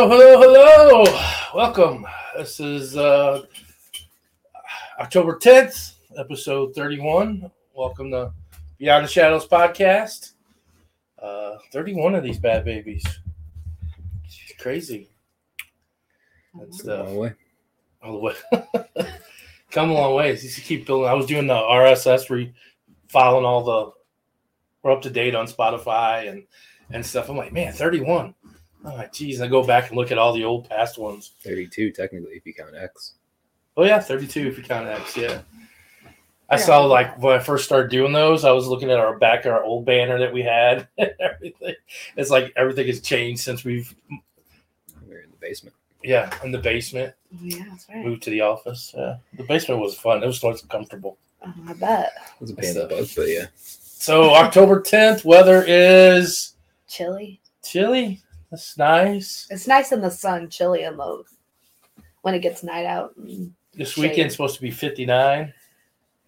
Hello, hello, hello. Welcome. This is uh, October 10th, episode 31. Welcome to Beyond the Shadowz podcast. Uh, 31 of these bad babies. It's crazy. That's Come a the way. all the way. Come a long ways. You should keep building. I was doing the RSS re following all the we're up to date on Spotify and and stuff. I'm like, man, 31. Oh geez, I go back and look at all the old past ones. 32 technically if you count X. Oh yeah, 32 if you count X, yeah. I Yeah. saw like when I first started doing those, I was looking at our back our old banner that we had and everything. It's like everything has changed since we've We're in the basement. yeah, in the basement, Oh, yeah, that's right. moved to the office. Yeah. The basement was fun. It was so comfortable. Oh, I bet. It was a pain in the butt, but yeah. So October 10th, weather is Chilly. chilly. That's nice. It's nice in the sun, chilly in the when it gets night out. This Shade. weekend's supposed to be 59,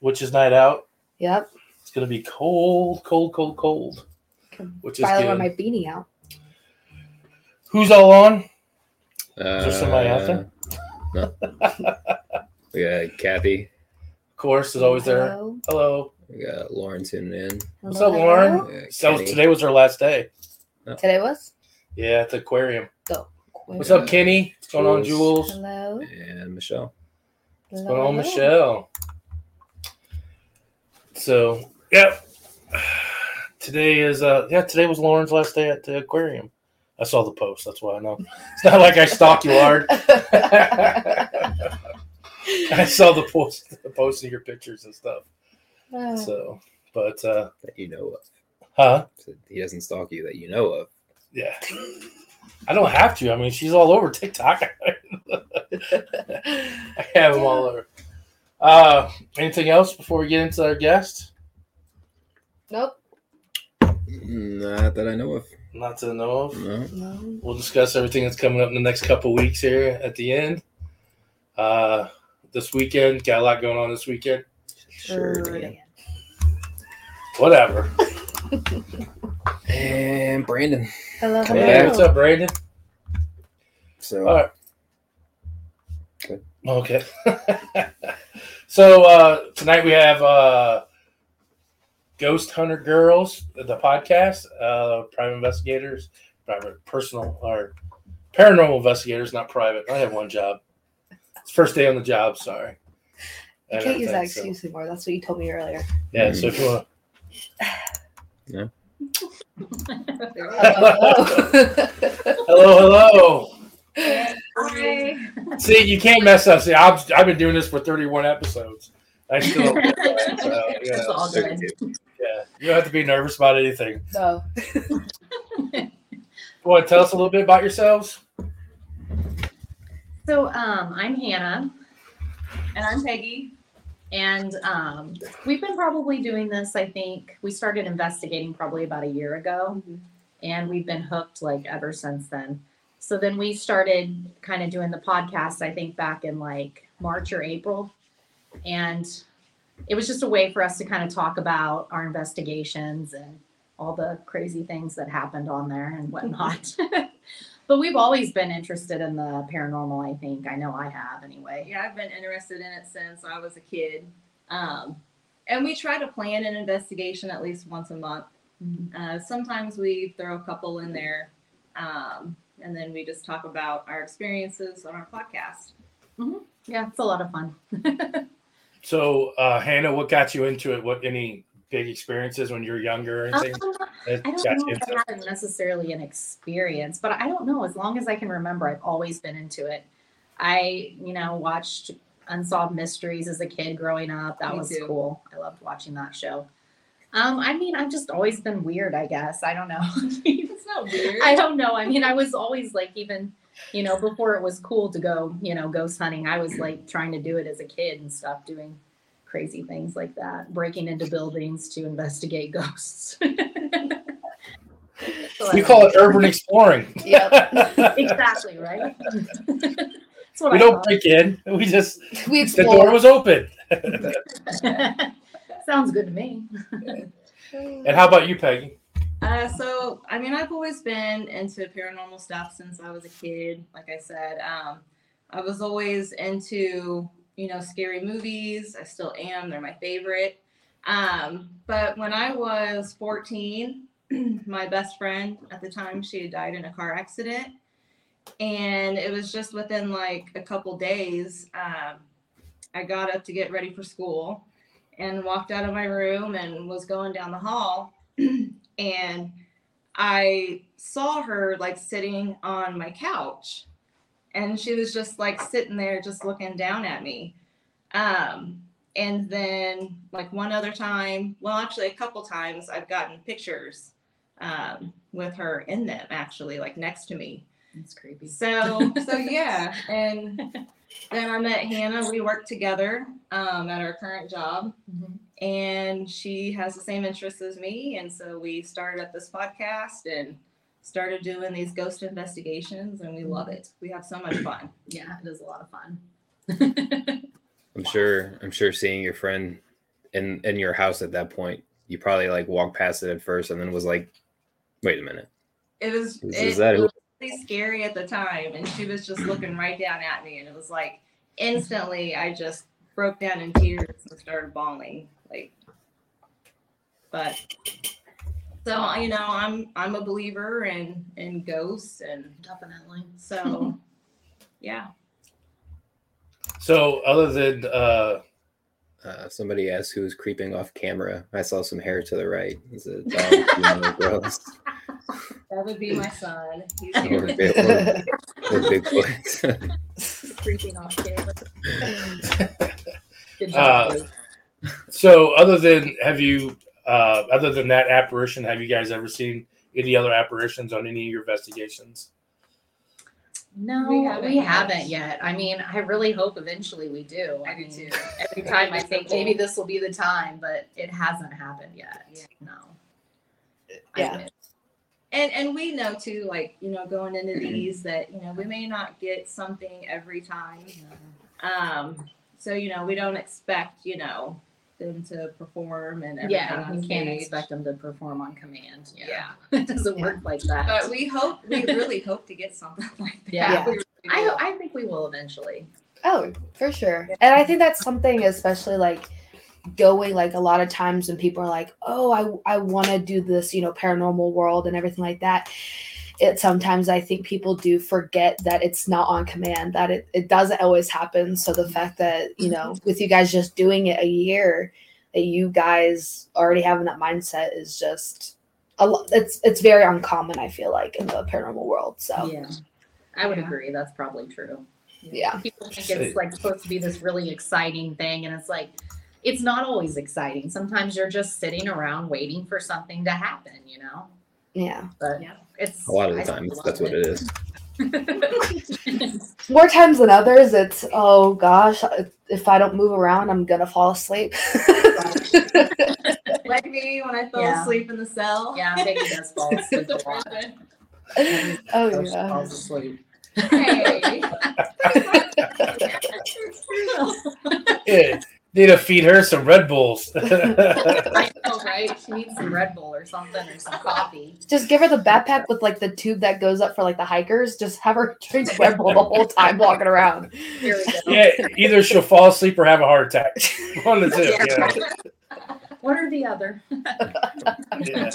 which is night out. Yep. It's gonna be cold, cold, cold, cold. Which is finally wear my beanie out. Who's all on? Uh, there somebody out there? No. we got Kathy. Of course, is always there. Hello. Hello. We got Lauren tuning in. What's up, Lauren? Yeah, So today was our last day. Today was. Yeah, it's aquarium. Go. What's up, Kenny? What's going on, Jules. Jules? Hello. And Michelle. What's going on, Michelle? So, yeah. Today is uh yeah, today was Lauren's last day at the aquarium. I saw the post, that's why I know. It's not like I stalk you hard. I saw the post the post of your pictures and stuff. Oh, So but uh That you know of. huh? So he doesn't stalk you that you know of. Yeah. I don't have to. I mean, she's all over TikTok. I have them all over. Uh, anything else before we get into our guest? nope. Not that I know of. Not to know of. No. No. We'll discuss everything that's coming up in the next couple weeks here at the end. Uh, this weekend, got a lot going on this weekend. Sure. Sure. Whatever. And Brandon. Hello. Come hello. Hey, what's up, Brandon? So All right. Okay. Okay. so uh, tonight we have uh, Ghost Hunter Girls, the podcast, uh, private investigators, private personal or paranormal investigators, not private. I have one job. It's first day on the job. Sorry. You can't use that everything, so- excuse anymore. That's what you told me earlier. Yeah. So if you want. Hello. Hello, hello. Hi. See, you can't mess up. See, I've, I've been doing this for 31 episodes. I still, so, yeah, It's all good. yeah. You don't have to be nervous about anything. no. Want to tell us a little bit about yourselves? So um, I'm Hannah, and I'm Peggy, and um, we've been probably doing this. I think we started investigating probably about a year ago, and we've been hooked like ever since then. So then we started kind of doing the podcast. I think back in like March or April, and it was just a way for us to kind of talk about our investigations and all the crazy things that happened on there and whatnot. but we've always been interested in the paranormal. I think I know I have anyway. Yeah, I've been interested in it since I was a kid. Um, and we try to plan an investigation at least once a month. Uh, sometimes we throw a couple in there, um, and then we just talk about our experiences on our podcast. Yeah, it's a lot of fun. So, uh, Hannah, what got you into it? What any big experiences when you were younger or anything? Um, that I don't got know if into I had necessarily an experience, but I don't know. As long as I can remember, I've always been into it. I, you know, watched Unsolved Mysteries as a kid growing up. That Me was too. cool. I loved watching that show. Um, I mean, I've just always been weird, I guess. I don't know. It's not weird. I don't know. I mean, I was always like, even, you know, before it was cool to go, you know, ghost hunting, I was like trying to do it as a kid and stuff, doing crazy things like that, breaking into buildings to investigate ghosts. So We I- call it urban exploring. Yep. exactly right. That's what we I don't thought. break in. We just We the door was open. Sounds good to me. and how about you, Peggy? Uh, so I mean, I've always been into paranormal stuff since I was a kid. Like I said, um, I was always into you know scary movies. I still am. They're my favorite. Um, but when I was 14, my best friend at the time she had died in a car accident, and it was just within like a couple days. Um, I got up to get ready for school and walked out of my room and was going down the hall and I saw her like sitting on my couch and she was just like sitting there just looking down at me. Um and then like one other time, well actually a couple times I've gotten pictures um with her in them actually like next to me. It's creepy. So so yeah, and then I met Hannah. We worked together um, at our current job, Mhm. and she has the same interests as me. And so we started up this podcast and started doing these ghost investigations, and we love it. We have so much fun. Yeah, it is a lot of fun. I'm sure. I'm sure seeing your friend in in your house at that point, you probably like walked past it at first, and then was like, "Wait a minute, It was is, it is that who?" was really scary at the time, and she was just looking right down at me, and it was like instantly I just broke down in tears and started bawling. Like, but so you know, I'm I'm a believer in in ghosts, and Definitely. so yeah. So other than uh, Uh, somebody asked who was creeping off camera. I saw some hair to the right. Is it dog, female, gross, That would be my son. He's or, here. big, or, or Bigfoot? Creeping off camera. Good Uh, job. Luke. so other than have you uh, other than that apparition, have you guys ever seen any other apparitions on any of your investigations? No, We we haven't haven't, yet. yet. I mean, I really hope eventually we do. I do mean, too. Every time I think maybe this will be the time, but it hasn't happened yet. Yeah. No. Yeah. I- and and we know too, like you know, going into these that you know we may not get something every time. Um, so you know, we don't expect you know them to perform and everything. yeah, on you can't stage. expect them to perform on command. Yeah, Yeah. it doesn't work like that. But we hope, we really hope to get something like that. Yeah. We really I, do. I think we will eventually. Oh, for sure. And I think that's something, especially like going like a lot of times when people are like, "Oh, I I want to do this, you know, paranormal world and everything like that." It sometimes I think people do forget that it's not on command, that it, it doesn't always happen. So the fact that, you mm-hmm. know, with you guys just doing it a year, that you guys already having that mindset is just a lot it's it's very uncommon, I feel like, in the paranormal world. So Yeah, I would Yeah. agree. That's probably true. yeah. People think it's like supposed to be this really exciting thing, and it's like it's not always exciting. Sometimes you're just sitting around waiting for something to happen, you know. Yeah. But Yeah. It's A lot of the still times, that's what it is. is. more times than others it's oh gosh if i don't move around i'm gonna fall asleep like me when I fell Yeah. asleep in the cell. yeah, Peggy does fall asleep a lot. oh So she yeah falls asleep. Hey. Yeah, need to feed her some Red Bulls. I know, right? She needs some Red Bull or something or some coffee. just give her the backpack with like the tube that goes up for like the hikers just have her drink red bull the whole time walking around Here we go. yeah, either she'll fall asleep or have a heart attack. One of the two. Yeah. One or the other. Yeah.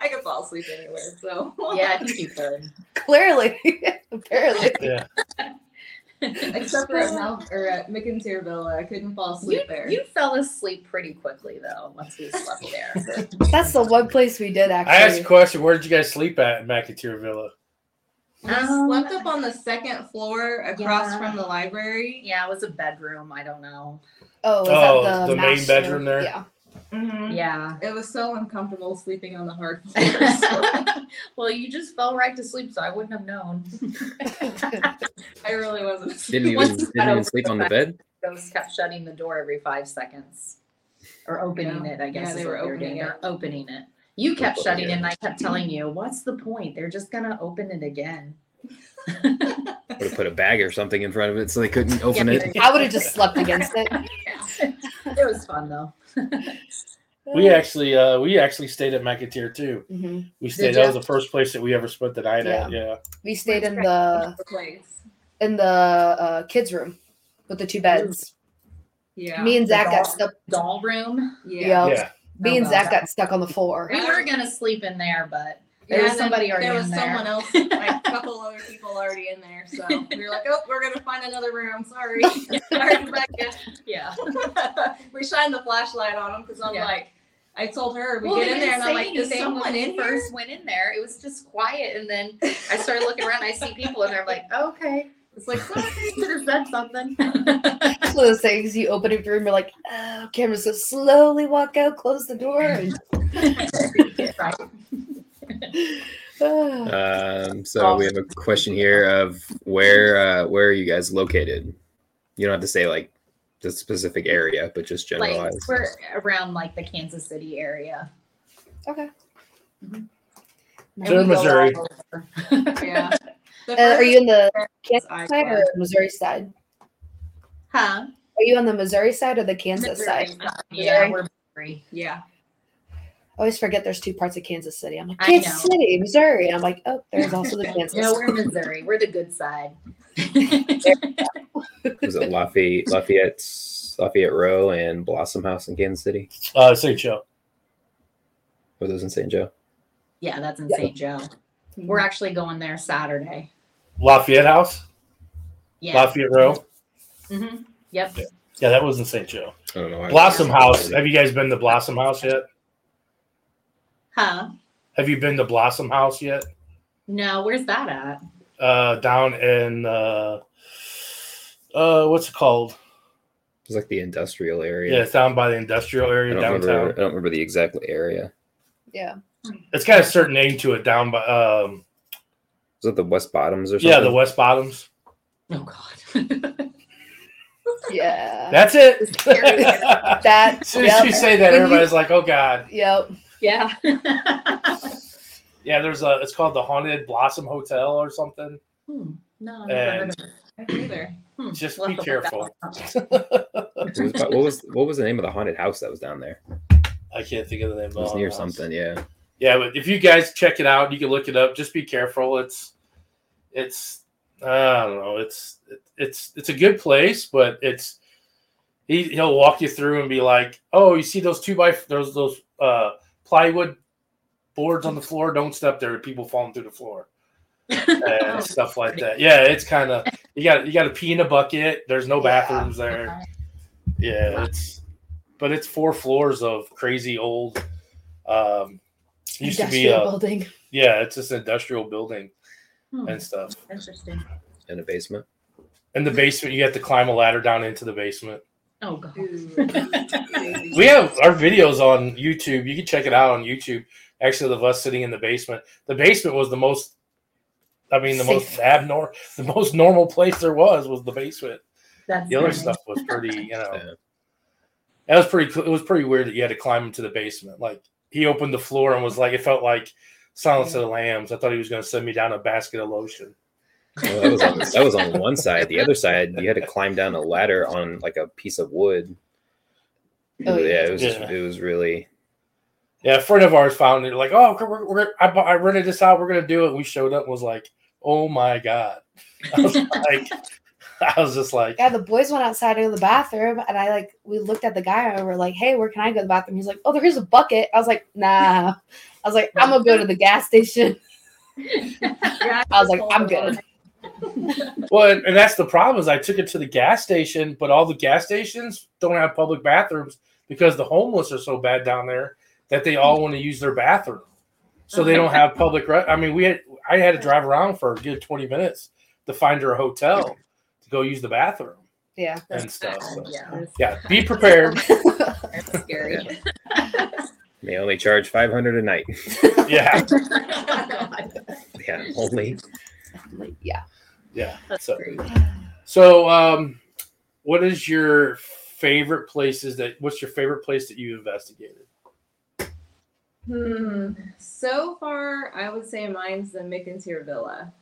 I could fall asleep anywhere. So yeah, I think you could. clearly apparently yeah. except for at Mount or at McInteer Villa, I couldn't fall You, asleep there. you fell asleep pretty quickly though once we slept there. that's the one place we did actually. I asked a question. Where did you guys sleep at in McInteer Villa? We Um, slept up on the second floor across Yeah. from the library. Yeah, it was a bedroom. I don't know. oh was Oh, that the, the main bedroom there? yeah Mhm. Yeah. It was so uncomfortable sleeping on the hard floors. well, you just fell right to sleep, so I wouldn't have known. I really wasn't. Didn't even didn't even sleep on the fact- bed. Ghosts kept shutting the door every five seconds, or opening Yeah. it. I guess Yeah, they what were they were opening doing. it. They're opening it. You kept Oh, shutting yeah. it, and I kept telling you, "What's the point? They're just gonna open it again." Would have put a bag or something in front of it so they couldn't open Yeah, it. i would have just slept against it it was fun though. We actually uh we actually stayed at McInteer too. hmm We stayed. That was the first place that we ever spent the night at. Yeah. We stayed in the place. in the uh, kids' room with the two beds. Yeah. Me and The Zach got doll- stuck. Doll room. yeah. Yeah. Yeah. Me Oh, and God. Zach got stuck on the floor. We were gonna sleep in there, but there Yeah, was and then somebody already in There There was in there. someone else, like a couple other people already in there. So we were like, oh, we're gonna find another room. Sorry, sorry, Rebecca. yeah. we shined the flashlight on them because I'm Yeah. like, I told her we Well, get in there and I'm like, is someone when we in here? first went in there. It was just quiet, and then I started looking around. I see people and there. I'm like, okay. It's like Somebody could have said something. It's one of those things you open up your room, you're like, oh, camera so slowly walk out, close the door. And, right. Um, so we have a question here of where uh, where are you guys located? You don't have to say like the specific area, but just Like we're around like the Kansas City area. okay. And They're Missouri. yeah. Uh, are you in the Kansas I side or. Missouri side? Huh? Are you on the Missouri side or the Kansas Missouri side? side. Yeah, Missouri? we're Missouri. Yeah. I always forget there's two parts of Kansas City. I'm like, Kansas. City, Missouri. And I'm like, oh, there's also the Kansas. City. No, we're Missouri. We're the good side. Was it Lafayette, Lafayette, Lafayette Row, and Blossom House in Kansas City? Uh St. Joe. Were those in St. Joe? yeah, that's in Yeah. St. Joe. We're actually going there Saturday. Lafayette House. Yeah. Lafayette Row. Mm-hmm. Yep. Yeah, that was in St. Joe. I don't know. Blossom House. Have you guys been to Blossom House yet? Huh? Have you been to Blossom House yet? No, where's that at? Uh down in uh uh what's it called? It's like the industrial area. Yeah, it's down by the industrial area don't downtown. remember. I don't remember the exact area. Yeah. It's got a certain name to it down by um Was it the West Bottoms or something? yeah, the West Bottoms. Oh God. Yeah. That's it. Scary. that. As soon as you say that, When you- everybody's like, "Oh God!" Yep. Yeah. Yeah, there's a. It's called the Haunted Blossom Hotel or something. Hmm. No, I've never heard And- of it. I don't either. Hmm. Just We'll be have to look that careful. What was, what was what was the name of the haunted house that was down there? I can't think of the name. It was near house. something. Yeah. Yeah, but if you guys check it out, you can look it up. Just be careful. It's, it's, I don't know. It's, it's, it's a good place, but it's, he he'll walk you through and be like, oh, you see those two by those those uh plywood boards on the floor? Don't step there. People falling through the floor and stuff like that. Yeah, it's kind of you got you got to pee in a bucket. There's no Yeah. bathrooms there. Yeah, it's but it's four floors of crazy old. Um, used to be Industrial a building. yeah, it's just an industrial building Hmm. and stuff. Interesting. In a basement. In the basement, you have to climb a ladder down into the basement. Oh God. We have our videos on YouTube. You can check it out on YouTube. Actually, of us sitting in the basement. The basement was the most. I mean, the most Safe. abnormal, the most normal place there was was the basement. That's The other funny. stuff was pretty, you know. Yeah. That was pretty. cool. It was pretty weird that you had to climb into the basement. Like he opened the floor and was like, it felt like Silence of the Lambs. I thought he was going to send me down a basket of lotion. Well, that was on that was on one side. The other side, you had to climb down a ladder on like a piece of wood. Oh, yeah. yeah. it was Yeah. it was really Yeah, a friend of ours found it. Like, oh, we're, we're, I, bought- I rented this out. We're gonna do it. We showed up and was like, oh my god. I was like, I was just like, Yeah, the boys went outside to the bathroom, and I like we looked at the guy and we were like, "Hey, where can I go to the bathroom?" He's like, "Oh, there's a bucket." I was like, "Nah." I was like, "I'm gonna go to the gas station." Yeah, I was like, "I'm good." well, and, and that's the problem is I took it to the gas station, but all the gas stations don't have public bathrooms because the homeless are so bad down there that they all want to use their bathroom. So they don't have public. Re- I mean, we had I had to drive around for a good twenty minutes to find her a hotel to go use the bathroom Yeah. and stuff. So, Yeah. yeah, be prepared. That's scary. they only charge five hundred a night. Yeah, Yeah, only. Like, yeah. Yeah. That's So, great. so um, what is your favorite places that? What's your favorite place that you investigated? Hmm. So far, I would say mine's the McInteer Villa.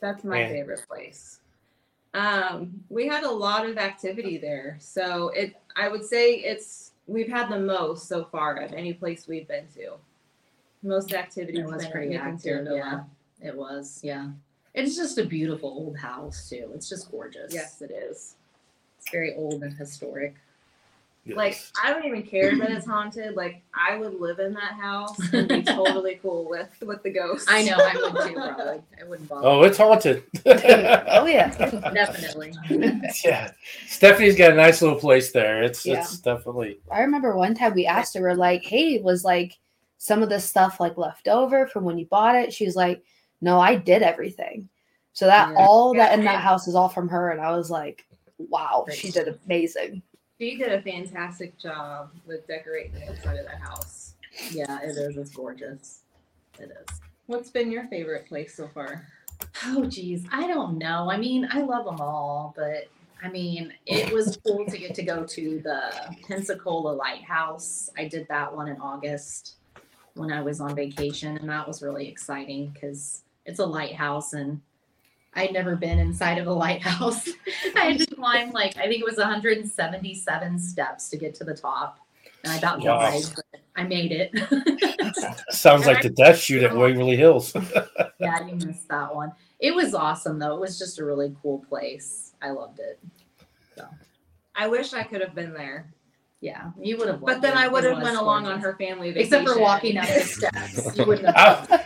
That's my Man. favorite place. Um, we had a lot of activity there, so it. I would say it's we've had the most so far of any place we've been to. Most activity was been pretty at Nickens active. Yeah, it was. Yeah, it's just a beautiful old house too. It's just gorgeous. Yes, it is. it's very old and historic. Like I don't even care that it's haunted. Like I would live in that house and be totally cool with with the ghosts. I know I would too. Probably, I wouldn't bother. oh, it's haunted. oh yeah. Definitely. yeah, Stephanie's got a nice little place there. It's Yeah. it's definitely I remember one time we asked her, we're like, hey, was like some of this stuff like left over from when you bought it? She was like, no, I did everything. So that Yeah. all that in that house is all from her. And I was like, wow, she did amazing. She did a fantastic job with decorating the inside of the house. Yeah, it is. It's gorgeous. It is. What's been your favorite place so far? Oh geez, I don't know. I mean, I love them all, but I mean, it was cool to get to go to the Pensacola Lighthouse. I did that one in August when I was on vacation, and that was really exciting because it's a lighthouse and I'd never been inside of a lighthouse. I had to climb like I think it was 177 steps to get to the top. And I about Wow. died, but I made it. sounds like the death chute at Waverly Hills. yeah, you missed that one. It was awesome though. It was just a really cool place. I loved it. I wish I could have been there, Yeah, you would have. but then I would have went along on her family vacation. Except for walking up the steps, you wouldn't have. I-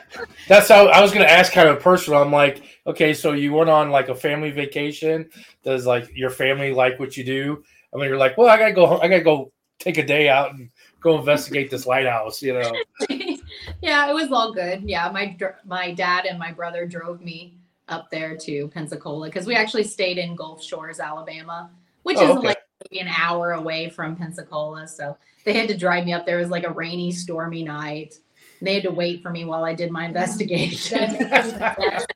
That's how I was going to ask kind of personal. I'm like, okay, so you went on like a family vacation. Does like your family like what you do? I mean, you're like, well, I gotta go. home- I gotta go take a day out and go investigate this lighthouse. You know, yeah, it was all good. Yeah, my my dad and my brother drove me up there to Pensacola because we actually stayed in Gulf Shores, Alabama, which Oh, is okay. like maybe an hour away from Pensacola. So they had to drive me up there. It was like a rainy, stormy night. They had to wait for me while I did my investigation.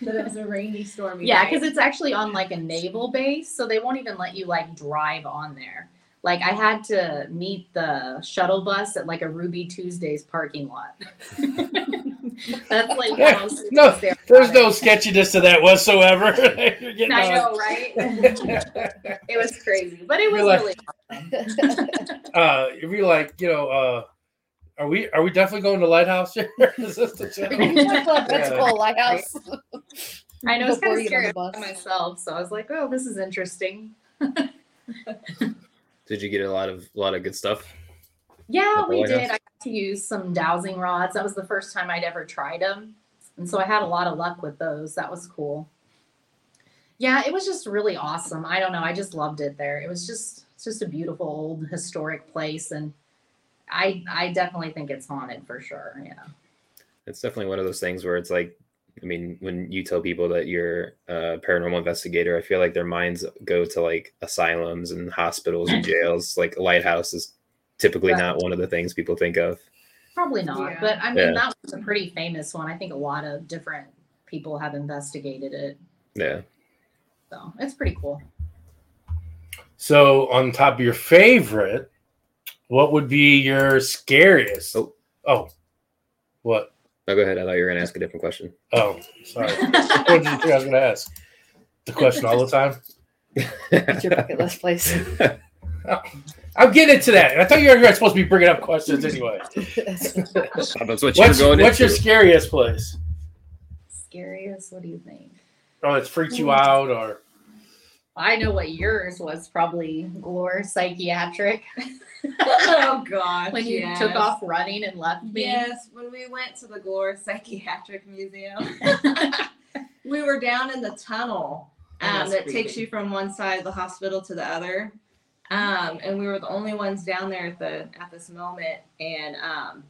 That it was a rainy, stormy. Yeah, because it's actually on like a naval base, so they won't even let you like drive on there. Like I had to meet the shuttle bus at like a Ruby Tuesdays parking lot. That's like Yeah, no, they there's no sketchiness to that whatsoever. I on- know, right? it was crazy, but it was You're like- really uh, if you're like, you know, uh, are we are we definitely going to lighthouse here? Is this the channel? Pensacola Lighthouse. I know it's Before kind you of scary the bus. myself, so I was like, oh, this is interesting. Did you get a lot of a lot of good stuff? Yeah, we did. House? I got to use some dowsing rods. That was the first time I'd ever tried them. And so I had a lot of luck with those. That was cool. Yeah, it was just really awesome. I don't know. I just loved it there. It was just it's just a beautiful old historic place and I I definitely think it's haunted for sure. Yeah. It's definitely one of those things where it's like, I mean, when you tell people that you're a paranormal investigator, I feel like their minds go to like asylums and hospitals and jails. Like lighthouse is typically Right. not one of the things people think of. Probably not. Yeah. But I mean Yeah. that was a pretty famous one. I think a lot of different people have investigated it. Yeah. So it's pretty cool. So, on top of your favorite, what would be your scariest? Oh. oh, what? No, go ahead. I thought you were gonna ask a different question. Oh, sorry. what did you think I was going to ask? The question all the time. What's your bucket list place? I'm getting into that. I thought you were you were supposed to be bringing up questions anyway. That's what What's, you're going what's your scariest place? Scariest, what do you think? Oh, it's freaked you out, or I know what yours was probably Glore Psychiatric oh gosh. when you yes. took off running and left me. Yes, when we went to the Glore Psychiatric Museum, we were down in the tunnel Oh, um, that takes you from one side of the hospital to the other. Um, and we were the only ones down there at the at this moment, and um,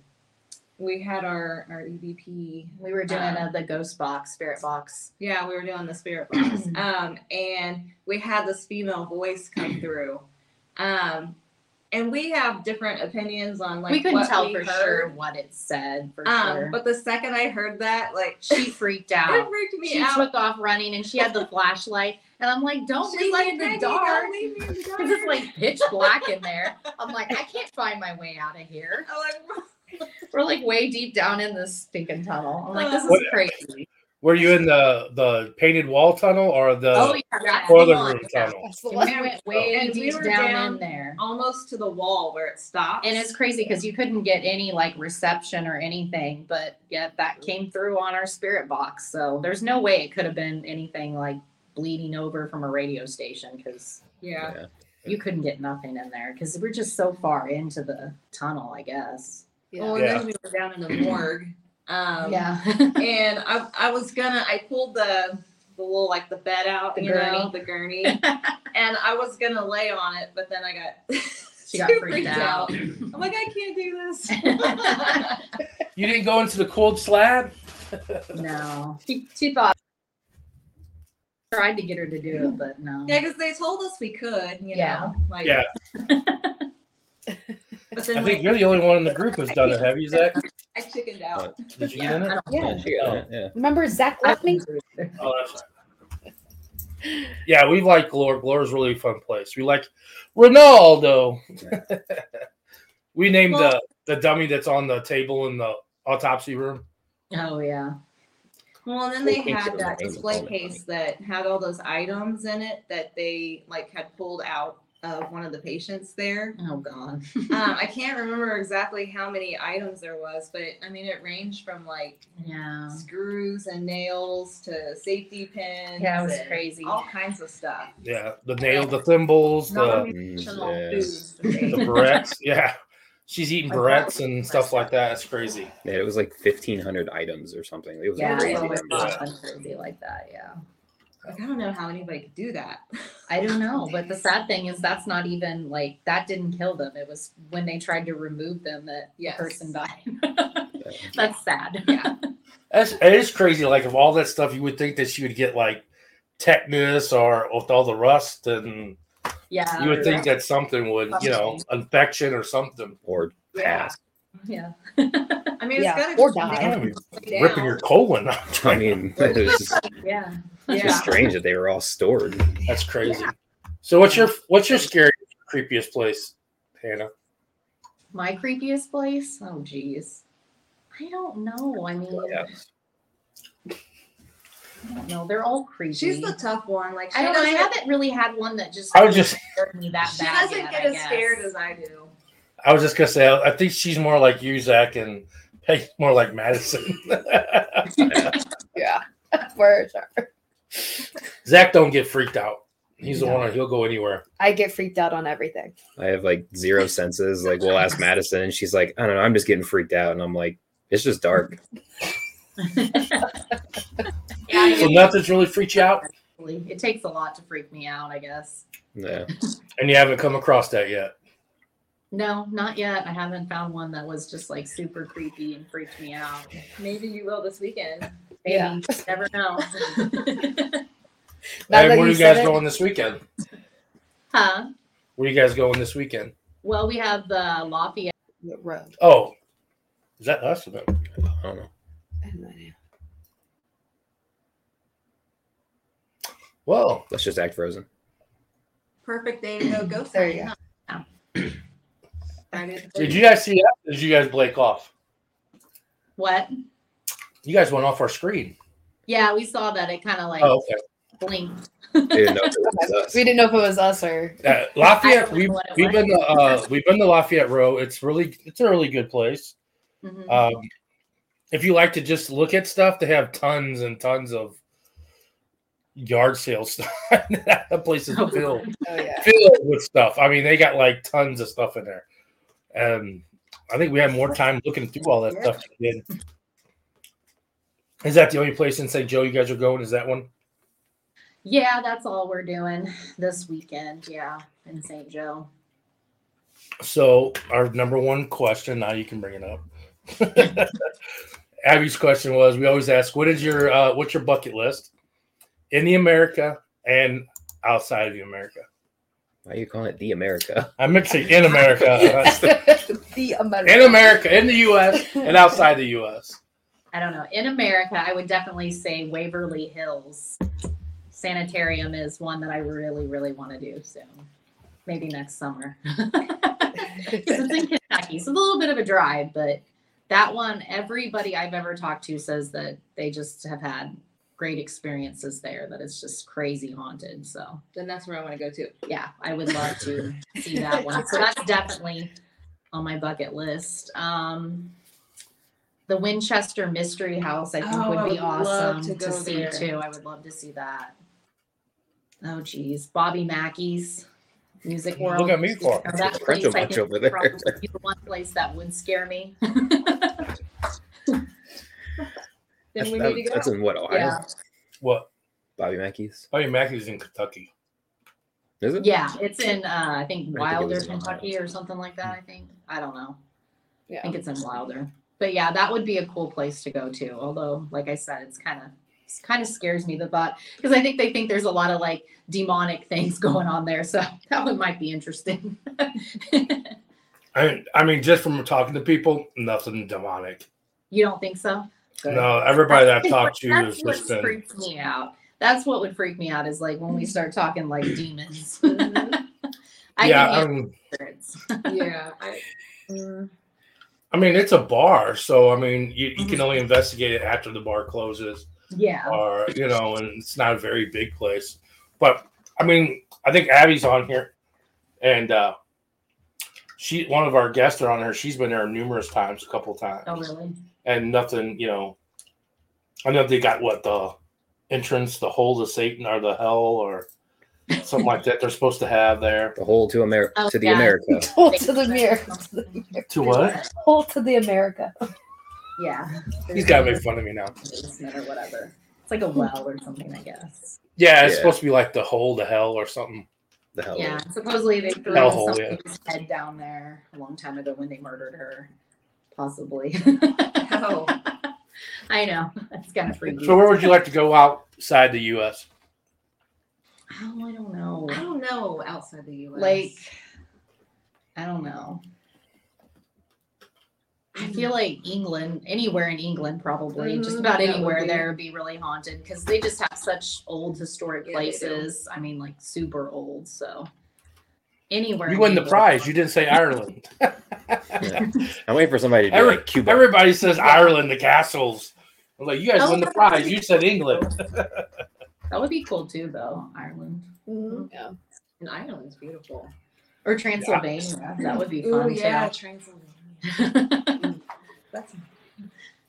we had our our EVP. We were doing Um, uh, the ghost box, spirit box. Yeah, we were doing the spirit box. um, and we had this female voice come through. Um, and we have different opinions on like we couldn't what tell we for heard. sure what it said for Um, sure. but the second I heard that, like she freaked out. it out. freaked me She out. took off running and she had the flashlight. And I'm like, don't She's leave like, me in the dark. don't leave me in the dark." Because it's like pitch black in there. I'm like, I can't find my way out of here. I'm like, We're like way deep down in this stinking tunnel. I'm like, this is What- crazy. Were you in the the painted wall tunnel or the oh yeah, that's the toilet room tunnel? That's the And one. we went way And we deep were down, down- in there. Almost to the wall where it stopped. And it's crazy because you couldn't get any like reception or anything, but yet that came through on our spirit box. So there's no way it could have been anything like bleeding over from a radio station because yeah. Yeah. you couldn't get nothing in there because we're just so far into the tunnel, I guess. Well, Yeah. and then we were down in the morgue. Um, yeah. and I, I was gonna I pulled the the little like the bed out, The you know, gurney. the gurney, and I was gonna lay on it, but then I got She got too freaked out. I'm like, I can't do this. You didn't go into the cold slab? no. She, she thought tried to get her to do it, but no. yeah, because they told us we could, you Yeah. know, like Yeah. But then I like, think you're the only one in the group who's done it. Have you, Zach? I chickened out. Did you Yeah, get I it? don't- Yeah. Yeah, she got it, yeah. Remember Zach left me? Oh, that's right. Yeah, we like Glore. Glore's really a fun place. We like Ronaldo. we named the uh, the dummy that's on the table in the autopsy room. Oh yeah. Well, and then they had that display case that had all those items in it that they like had pulled out of one of the patients there. Oh god. um, I can't remember exactly how many items there was, but I mean it ranged from like yeah. screws and nails to safety pins. Yeah, it was crazy. All kinds of stuff. Yeah, the nail, the thimbles, the Non-nutritional yeah. foods. the that barrettes. Yeah, she's eating I barrettes and stuff like that. It's crazy. Yeah, it was like fifteen hundred items or something. It was Yeah, crazy it was crazy like that. Yeah. Like, I don't know how anybody could do that. I don't know, but the sad thing is that's not even like that didn't kill them. It was when they tried to remove them that Yes. the person died. that's sad. Yeah. That's, it is crazy. Like of all that stuff, you would think that she would get like tetanus or with all the rust, and Yeah. you would think that something would, you know, infection or something. Or Yeah. pass. Yeah. I mean, Yeah, it's gotta or just die. be Kind of ripping your colon out. I mean, it Yeah. It's Yeah. just strange that they were all stored. That's crazy. So what's your what's your scary creepiest place, Hannah? My creepiest place? Oh geez. I don't know. I mean Yeah. I don't know. They're all creepy. She's the tough one. Like I don't know. I haven't really had one that just I was just scared me that she bad. doesn't yet, get I as guess. scared as I do. I was just gonna say I I think she's more like you, Zach, and Peggy's more like Madison. Yeah, for sure. Zach don't get freaked out. He's the No. one that he'll go anywhere. I get freaked out on everything. I have like zero senses. Like we'll ask Madison, and she's like, I don't know, I'm just getting freaked out, and I'm like, it's just dark. yeah, So nothing's really freaked you out, it, it takes a lot to freak me out, I guess. Yeah, and you haven't come across that yet. No, not yet. I haven't found one that was just like super creepy and freaked me out. Maybe you will this weekend. Maybe. Yeah. Never know. Now and that where are you you guys it- going this weekend? huh? Where are you guys going this weekend? Well, we have the Lafayette. Road. Oh, is that us? or them? I don't know. Well, Let's just act frozen. Perfect day to go ghost There you go. huh? Friday the did you guys see that? Did you guys Blake off? What? You guys went off our screen. Yeah, we saw that. It kind of like Oh, okay. blinked. Didn't know if it was us. We didn't know if it was us or. Uh, Lafayette, we've, know what it we've been to, uh, we've been to Lafayette Row. It's really it's a really good place. Mhm. Um, if you like to just look at stuff, they have tons and tons of yard sale stuff. that place is Oh, filled Oh yeah. filled with stuff. I mean, they got like tons of stuff in there. And I think we had more time looking through all that stuff than we did. Is that the only place in St. Joe you guys are going? Is that one? Yeah, that's all we're doing this weekend. Yeah, in St. Joe. So our number one question, now you can bring it up. Abby's question was we always ask, what is your uh, what's your bucket list in the America and outside of the America? Why are you calling it the America? I'm mixing in America, the American. in America, in the US, and outside the US. I don't know. In America, I would definitely say Waverly Hills Sanitarium is one that I really, really want to do soon. Maybe next summer. it's in Kentucky. So it's a little bit of a drive, but that one, everybody I've ever talked to says that they just have had great experiences there that it's just crazy haunted. So Then that's where I want to go to. yeah, I would love to see that one. So that's definitely on my bucket list. Um, the Winchester Mystery House, I think, Oh, would be would awesome to to, see there. too. I would love to see that. Oh, geez, Bobby Mackey's Music World. Look at me for. Now, that French place, I bunch think, over there. probably be the one place that would scare me. Then That's, we that- need to go. that's in what Ohio? yeah, What? Bobby Mackey's. Oh, yeah, Mackey's in Kentucky. Is it? yeah, it's in uh, I think I think it Wilder, Ohio. Kentucky, or something like that. I think I don't know. Yeah, I think it's in Wilder. But yeah, that would be a cool place to go to. Although, like I said, it's kind of it's kind of scares me the thought because I think they think there's a lot of like demonic things going on there. So that one might be interesting. I, I mean, just from talking to people, nothing demonic. you don't think so? No, everybody that I've talked to has That's what just been. freaks me out. That's what would freak me out is like when we mm-hmm. start talking like demons. Mm-hmm. I yeah, can I handle mean, um, spirits. yeah. I, mm, I mean, it's a bar, so I mean, you, you can only investigate it after the bar closes, yeah. or you know, and it's not a very big place. But I mean, I think Abby's on here, and uh she, one of our guests are on her. She's been there numerous times, a couple times, Oh really? and nothing. You know, I know they got what the entrance, the hole to Satan or the hell or something like that. They're supposed to have there. The whole to America Oh, to the yeah. America. Hold to the mirror. To what? Hold to the America. Yeah. He's got to make fun of me now. or whatever. It's like a well or something, I guess. Yeah, it's Yeah. supposed to be like the hole to hell or something. The hell. Yeah. Supposedly they threw Hellhole, somebody's head down there a long time ago when they murdered her. Possibly. Oh. I know. That's kind of freaky. So, where would you like to go outside the U.S.? Oh, I don't know. I don't know outside the U.S. Like, I don't know. I feel like England, anywhere in England, probably just Mhm, about that would anywhere be- there would be really haunted because they just have such old historic Yeah, places. I mean, like super old. So anywhere. You in win the prize. You didn't say Ireland. I'm waiting for somebody to be Every- like Cuba. Everybody says Ireland, the castles. I'm like, you guys Oh, win the prize. You said. England. That would be cool too, though. Ireland Mhm. Yeah. and Ireland's beautiful. or Transylvania. That would be Ooh, fun yeah, too. Transylvania. That's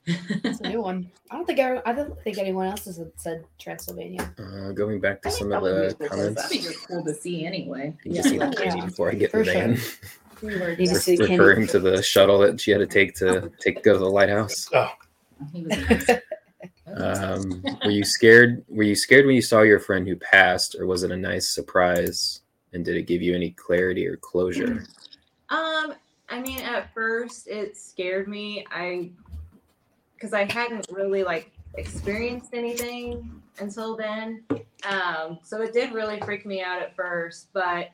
It's a new one. I don't think I, I don't think anyone else has said Transylvania. Uh, going back to I some of the comments. That'd be cool to see anyway. You can see the Yeah. before I get For the van. Need to see Re- Kenny. referring to the shuttle that she had to take to take go to the lighthouse. Oh, He was nice. Um, were you scared? Were you scared when you saw your friend who passed, or was it a nice surprise? And did it give you any clarity or closure? Um, I mean, at first it scared me. I because I hadn't really like experienced anything until then. Um, so it did really freak me out at first. But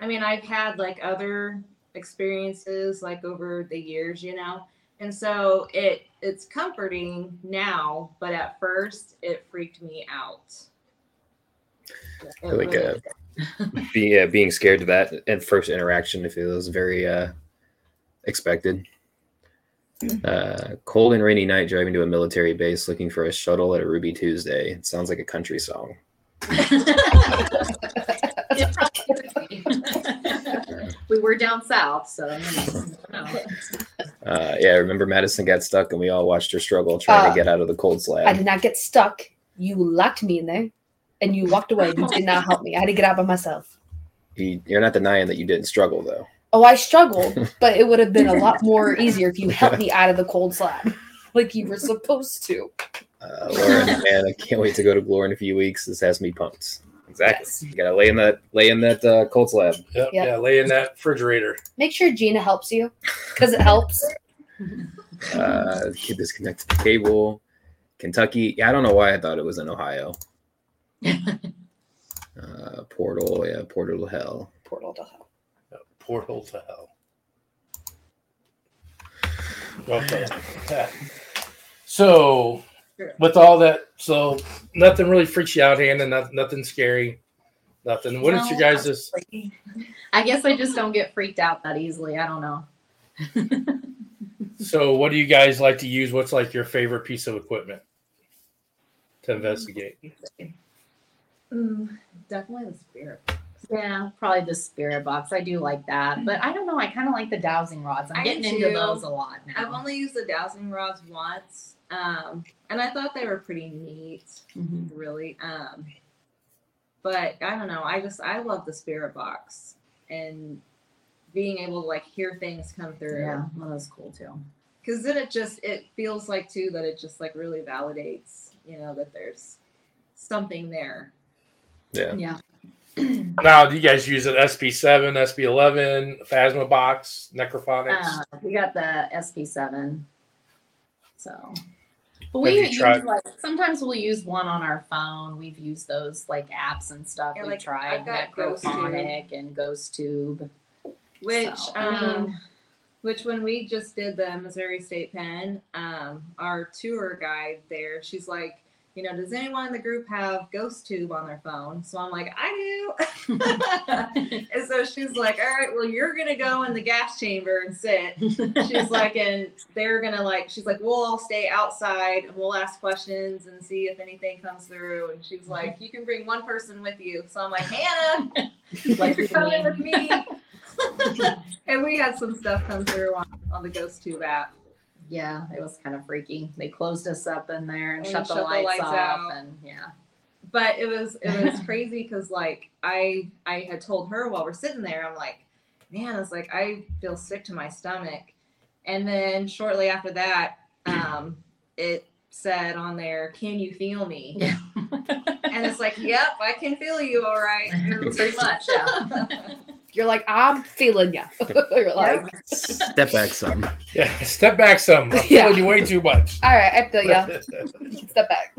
I mean, I've had like other experiences like over the years, you know. And so it it's comforting now, but at first it freaked me out. It like, really uh, did. Be, yeah, being scared of that at first interaction, if it was very uh, expected. Uh, cold and rainy night driving to a military base looking for a shuttle at a Ruby Tuesday. It sounds like a country song. It probably would be. We were down south, so. Uh, yeah, I remember Madison got stuck and we all watched her struggle trying Uh, to get out of the cold slab. I did not get stuck. You locked me in there and you walked away. You did not help me. I had to get out by myself. You, you're not denying that you didn't struggle though. Oh, I struggled, but it would have been a lot more easier if you helped me out of the cold slab like you were supposed to. Uh, Lauren, man, I can't wait to go to Glore in a few weeks. This has me pumped. Exactly. Yes. You gotta lay in that lay in that uh, cold slab. Yep, Yep. Yeah, lay in that refrigerator. Make sure Gina helps you because it helps. Uh, kid disconnected the cable. Kentucky. Yeah, I don't know why I thought it was in Ohio. Uh, portal. Yeah, portal to hell. Portal to hell. Portal to hell. Okay. So, with all that, so nothing really freaks you out, Hannah. Nothing, nothing scary. Nothing. What is your No, guys' just? I guess I just don't get freaked out that easily. I don't know. So, what do you guys like to use? What's like your favorite piece of equipment to investigate? Mm, definitely the spirit. box. Yeah, probably the spirit box. I do like that, but I don't know. I kind of like the dowsing rods. I'm I getting do into those a lot now. I've only used the dowsing rods once, um, and I thought they were pretty neat. Mhm. really. Um, but I don't know. I just I love the spirit box and being able to like hear things come through. Yeah, well, that's cool too. Because then it just it feels like too that it just like really validates, you know, that there's something there. Yeah. Yeah. Now, do you guys use an SB7, SB11, Phasma box, Necrophonics? Uh, we got the SB7. So, but Have we use tried- like sometimes we'll use one on our phone. We've used those like apps and stuff. Yeah, We've like, tried I've Ghost Necrophonic and Ghost Tube. Which So, um I mean- which when we just did the Missouri State Pen, um, our tour guide there, she's like, you know, does anyone in the group have Ghost Tube on their phone? So I'm like, I do. and so she's like, all right, well, you're gonna go in the gas chamber and sit. She's like, and they're gonna like, she's like, we'll all stay outside and we'll ask questions and see if anything comes through. And she's like, you can bring one person with you. So I'm like, Hannah, Like you're coming with me. and we had some stuff come through on, on the Ghost Tube app. Yeah, it was kind of freaky. They closed us up in there and, And shut, the, shut the lights lights off, out. and yeah. But it was it was crazy because like I I had told her while we're sitting there, I'm like, man, it's like I feel sick to my stomach. And then shortly after that, um, it said on there, Can you feel me? Yeah. And it's like, Yep, I can feel you all right. Pretty much, yeah. You're like, I'm feeling ya. You're like, Step back some. yeah, step back some. I'm Yeah. feeling you way too much. all right, I feel ya. Step back.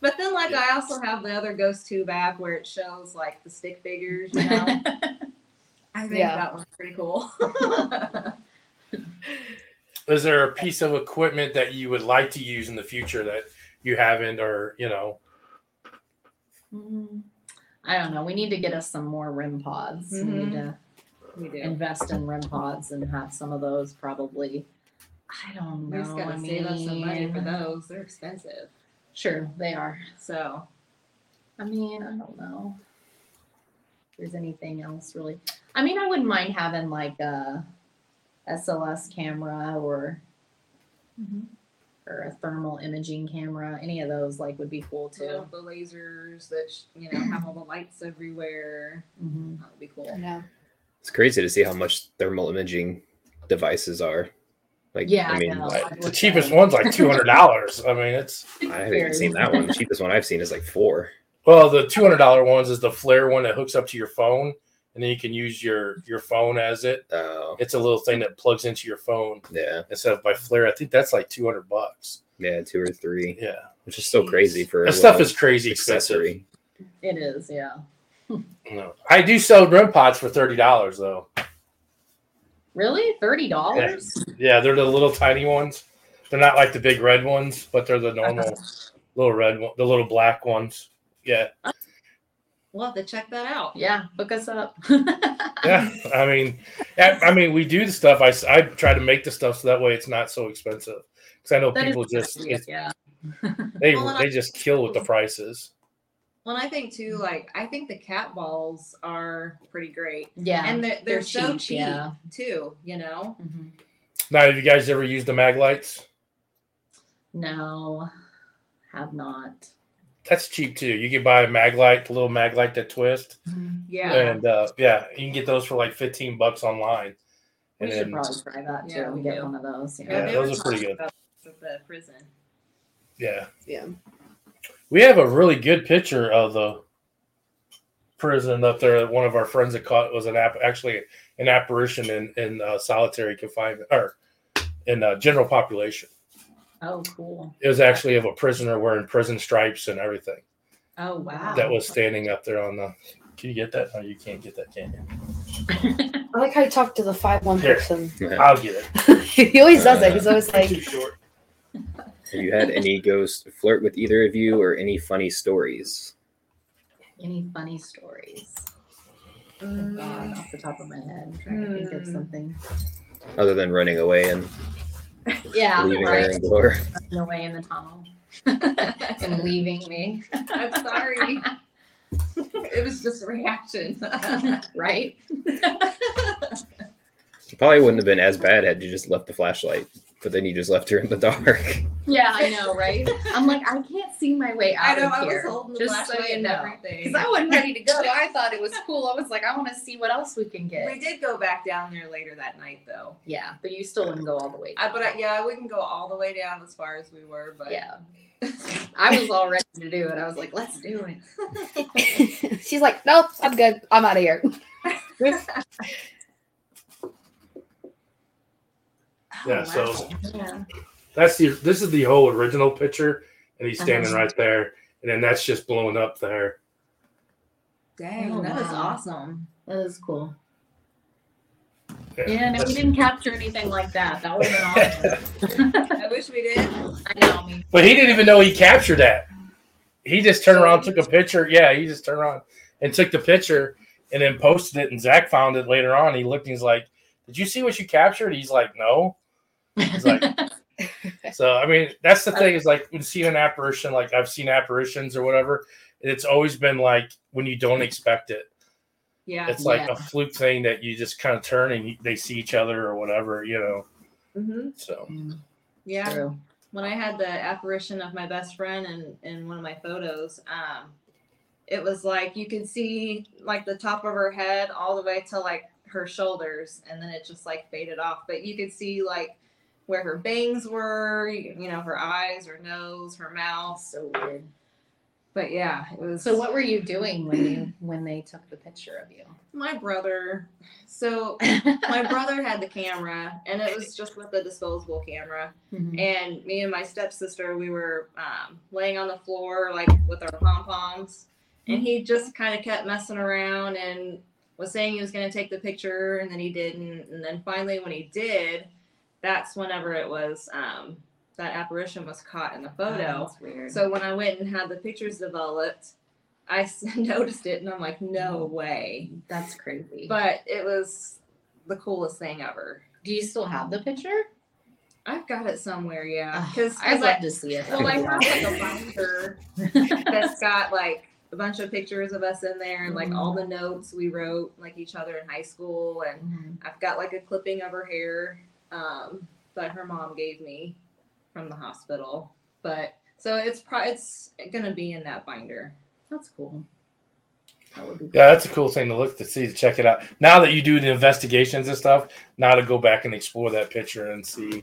But then like I also have the other Ghost Tube app where it shows like the stick figures, you know. I think Yeah. that one's pretty cool. Is there a piece of equipment that you would like to use in the future that you haven't, or you know? Mm, I don't know. We need to get us some more REM pods. We need mm-hmm. to we do. invest in REM pods and have some of those probably. I don't know. We just gotta I save up some money for mean, those. They're expensive. Sure, they are. So I mean, I don't know. If there's anything else really. I mean, I wouldn't mind having like a SLS camera or mm-hmm. Or a thermal imaging camera. Any of those like would be cool you know, too. the lasers that sh- you know have all the lights everywhere. hmm That would be cool. Yeah. It's crazy to see how much thermal imaging devices are. Like, Yeah, I I mean, know. I, I The cheapest say. one's like two hundred dollars. I mean, it's I haven't even seen that one. The cheapest one I've seen is like four. well, the two hundred dollar ones is the FLIR one that hooks up to your phone, and then you can use your your phone as it. Oh, It's a little thing that plugs into your phone yeah, instead of by FLIR. I think that's like two hundred bucks. yeah, two or three, Yeah, which is so crazy for that stuff is crazy expensive. accessory. It is, yeah. No. I do sell REM pods for thirty dollars though. Really, thirty dollars? Yeah, they're the little tiny ones. They're not like the big red ones, but they're the normal little red one, the little black ones. Yeah, We'll have to check that out. Yeah, hook us up. yeah. I mean, I, I mean, we do the stuff. I, I try to make the stuff so that way it's not so expensive. Because I know That is people just yeah. yeah. they Well, and I- they just kill with the prices. Well, and I think too, like I think the cat balls are pretty great, Yeah. and they're, they're, they're so cheap, cheap yeah. too. You know, Mhm. Now, have you guys ever used the mag lights? No, have not. That's cheap too. You can buy a mag light, the little mag light that twist, yeah. and uh, yeah, you can get those for like fifteen bucks online. We And should then probably try that too. Yeah, we get do. one of those. Yeah, they those are pretty good. about this at the prison. yeah, Yeah. we have a really good picture of the prison up there. One of our friends that caught was an app, actually an apparition in in uh, solitary confinement or in uh, general population. Oh, cool. It was actually of a prisoner wearing prison stripes and everything Oh, wow. that was standing up there on the. Can you get that? No, you can't get that, can you? I like how you talk to the five one Here. person. I'll get it. he always does it. He's always like, Too short. Have you had any ghosts flirt with either of you or any funny stories? Any funny stories? Mm, God, off the top of my head, I'm trying to think of Hmm. something. Other than running away and Yeah, leaving her right. indoor. Running away in the tunnel and leaving me. I'm sorry. it was just a reaction. right? Probably wouldn't have been as bad had you just left the flashlight, but then you just left her in the dark. Yeah, I know, right? I'm like, I can't see my way out I out know of I was holding the just so flashlight you and know. everything. Because I wasn't ready to go. I thought it was cool. I was like, I want to see what else we can get. We did go back down there later that night, though. Yeah, but you still wouldn't go all the way. I, but I, yeah, I wouldn't go all the way down as far as we were, but yeah, I was all ready to do it. I was like, let's do it. She's like, nope, I'm good. I'm out of here. Yeah, Oh, so- Yeah. That's the this is the whole original picture, and he's standing Uh-huh. right there, and then that's just blowing up there. dang, Oh, that is wow. awesome. That is cool. Yeah, Yeah, no, we didn't capture anything like that. That would have been awesome. I wish we did. I know. Me. But he didn't even know he captured that. He just turned around, took a picture. Yeah, he just turned around and took the picture, and then posted it. And Zach found it later on. He looked, and he's like, "Did you see what you captured?" He's like, "No." He's like, So I mean, that's the thing is like when you see an apparition, like I've seen apparitions or whatever, it's always been like when you don't expect it. Yeah. It's like Yeah. a fluke thing that you just kind of turn and they see each other or whatever, you know. hmm So Yeah. True. when I had the apparition of my best friend in, in one of my photos, um, it was like you could see like the top of her head all the way to like her shoulders, and then it just like faded off. But you could see like where her bangs were, you know, her eyes, her nose, her mouth. So weird. But yeah, it was. So what were you doing when you when they took the picture of you? my brother? So my brother had the camera, and it was just with a disposable camera. Mhm. and me and my stepsister we were um, laying on the floor like with our pom poms and he just kind of kept messing around and was saying he was going to take the picture and then he didn't and then finally when he did that's whenever it was um, that apparition was caught in the photo Oh, that's weird. so when i went and had the pictures developed I noticed it and i'm like no way that's crazy. but it was the coolest thing ever do you still have the picture? i've got it somewhere yeah because I'd love to see it. Well, like I have like a binder that's got like a bunch of pictures of us in there and like all the notes we wrote like each other in high school and Mhm. I've got like a clipping of her hair um, that her mom gave me from the hospital. But so it's pro- it's gonna be in that binder. That's cool. That would be yeah, that's a cool thing to look to see to check it out. Now that you do the investigations and stuff, now to go back and explore that picture and see,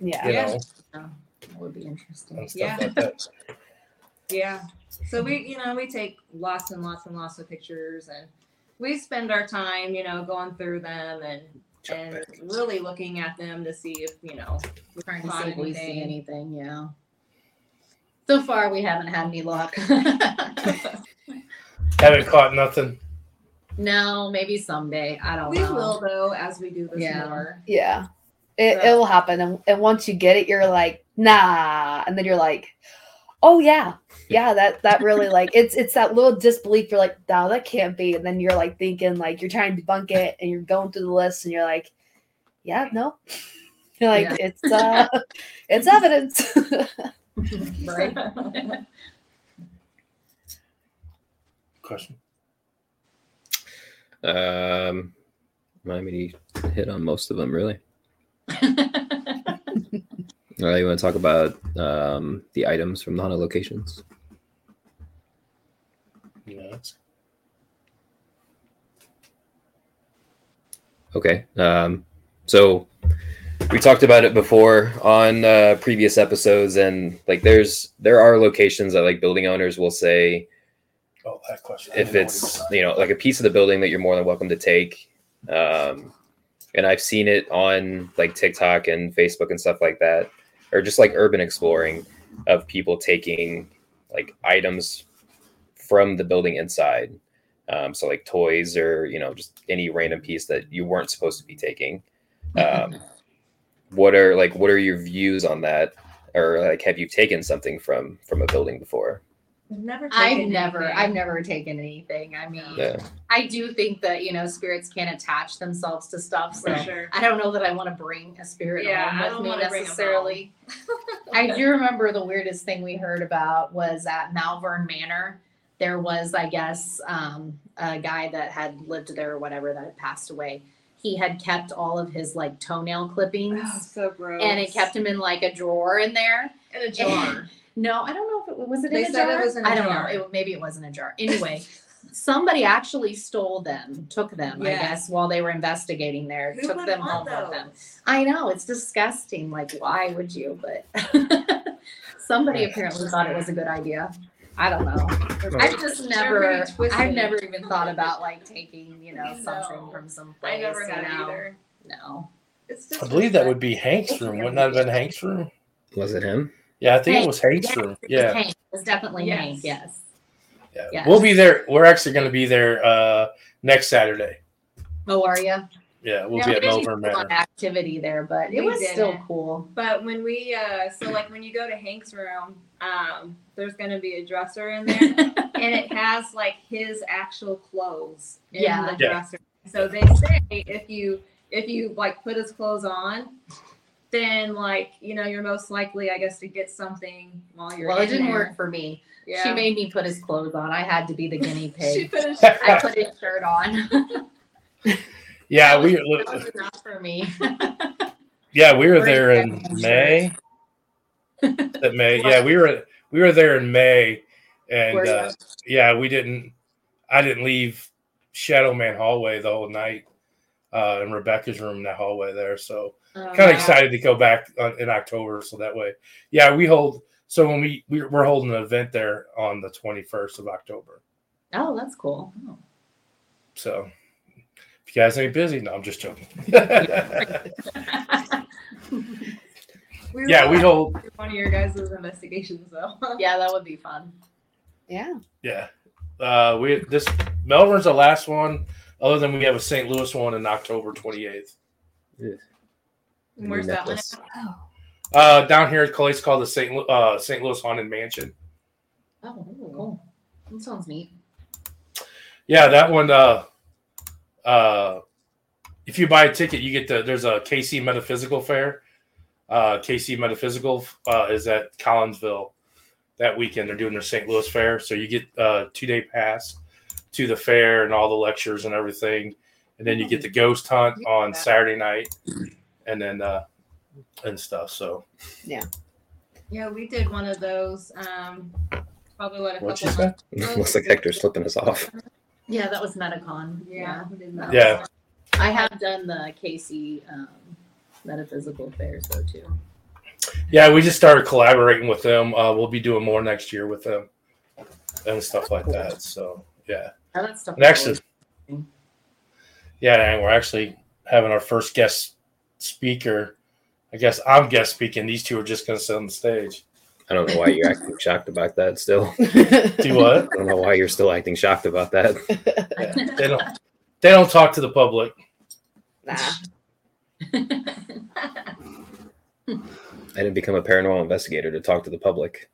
Yeah. you Yeah. that would be interesting. Yeah. like. Yeah. So we, you know, we take lots and lots and lots of pictures and we spend our time, you know, going through them and Check and back. really looking at them to see if, you know, we're Trying to caught see if we see anything. anything. Yeah. So far, we haven't had any luck. Haven't caught nothing. no, maybe someday. I don't we know. will though as we do this Yeah. more. Yeah. It, Yeah. it will happen. And, and once you get it, you're like, nah. And then you're like, oh yeah. Yeah, that that really like it's it's that little disbelief. You're like, no, that can't be. And then you're like thinking like you're trying to debunk it and you're going through the list and you're like, yeah, no. You're like, Yeah. it's uh it's evidence. right? Question. Um, I mean, you hit on most of them, really. All right, you want to talk about um, the items from the haunted locations? That's- Okay. Um, so we talked about it before on uh, previous episodes, and like there's there are locations that like building owners will say oh, that question. If didn't know it's you know like a piece of the building that you're more than welcome to take. Um, and I've seen it on like TikTok and Facebook and stuff like that, or just like urban exploring of people taking like items from the building inside. Um, so like toys or you know just any random piece that you weren't supposed to be taking. Um, what are like what are your views on that, or like have you taken something from from a building before? never. I've never, anything. I've never taken anything. I mean, Yeah. I do think that you know spirits can attach themselves to stuff. So For sure. I don't know that I want to bring a spirit Yeah, home I with don't me wanna necessarily. I do remember the weirdest thing we heard about was at Malvern Manor. There was, I guess, um, a guy that had lived there or whatever that had passed away. He had kept all of his like toenail clippings. Oh, so gross. And it kept him in like a drawer in there. in a jar. No, I don't know if it was it They in a said it jar. was in a I don't jar. know. It, maybe it wasn't a jar. Anyway, somebody actually stole them, took them. I guess while they were investigating there, Who took them home with them. I know it's disgusting. Like, why would you? But somebody apparently thought it was a good idea. I don't know. I've just never. I've never even thought about like taking, you know, something No. from some place. I never you had know? either. No. I believe that would be Hank's room. Wouldn't that have been Hank's room? Was it him? Yeah, I think Hank. it was Hank's Yes, room. Yeah. Hank. It was definitely Yes. Hank. Yes. yeah. Yes. We'll be there. We're actually going to be there uh, next Saturday. Oh, are you? Yeah, we'll Yeah, be we at didn't Malvern do a lot Manor. activity there, but it We was still didn't. cool. But when we, uh, so like when you go to Hank's room, um, there's gonna be a dresser in there, and it has like his actual clothes in Yeah. the Yeah. dresser. So they say if you if you like put his clothes on, then like you know you're most likely, I guess, to get something while you're. well, in it didn't there. work for me. Yeah. She made me put his clothes on. I had to be the guinea She pig. put his I put his shirt on. Yeah, we that was enough for me. yeah we were there in May. That May, yeah, we were we were there in May, and uh, yeah, we didn't. I didn't leave Shadow Man hallway the whole night. Uh, in Rebecca's room, in that hallway there. So Um, kind of excited to go back uh, in October. So that way, yeah, we hold. So when we, we we're holding an event there on the 21st of October. Oh, that's cool. So if you guys ain't busy, no, I'm just joking. We yeah, we have hold. one of your guys' investigations though. yeah, that would be fun. Yeah. Yeah, uh, we this Malvern's the last one. Other than we have a St. Louis one in October 28th. Yeah. Where's that one? Oh. Uh, down here, at It's called the St. Lu- uh, St. Louis Haunted Mansion. Oh, cool. That sounds neat. Yeah, that one. Uh, uh, if you buy a ticket, you get the. There's a KC Metaphysical Fair. Uh, KC Metaphysical uh, is at Collinsville that weekend. They're doing their St. Louis Fair, so you get a two day pass to the fair and all the lectures and everything, and then you get the ghost hunt on Saturday night, and then uh, and stuff. So Yeah, yeah, we did one of those. Um, probably what a what couple months. Looks like Hector's flipping us off. Yeah, that was Metacon. Yeah, we. Yeah. I have done the KC um, metaphysical fairs though too. Yeah, we just started collaborating with them. Uh, we'll be doing more next year with them and stuff like that. So yeah. That stuff. And yeah, and we're actually having our first guest speaker. I guess I'm guest speaking. These two are just going to sit on the stage. I don't know why you're acting shocked about that still. Do what? I don't know why you're still acting shocked about that. Yeah, they don't. They don't talk to the public. nah. I didn't become a paranormal investigator to talk to the public.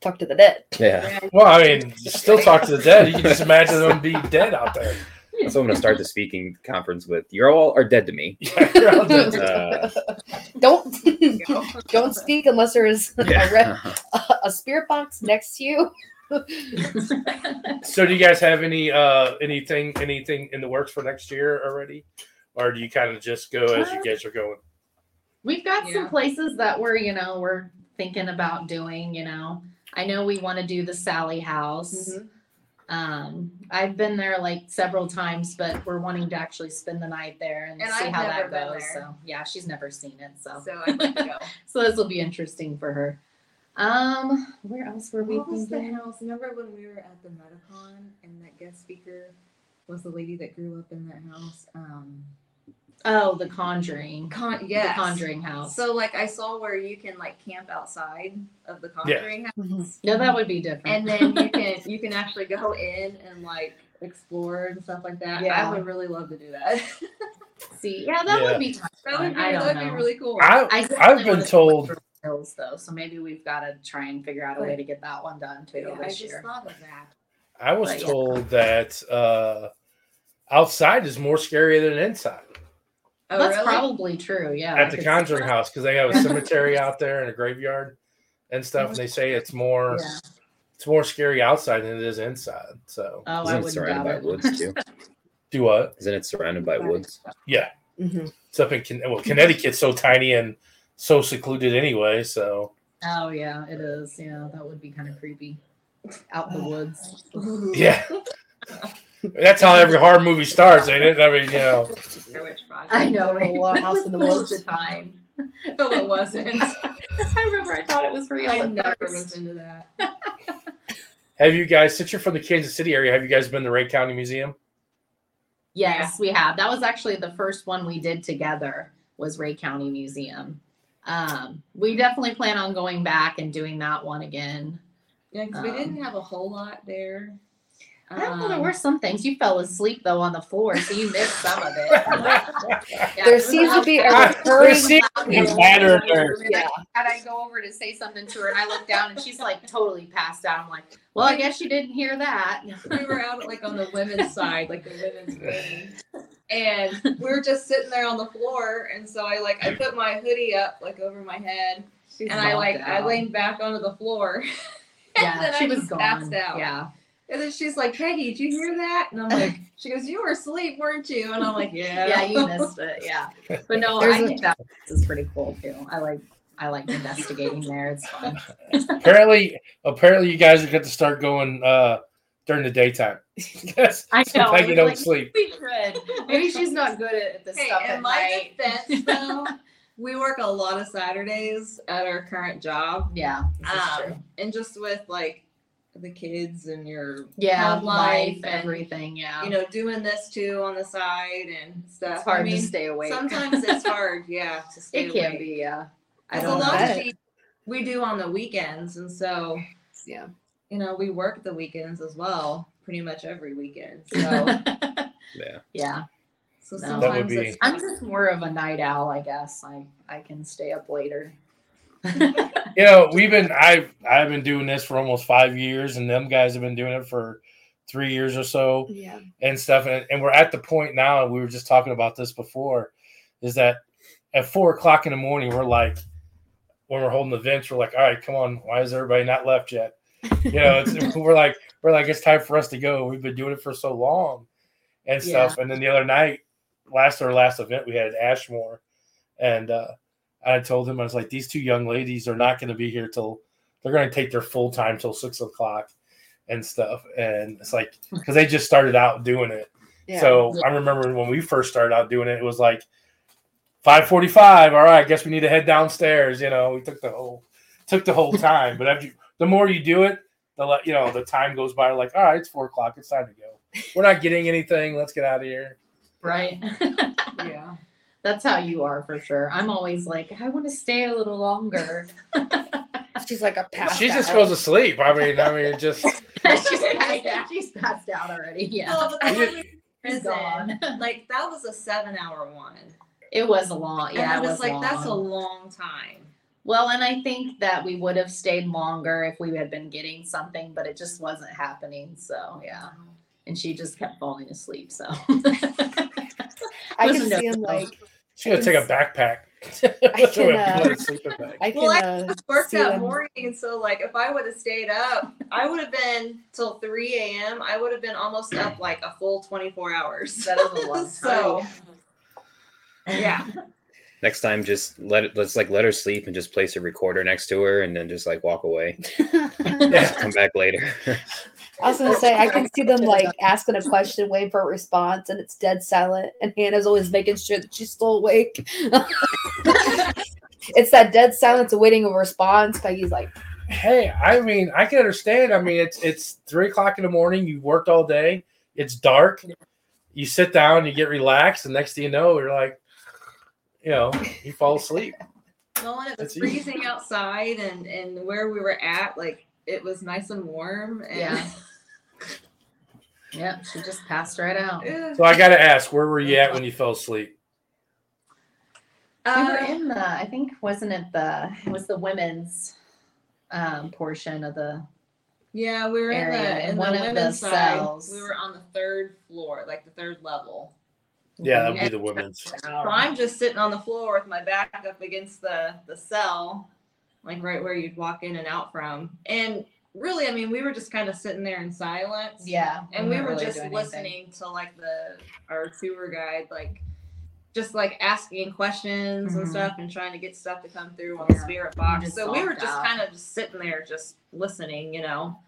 Talk to the dead. Yeah. Well, I mean, still talk to the dead. You can just imagine them being dead out there. That's So I'm going to start the speaking conference with "You're all are dead to me." Yeah, you're out there. Uh, Don't don't speak unless there is a, re- yeah. a spirit box next to you. So, do you guys have any uh anything anything in the works for next year already, or do you kind of just go as you guys are going? We've got Yeah. some places that we're, you know, we're thinking about doing, you know. I know we want to do the Sally House. Mhm. Um, I've been there like several times, but we're wanting to actually spend the night there and, And see I've how that goes. So yeah, she's never seen it. So So I'd like to go. so this will be interesting for her. Um, where else were we What was the house? Remember when we were at the Metacon and that guest speaker was the lady that grew up in that house? Um, Oh, the Conjuring. con- yes. The Conjuring house. So like I saw where you can like camp outside of the Conjuring house, no, that would be different. and then you can you can actually go in and like explore and stuff like that. Yeah. I would really love to do that. see, yeah, that Yeah. would be. that would be I that'd be really cool. I, I I've been told Hills though, so maybe we've got to try and figure out a way to get that one done too Yeah, I this just year. thought of that. I was But, yeah. told that uh, outside is more scary than inside Oh, That's really? probably true. Yeah. I at the Conjuring. House because they have a cemetery out there and a graveyard and stuff, and they say it's more Yeah. it's more scary outside than it is inside. So Oh, I Isn't it surrounded by it. woods too? do what? Isn't it surrounded by woods? Yeah, Mhm. it's up in well, Connecticut's so tiny and so secluded anyway. So Oh yeah, it is. Yeah, that would be kind of creepy. Out in the woods. yeah, that's how every horror movie starts, ain't it? I mean, you know, Blair Witch Project. I know, right? Little house in the Most woods. of the time. No, it wasn't. I remember I thought it was real. I never first. was into that. have you guys since you're from the Kansas City area? Have you guys been to Ray County Museum? Yes, we have. That was actually the first one we did together was Ray County Museum. Um, we definitely plan on going back and doing that one again. Yeah, because we Um, didn't have a whole lot there. I don't know. There Um, were some things. You fell asleep though on the floor, so you missed some of it. Yeah, There seems to be a recurring. there seems to be a pattern. Yeah. And I go over to say something to her, and I look down, and she's like totally passed out. I'm like, "Well, I guess you didn't hear that." we were out like on the women's side, like the women's wing. And we were just sitting there on the floor. And so I like I put my hoodie up like over my head. She's and I like knocked I leaned back onto the floor. Yeah, then she I was just gone. passed out. Yeah, And then she's like, Peggy, did you hear that? And I'm like, she goes, You were asleep, weren't you? And I'm like, Yeah. yeah, you missed it. Yeah, but no, There's I a- think that is pretty cool too. I like I like investigating there. It's fun. apparently, apparently, you guys are going to start going uh, during the daytime. Yes, I so know, I Peggy was don't like, sleep. We could. Maybe she's not good at this Hey, stuff in at my night. defense though, we work a lot of Saturdays at our current job. Yeah, this is true. Um, and just with like the kids and your Yeah, home life, life and everything. Yeah, you know, doing this too on the side and stuff. it's hard I mean, to stay awake. sometimes it's hard, yeah, to stay it can awake. be. Yeah, I a don't lot of things we do on the weekends, and so Yeah. you know we work the weekends as well, pretty much every weekend. So, Yeah. yeah, so No. sometimes be- it's I'm just more of a night owl, I guess. I I can stay up later. You know, we've been I've I've been doing this for almost five years, and them guys have been doing it for three years or so. Yeah. and stuff. And, and we're at the point now, and we were just talking about this before, is that at four o'clock in the morning, we're like, when we're holding the events, we're like, all right, come on, why is everybody not left yet? You know, it's, we're like, we're like, it's time for us to go. We've been doing it for so long and stuff. And then the other night, last our last event, we had at Ashmore, and uh, I told him I was like, these two young ladies are not going to be here till they're going to take their full time till six o'clock and stuff. And it's like because they just started out doing it. Yeah. So I remember when we first started out doing it, it was like 545. All right, I guess we need to head downstairs. You know, we took the whole took the whole time. but after you, the more you do it, the le- you know, the time goes by like, all right, it's four o'clock, it's time to go. We're not getting anything. Let's get out of here. right. yeah. That's how you are for sure. I'm always like, I want to stay a little longer. She's like a pass. She just goes to sleep. I mean, I mean, just she's, passed out. she's passed out already. Yeah. Well, but the one we She's prison, gone. like that was a seven-hour one. It was a long, yeah. and it I was like, long. that's a long time. Well, and I think that we would have stayed longer if we had been getting something, but it just wasn't happening. So yeah, and she just kept falling asleep. So I can to see him herself. like she's gonna take a backpack. I can, uh, Let her sleep in bag. I can Well, I uh, Worked see that morning, so like if I would have stayed up, I would have been till three a.m. I would have been almost up like a full twenty-four hours. that is a long So yeah, Next time, just let it. Let's like let her sleep and just place a recorder next to her, and then just like walk away. Yeah. Come back later. I was gonna say I can see them like asking a question, waiting for a response, and it's dead silent. And Hannah's always making sure that she's still awake. it's that dead silence awaiting a response. Peggy's like, Hey, I mean, I can understand. I mean, it's it's three o'clock in the morning. You worked all day. It's dark. You sit down, you get relaxed, and next thing you know, you're like, you know, you fall asleep. well, when it was That's easy. freezing outside and and where we were at, like it was nice and warm. And Yeah. Yeah, she just passed right out. So I got to ask, where were you at when you fell asleep? we were Uh, in the, I think, wasn't it the, it was the women's um, portion of the, yeah, we were in area, the in in one the of the women's side. cells. We were on the third floor, like the third level. Yeah, that'd be the women's. So I'm just sitting on the floor with my back up against the the cell, like right where you'd walk in and out from. And really, I mean, we were just kind of sitting there in silence. Yeah. And we weren't really just listening anything. to like the our tour guide, like just like asking questions and Mhm. stuff and trying to get stuff to come through on the spirit box. So we were just out. kind of just sitting there, just listening, you know.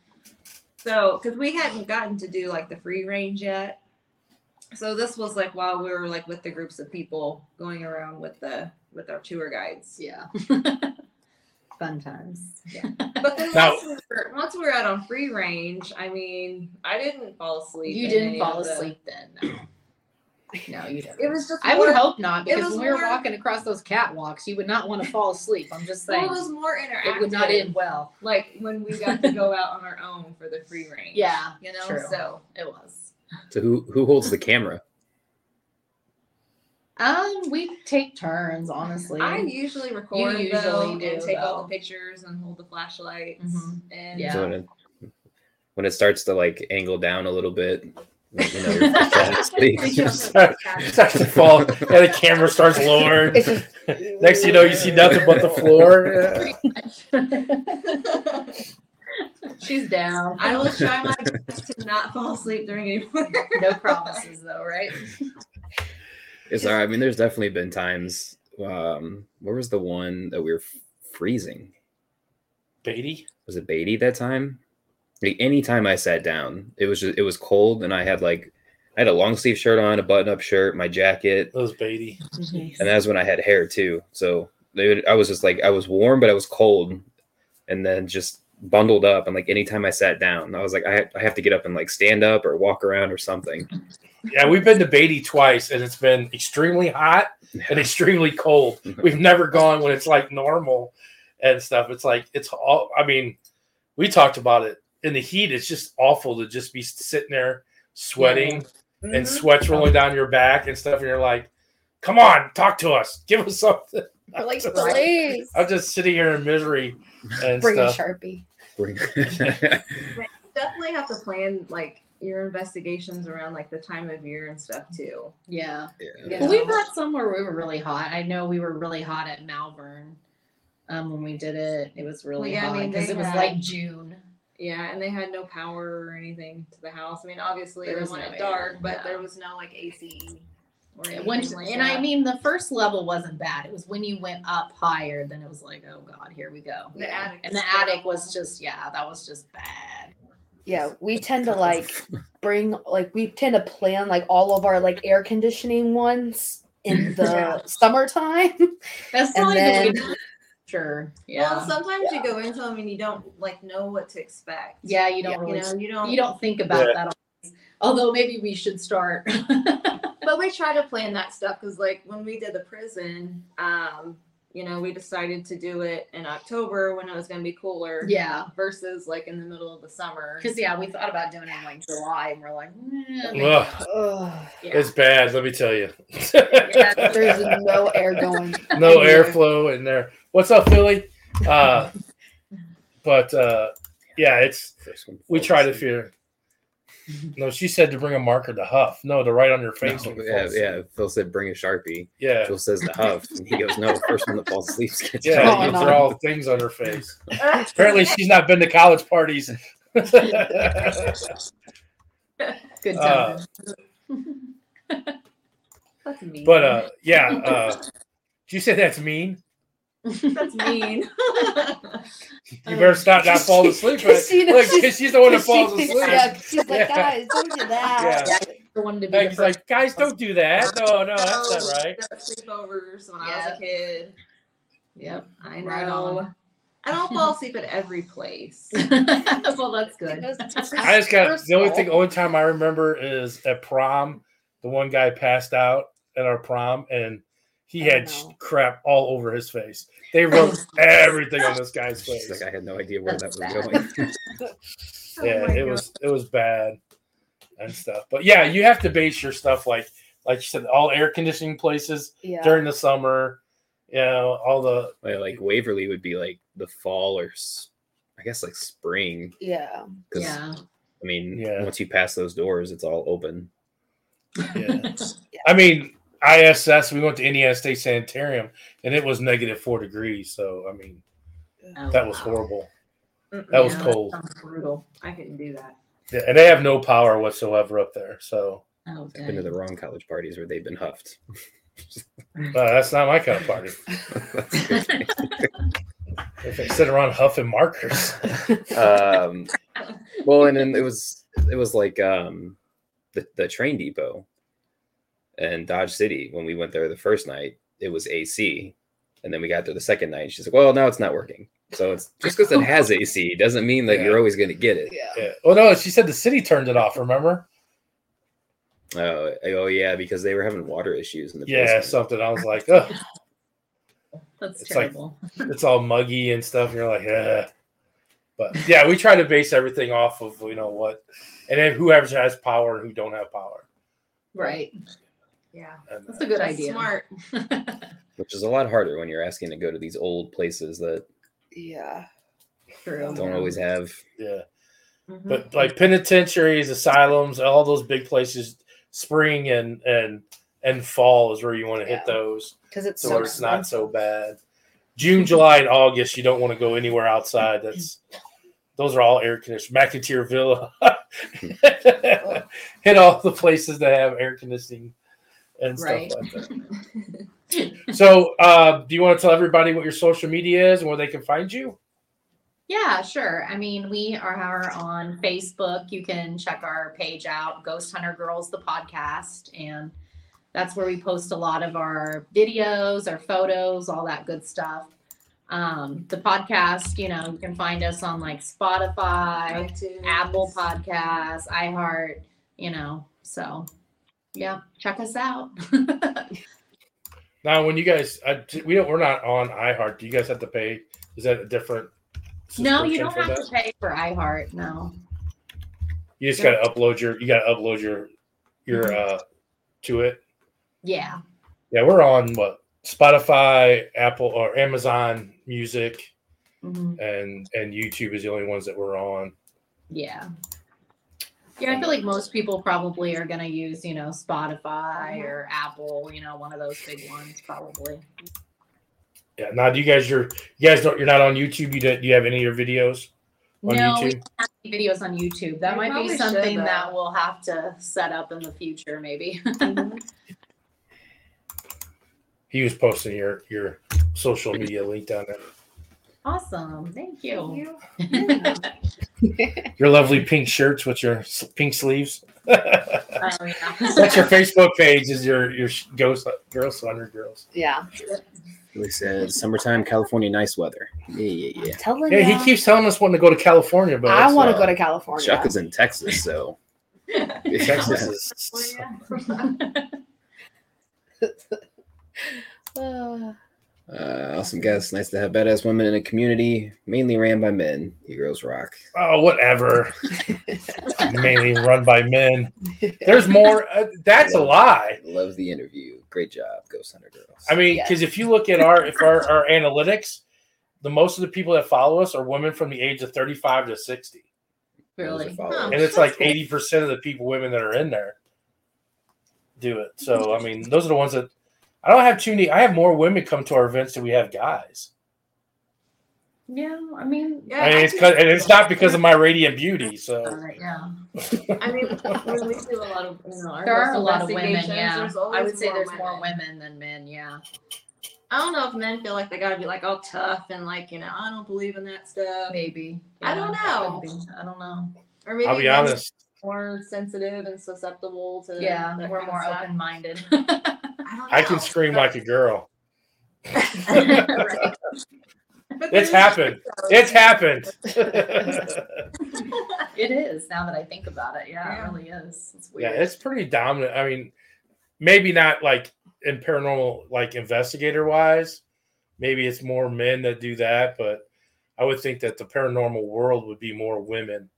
So, because we hadn't gotten to do like the free range yet. So this was like while we were like with the groups of people going around with the with our tour guides. Yeah. Fun times. Yeah. But then Now- once, we were, once we were out on free range, I mean, I didn't fall asleep. You didn't fall of the- asleep then. No. No, you didn't. It was just. I would hope not it because was when we were more- walking across those catwalks, you would not want to fall asleep. I'm just Well, saying. it was more interactive. It would not end well. Like when we got to go out on our own for the free range. Yeah, You know, true. so It was. So who who holds the camera? Um, we take turns, honestly. I usually record I usually though, do, and take all the pictures and hold the flashlights Mhm. and Yeah. So when it when it starts to like angle down a little bit, you know, you're just trying to sleep. We jump Start- to fall, and the camera starts lowering. Just Next you know, you see nothing but the floor. She's down. I will try my best to not fall asleep during any no promises though, right? It's all right. I mean, there's definitely been times. Um, where was the one that we were f- freezing? Beatty, Was it Beatty that time? Like, anytime I sat down, it was just it was cold, and I had like I had a long sleeve shirt on, a button up shirt, my jacket, that was Beatty. and that's when I had hair too. So they would, I was just like I was warm, but I was cold, and then just bundled up. And like anytime I sat down, I was like I, I have to get up and like stand up or walk around or something. Yeah, we've been to Beatty twice, and it's been extremely hot and extremely cold. We've never gone when it's like normal and stuff. It's like it's all. I mean, we talked about it in the heat. It's just awful to just be sitting there sweating and mm-hmm. sweats rolling down your back and stuff, and you're like, "Come on, talk to us, give us something." We're like, Just- please I'm just sitting here in misery and bring a stuff. sharpie. Definitely have to plan like your investigations around like the time of year and stuff too. Yeah. Yeah. Well, we've had some where we were really hot. I know we were really hot at Malvern. Um, when we did it, it was really Well, yeah, hot mean, because they it was had- like June. Yeah, and they had no power or anything to the house. I mean, obviously There they was want no dark, air, but yeah. there was no like AC or went, like and that. I mean, the first level wasn't bad. It was when you went up higher, then it was like, oh god, here we go. The attic and the attic was just, yeah, that was just bad. Yeah, we tend to like bring like we tend to plan like all of our like air conditioning ones in the Yeah. summertime. That's And probably then- the sure. Yeah. Well, sometimes you go into them and you don't like know what to expect. yeah, you don't Yeah, really, you know, you don't. you don't think about Yeah. that. always. Although maybe we should start. But we try to plan that stuff because, like, when we did the prison, um, you know, we decided to do it in October when it was going to be cooler. yeah. Versus like in the middle of the summer. Because yeah, we thought about doing it in like July, and we're like, eh, Ugh. Ugh, Yeah. it's bad. Let me tell you. Yeah, there's no air going. no airflow in there. What's up, Philly? Uh, but uh, yeah, it's we falls try to asleep. Fear. No, she said to bring a marker to huff. No, to write on your face. when you fall yeah, asleep. yeah. Phil said bring a sharpie. yeah, Phil says to huff, and he goes, "No, the first one that falls asleep gets yeah. Oh, You no. throw all things on her face. Apparently, she's not been to college parties. good Uh, time. That's mean. but uh, yeah. Uh, you say that's mean. That's mean. You better stop not falling asleep. Right? Christina, Look, she's- she's the one that falls She- asleep. Yeah, she's like, Yeah. guys, don't do that. Yeah. I wanted to be Like, the like, guys, don't do that. No, no, that's not right. Sleepovers when I was a kid. Yep. I know. Right. I don't fall asleep at every place. well, that's good. I just got the only thing, only time I remember is at prom. The one guy passed out at our prom, and he Oh, had no. crap all over his face. They wrote everything on this guy's She's face. like, I had no idea where That's that was bad. going. Yeah, Oh my it was it was bad and stuff. But yeah, you have to base your stuff like like you said, all air conditioning places Yeah. during the summer. you know, all the Like, like Waverly would be like the fall or I guess like spring. Yeah. Yeah. I mean, Yeah. once you pass those doors, it's all open. yeah. I mean, ISS. We went to Indiana State Sanitarium, and it was negative four degrees. So I mean, Oh, that was wow. horrible. Mm-mm. That was Yeah, cold. sounds brutal. I couldn't do that. Yeah, and they have no power whatsoever up there. So Oh, I've been to the wrong college parties where they've been huffed. uh, that's not my kind of party. If they sit around huffing markers, um, well, and then it was it was like um, the the train depot and Dodge City when we went there the first night. It was AC, and then we got there the second night. She's like, "Well, now it's not working." So it's just because it has AC doesn't mean that Yeah. you're always going to get it. Yeah. yeah. Well, no, she said the city turned it off. Remember? Oh, oh yeah, because they were having water issues in the Yeah, basement. something. I was like, oh, That's It's like- terrible. it's all muggy and stuff. And you're like, yeah. But yeah, we try to base everything off of you know what, and then whoever has power and who don't have power. right. Yeah. And, That's a good idea. Smart. which is a lot harder when you're asking to go to these old places that Yeah. True. don't always have. yeah. Mhm. But like penitentiaries, asylums, all those big places, spring and and and fall is where you want to hit those. Because it's So so it's not so bad. June, July, and August, you don't want to go anywhere outside. That's those are all air conditioned. McInteer Villa. Hit all the places that have air conditioning and stuff Right. like that. So, uh, do you want to tell everybody what your social media is and where they can find you? Yeah, sure. I mean, we are on Facebook. You can check our page out, Ghost Hunter Girls, the podcast. And that's where we post a lot of our videos, our photos, all that good stuff. Um, the podcast, you know, you can find us on like Spotify, iTunes. Apple Podcasts, iHeart, you know. So, yeah, check us out. Now, when you guys, I, we don't, we're not on iHeart. Do you guys have to pay? Is that a different? no, you don't have that? to pay for iHeart. No. You just got to upload your. You got to upload your your Mm-hmm. uh to it. Yeah. Yeah, we're on what Spotify, Apple, or Amazon Music, Mhm. and and YouTube is the only ones that we're on. Yeah. Yeah, I feel like most people probably are going to use, you know, Spotify uh-huh. or Apple, you know, one of those big ones, probably. Yeah. Now, do you guys you're you guys don't you're not on YouTube? You don't, do you have any of your videos on no, we YouTube? don't have any videos on YouTube. That We might probably be should, something though. that we'll have to set up in the future, maybe. Mm-hmm. He was posting your your social media link down there. Awesome. Thank you. Your lovely pink shirts with your pink sleeves. That's Oh, yeah. your Facebook page. Is your your sh- ghost girls hundred girls? Yeah. Really says summertime California nice weather. Yeah, yeah, yeah. telling Yeah, you. he keeps telling us wanting to go to California, but I want to not- go to California. Chuck is in Texas, so Texas is Well, yeah. Uh, Uh, awesome guest. Nice to have badass women in a community mainly ran by men. You girls rock. oh whatever. Mainly run by men. There's more. Uh, that's a lie. Love the interview. Great job, Ghost Hunter Girls. I mean, Yes. because if you look at our if our, our analytics, the most of the people that follow us are women from the age of 35 to 60. Really? followers. Huh. And it's like 80% of the people, women that are in there do it. So, I mean, those are the ones that I don't have too many. I have more women come to our events than we have guys. Yeah, I mean, Yeah, I mean, it's 'cause- and it's not because of my radiant beauty. So, uh, yeah. I mean, we do a lot of, you know, There are a lot of women, yeah. I would say more there's more women than men, yeah. I don't know if men feel like they gotta be like all tough and like, you know, I don't believe in that stuff. Maybe. I don't know. be. I don't know. Or maybe I'll be honest. more sensitive and susceptible to Yeah, we're more open minded. I, don't I can scream like a girl. right. But It's happened. It's happened. It is now that I think about it. Yeah, Yeah. it really is. It's yeah, it's pretty dominant. I mean, maybe not like in paranormal, like investigator wise. Maybe it's more men that do that, but I would think that the paranormal world would be more women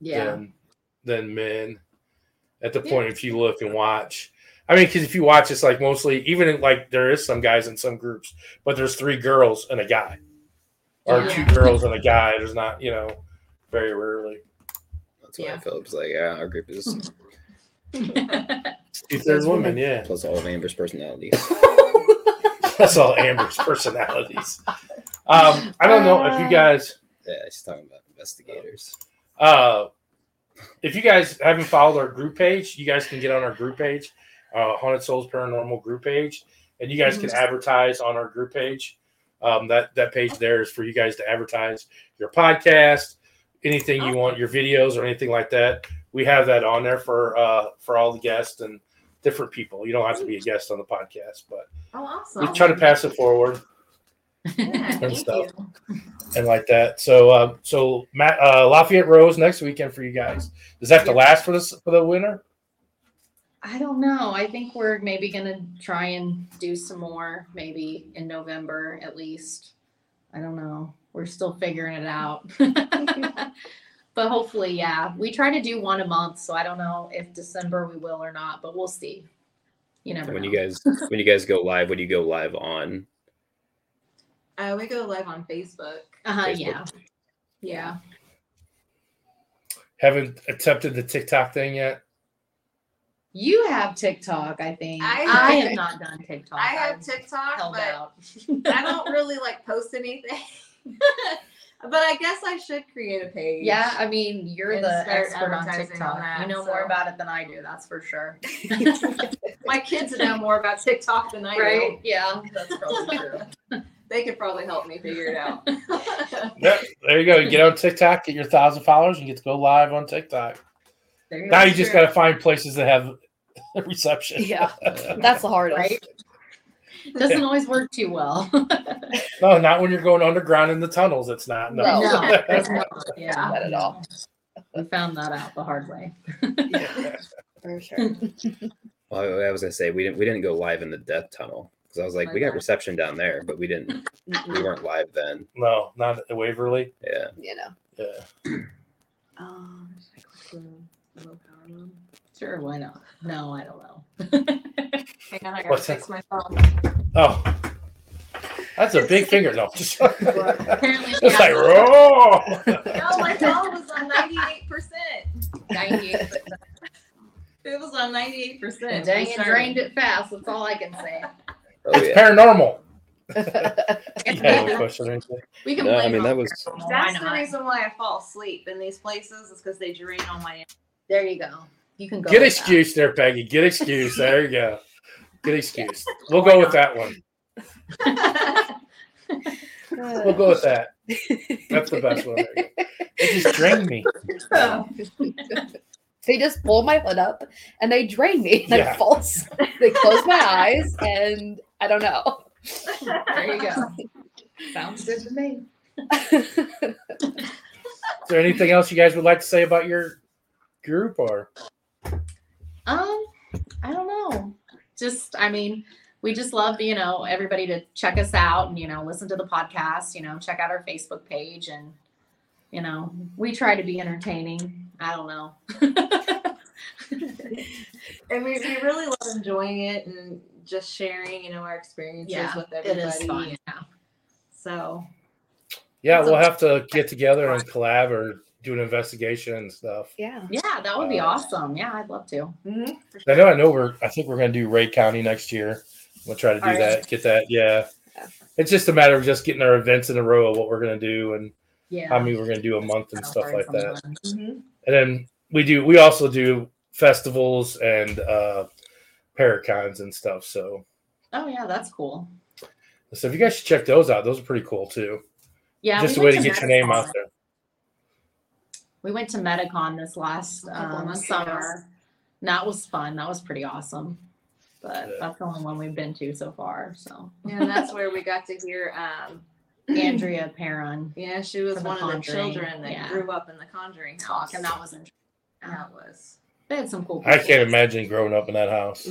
yeah. than than men. At the Yeah. point, if you look and watch, I mean, because if you watch, it's like mostly even in, like there is some guys in some groups, but there's three girls and a guy, or Yeah. two girls and a guy. There's not, you know, very rarely. That's why Yeah. Philip's like, yeah, our group is Two thirds women, yeah. plus all of Amber's personalities. That's all Amber's personalities. Um, I don't know if you guys, Yeah, she's talking about investigators. uh, if you guys haven't followed our group page, you guys can get on our group page, uh, Haunted Souls Paranormal group page, and you guys can advertise on our group page. Um, that that page there is for you guys to advertise your podcast, anything you want, your videos or anything like that. We have that on there for uh, for all the guests and different people. You don't have to be a guest on the podcast, but Oh, awesome. we try to pass it forward. Yeah, thank stuff. you. and like that. So, uh, so Matt, uh, Lafayette Rose next weekend for you guys. Does that have to last for this for the winter? I don't know. I think we're maybe gonna try and do some more, maybe in November at least. I don't know. We're still figuring it out. but hopefully, yeah. We try to do one a month, so I don't know if December we will or not, but we'll see. You never When know. you guys when you guys go live, what do you go live on? Uh, we go live on Facebook. uh-huh, Facebook? yeah. Yeah. Haven't attempted the TikTok thing yet. You have TikTok, I think. I I, have- have not done TikTok. I have I've TikTok, held but out. I don't really like post anything. but I guess I should create a page. Yeah, I mean, you're And the start expert on advertising TikTok. on that, you know more about it than I do, that's for sure. My kids know more about TikTok than I do. right? Yeah, that's probably true. They could probably help me figure it out. Yep, there you go. You get on TikTok, get your thousand followers, and get to go live on TikTok. There Now go. you just got to find places that have reception. Yeah. That's the hardest. Right? Doesn't always work too well. no, not when you're going underground in the tunnels. It's not. No. No. no, it doesn't work. yeah, Not at all. we found that out the hard way. For sure. Well, I I was gonna say we didn't we didn't go live in the death tunnel because I was like, we got reception down there, but we didn't we weren't live then. no, not at Waverly. Yeah. you know. Yeah. Um, Sure, why not? No, I don't know. Hang on, I gotta What's that? fix my phone. Oh, that's a big finger. No, just Apparently, she it's like has raw. No, my phone was on 98%. 98. It was on 98%. Dang, it drained it fast. That's all I can say. Oh it's yeah. paranormal. You had a question or anything? We can No, I blame mean, that was- That's the reason why I fall asleep in these places is because they drain all my There you go. You can go. Get with excuse there, Peggy. Get excuse. There you go. Get excuse. We'll go with that one. We'll go with that. That's the best one. There you go. It just drained me. they just pull my hood up and they drain me. And Yeah. I fall asleep. They close my eyes and I don't know. There you go. Sounds good to me. Is there anything else you guys would like to say about your group or? Um, I don't know. Just, I mean, we just love, you know, everybody to check us out and, you know, listen to the podcast, you know, check out our Facebook page and, you know, we try to be entertaining. I don't know. And we, we really love enjoying it and just sharing, you know, our experiences Yeah, with it everybody. is fun. Yeah. So Yeah, we'll have to get together and collab or do an investigation and stuff. Yeah. Yeah, that would be Uh, awesome. Yeah, I'd love to. I know, I know. We're. I think we're going to do Ray County next year. We'll try to do Are you? that. Get that. Yeah. Yeah. It's just a matter of just getting our events in a row of what we're going to do and Yeah. how many we're going to do a month and stuff like that. mhm. And then we do. We also do festivals and uh paracons and stuff. So, Oh, yeah, that's cool. so if you guys should check those out, those are pretty cool too. Yeah. just a way went to get your name out there. We went to Metacon this last um, summer. And that was fun. That was pretty awesome. But Yeah. that's the only one we've been to so far. So and that's where we got to hear um Andrea Perron yeah, she was From The one of the children that yeah. grew up in the conjuring talk, house. and that was interesting. that was They had some cool. I can't imagine growing up in that house.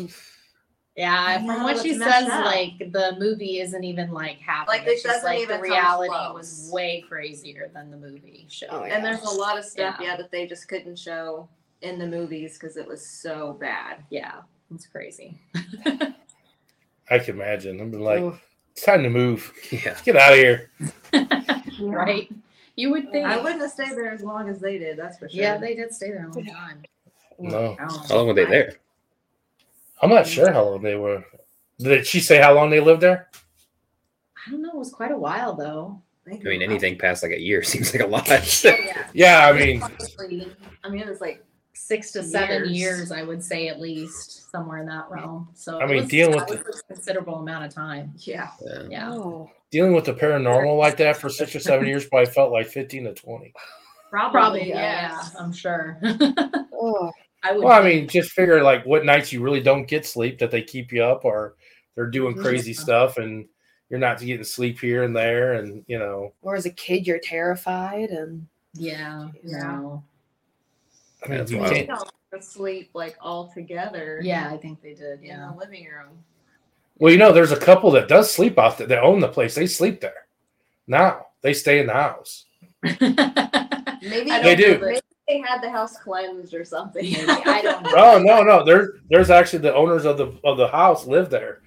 Yeah, from what she says, up. like the movie isn't even like happening. Like, it it's just doesn't like even the reality close. was way crazier than the movie showed. Oh, yeah. and there's a lot of stuff Yeah. yeah. that they just couldn't show in the movies because it was so bad. Yeah, It's crazy. I can imagine. I'm like, Oof. it's time to move. Yeah. Let's get out of here. right? You would think. I wouldn't have stayed there as long as they did. That's for sure. Yeah, they did stay there a long time. No, I don't know. How long were they there? I'm not sure how long they were. Did she say how long they lived there? I don't know. It was quite a while though. I mean, anything past like a year seems like a lot. Yeah. Yeah, I mean, Honestly, I mean, it was like Six to seven Years. years, I would say at least somewhere in that realm. So I mean, was- dealing with was a considerable amount of time. yeah. Yeah. Yeah, Oh. dealing with the paranormal like that for six or seven years probably felt like 15 to 20. Probably, probably. yeah. Yeah, I'm sure. Oh. I would. Well, I mean, just figure like what nights you really don't get sleep that they keep you up or they're doing Mm-hmm. crazy stuff and you're not getting sleep here and there. And, you know, Or as a kid, you're terrified and yeah, Yeah. no. I mean, That's you can't, don't sleep like all together. Yeah, I think they did. In Yeah. the living room. well, you know, there's a couple that does sleep out there. They own the place. They sleep there. Now they stay in the house. Maybe They don't do. know that- Maybe they had the house cleansed or something. Maybe. I don't know. Oh no, no. There, there's actually the owners of the of the house live there,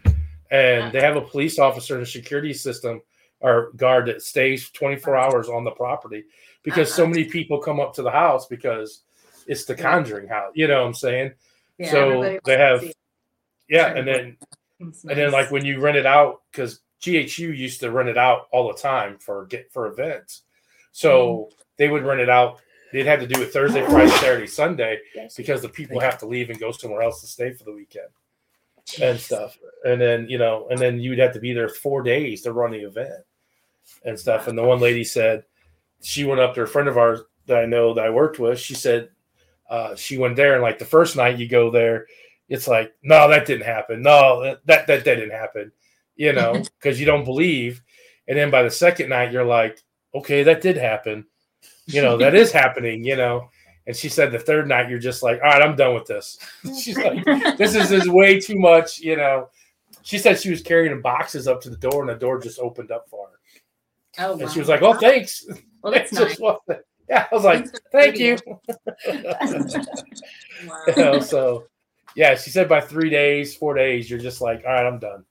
and they have a police officer and a security system or guard that stays 24 hours on the property because so Uh-huh. many people come up to the house because it's the Conjuring house. You know what I'm saying? Yeah, so they have, yeah, and then it's and then like when you rent it out because GHU used to rent it out all the time for get for events, so they would rent it out. They'd have to do it Thursday, Friday, Saturday, Sunday yes. because the people have to leave and go somewhere else to stay for the weekend and stuff. And then, you know, and then you'd have to be there four days to run the event and stuff. And the one lady said she went up to a friend of ours that I know that I worked with. She said uh, she went there and like the first night you go there, it's like, no, that didn't happen. No, that that, that didn't happen, you know, because you don't believe. And then by the second night, you're like, okay, that did happen. You know, that is happening, you know. And she said the third night, you're just like, all right, I'm done with this. She's like, this is, is way too much, you know. She said she was carrying boxes up to the door and the door just opened up for her. oh, And wow. she was like, oh, thanks. well, that's nice. Yeah, I was like, thank you. Wow. You know, so, yeah, she said by three days, four days, you're just like, all right, I'm done.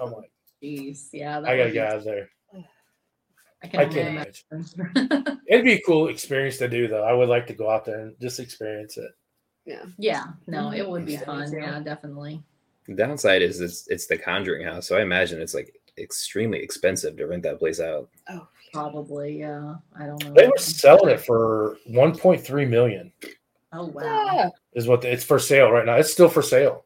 I'm like, Jeez, yeah. I got to get out of there. I can I only can't imagine. imagine. It'd be a cool experience to do, though. I would like to go out there and just experience it. yeah, Yeah. no, it would be Yeah, fun. too. Yeah, definitely. The downside is it's, it's the Conjuring house, so I imagine it's like extremely expensive to rent that place out. Oh. Probably, yeah. I don't know. They were selling it for 1.3 million. Oh wow. Is what the, it's for sale right now. It's still for sale.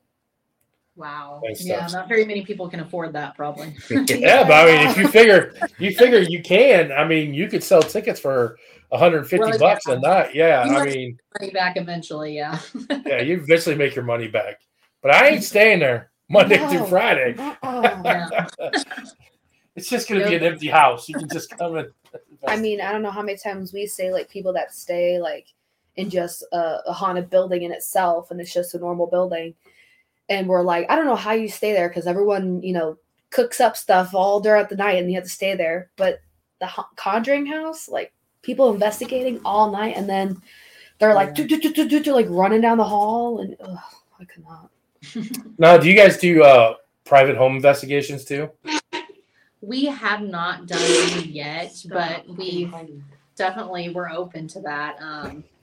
Wow. and Yeah, stuff. not very many people can afford that, probably. Yeah, but I mean, if you figure, you figure you can. I mean, you could sell tickets for 150 Well, bucks yeah. a night. Yeah, You I must- mean, Money back eventually, yeah. yeah, you eventually make your money back. But I ain't staying there Monday No. through Friday. uh-uh. It's just going to be an empty house. You can just come and. I mean, I don't know how many times we say like people that stay like in just a, a haunted building in itself, and it's just a normal building, and we're like, I don't know how you stay there because everyone, you know, cooks up stuff all throughout the night, and you have to stay there. But the ha- Conjuring House, like people investigating all night, and then they're like, Yeah. do, do, do, do, do, like running down the hall, and ugh, I could not. now, do you guys do uh, private home investigations too? We have not done any yet, but we definitely we're open to that. Um, we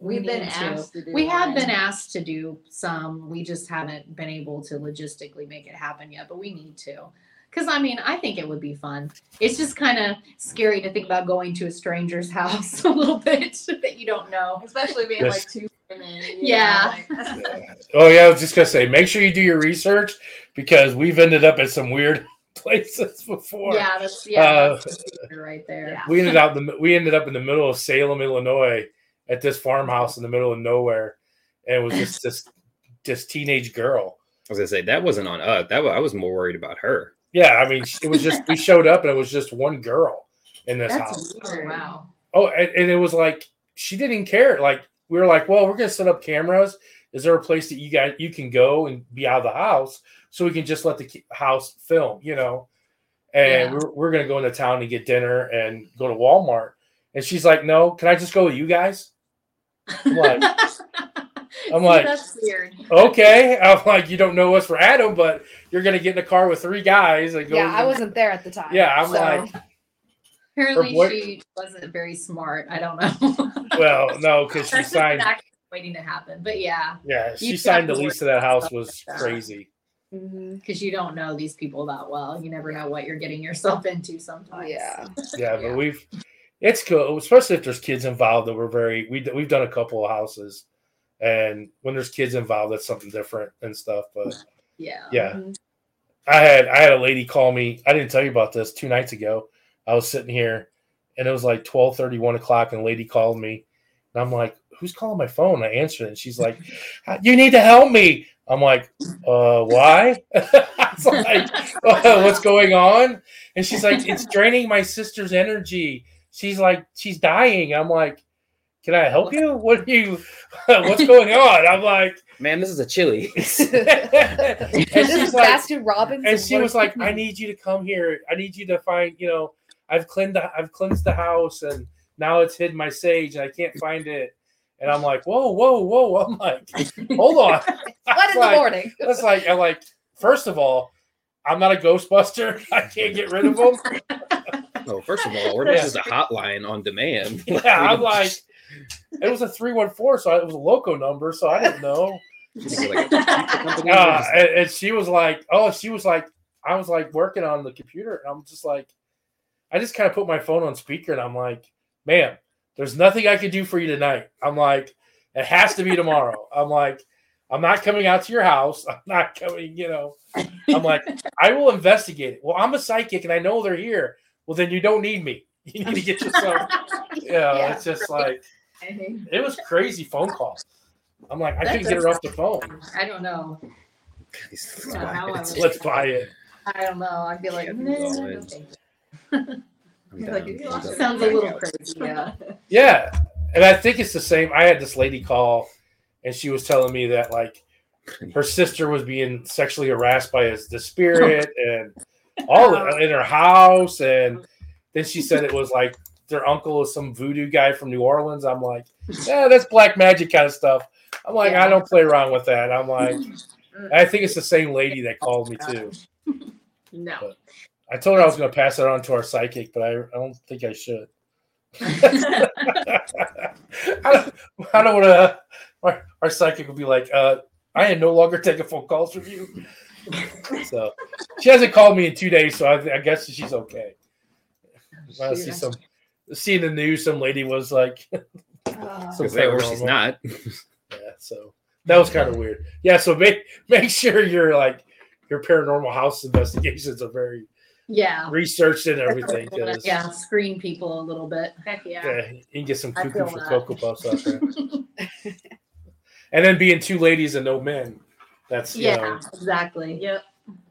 We've been need to. asked to do We have one. been asked to do some. We just haven't been able to logistically make it happen yet, but we need to. Because I mean, I think it would be fun. It's just kind of scary to think about going to a stranger's house a little bit that you don't know. Especially being Yes. like two women. you Yeah. know, like- Oh yeah, I was just gonna say, make sure you do your research because we've ended up at some weird places before. Yeah, that's yeah, Uh, that's the secret right there. Yeah. we ended out the we ended up in the middle of Salem, Illinois, at this farmhouse in the middle of nowhere, and it was just this this teenage girl. I was gonna say that wasn't on us. That was, I was more worried about her. Yeah, I mean, it was just we showed up and it was just one girl in this That's house. Oh, weird. wow. Oh, and, and it was like she didn't care. Like we were like, well, we're gonna set up cameras. Is there a place that you guys you can go and be out of the house so we can just let the house film, you know? And Yeah. we're, we're gonna go into town and get dinner and go to Walmart. And she's like, no, can I just go with you guys? I'm like, I'm like, that's weird. okay. I'm like, you don't know us for Adam, but you're gonna get in a car with three guys and go. Yeah, I wasn't there at the time. Yeah, I'm so- like, Apparently, boy- she wasn't very smart. I don't know. well, no, because she That's signed. actually waiting to happen. But yeah, Yeah, she signed the lease to that house was like that. crazy. Mhm. because you don't know these people that well. You never know what you're getting yourself into sometimes. Yeah. Yeah, but Yeah. we've it's cool, especially if there's kids involved. That we're very we we've done a couple of houses, and when there's kids involved, that's something different and stuff. But Yeah. yeah, Mhm. I had I had a lady call me. I didn't tell you about this two nights ago. I was sitting here, and it was like 12, 1 o'clock, and a lady called me, and I'm like, "Who's calling my phone?" I answered, and she's like, "You need to help me." I'm like, "Uh, why?" Like, "Uh, "What's going on?" And she's like, "It's draining my sister's energy. She's like, she's dying." I'm like, "Can I help you? What do you? What's going on?" I'm like, Man, this is a chili. and this she's is like, Baskin Robbins. and she was like, "I need you to come here. I need you to find. You know, I've cleaned the I've cleansed the house, and now it's hid my sage, and I can't find it." And I'm like, "Whoa, whoa, whoa!" I'm like, "Hold on." What in the like- morning? That's like, I'm like, first of all, I'm not a Ghostbuster. I can't get rid of them. Oh, first of all, we're Yeah. just a hotline on demand. Yeah, I'm like, it was a three one four, so it was a loco number, so I didn't know. Like, Uh, and, and she was like, oh, she was like, I was like working on the computer, and I'm just like, I just kind of put my phone on speaker, and I'm like, man, there's nothing I can do for you tonight. I'm like, it has to be tomorrow. I'm like, I'm not coming out to your house. I'm not coming, you know. I'm like, I will investigate it. Well, I'm a psychic, and I know they're here. Well, then you don't need me. You need to get yourself. You know, Yeah, it's just like it was crazy phone call. I'm like, I couldn't get her off the phone. I don't know. These Yeah, how I lines. would- Let's buy it. I don't know. I'd be like, Yeah, no, lines. thank you." I'm Like, down. you I'm lost down. your Sounds a little crazy. Yeah. Yeah. And I think it's the same. I had this lady call and she was telling me that like her sister was being sexually harassed by his, the spirit and all in her house. And then she said it was like their uncle is some voodoo guy from New Orleans. I'm like, yeah, that's black magic kind of stuff. I'm like, I don't play around with that. I'm like, I think it's the same lady that called me too. No. I told her I was going to pass it on to our psychic, but I, I don't think I should. I don't, I don't want to. Our, our psychic would be like, uh, I am no longer taking phone calls from you. So she hasn't called me in two days, so I, I guess she's okay. I see some, see in the news, some lady was like, Oh. some they- or she's not. Yeah, so that was kind of weird. Yeah, so make make sure your like your paranormal house investigations are very Yeah. researched and everything. Yeah. Screen people a little bit. Heck yeah. yeah, you can get some I cuckoo for that. cocoa puffs out there. and then being two ladies and no men. That's you Yeah. know, Exactly. Yep.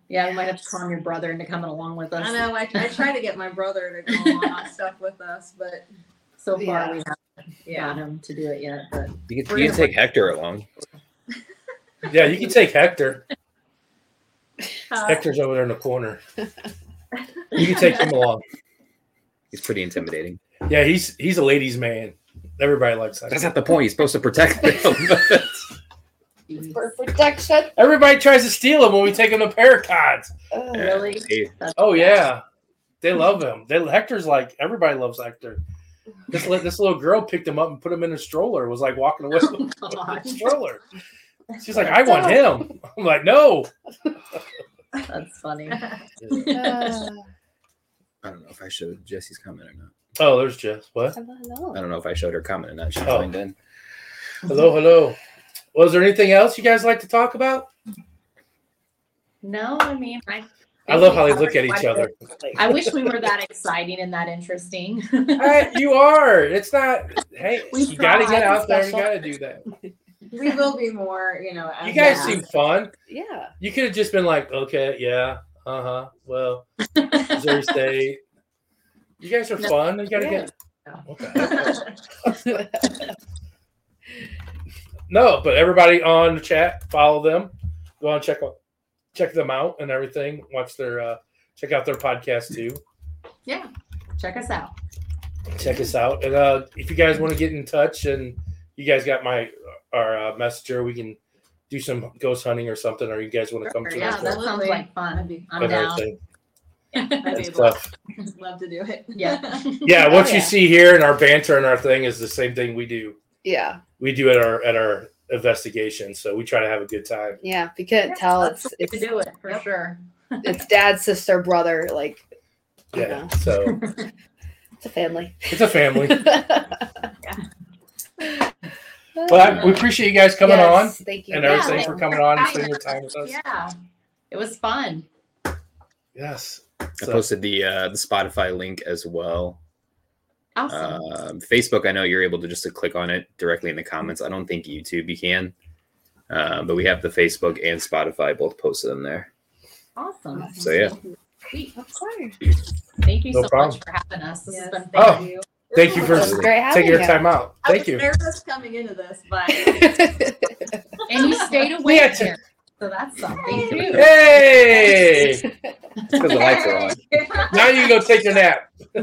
Yeah. We might have to calm your brother into coming along with us. I know. I, I try to get my brother to go on stuff with us, but So far, Yeah. we haven't yeah. got him to do it yet. But You can, you can gonna- take Hector along. yeah, you can take Hector. Uh, Hector's over there in the corner. You can take him along. He's pretty intimidating. Yeah, he's he's a ladies' man. Everybody likes that. That's not the point. He's supposed to protect them. For protection. Everybody tries to steal him when we take him to Paracons. Ugh. Really? That's Oh yeah, they love him. They, Hector's like everybody loves Hector. This this little girl picked him up and put him in a stroller. Was like walking away with him Oh, with the stroller. She's like, I want him. I'm like, no. That's funny. Uh, I don't know if I showed Jesse's comment or not. Oh, there's Jess. What? hello. I don't know if I showed her comment or not. She Oh. joined in. Hello, hello. Was there anything else you guys like to talk about? No, I mean, I. I love how they look at each other. I wish we were that exciting and that interesting. Hey, you are. It's not. Hey, We you got to get out there. You Special. got to do that. we will be more, you know. You guys Yeah. seem fun. Yeah. You could have just been like, okay, yeah, uh huh. Well, Missouri State. You guys are No. fun. You got to Yeah. get. What the heck? No, but everybody on the chat, follow them. Go on check out check them out and everything. Watch their uh check out their podcast too. yeah, check us out. Check us out. And uh if you guys want to get in touch and you guys got my our uh, messenger. We can do some ghost hunting or something, or you guys want to come to Sure, Yeah, us that sounds like fun. I'm and down. everything I'd and love, love to do it. Yeah. Yeah, what Oh, you see here in our banter and our thing is the same thing we do. Yeah, We do at our at our investigation. So we try to have a good time. yeah. If you couldn't Yeah, tell, that's it's to it's do it for Yep. sure. it's dad, sister, brother. Like, you Yeah. know, So it's a family. it's a family. But we appreciate you guys coming on Thank you. and Yeah, everything for coming on and spending your time with us. Yeah. It was fun. Yes. I posted the uh, the Spotify link as well. Awesome. Um, Facebook, I know you're able to just to click on it directly in the comments. I don't think YouTube you can, uh, but we have the Facebook and Spotify both posted in there. awesome. So yeah, Sweet. Of course. Thank you No so problem. much for having us. This Yes, has been thank Oh. you. Thank you for It was great having taking your you. time out. I Thank was you. nervous coming into this, but And you stayed awake Yeah, t- here. So that's something too. Hey! because the lights are on. Now you can go take your nap.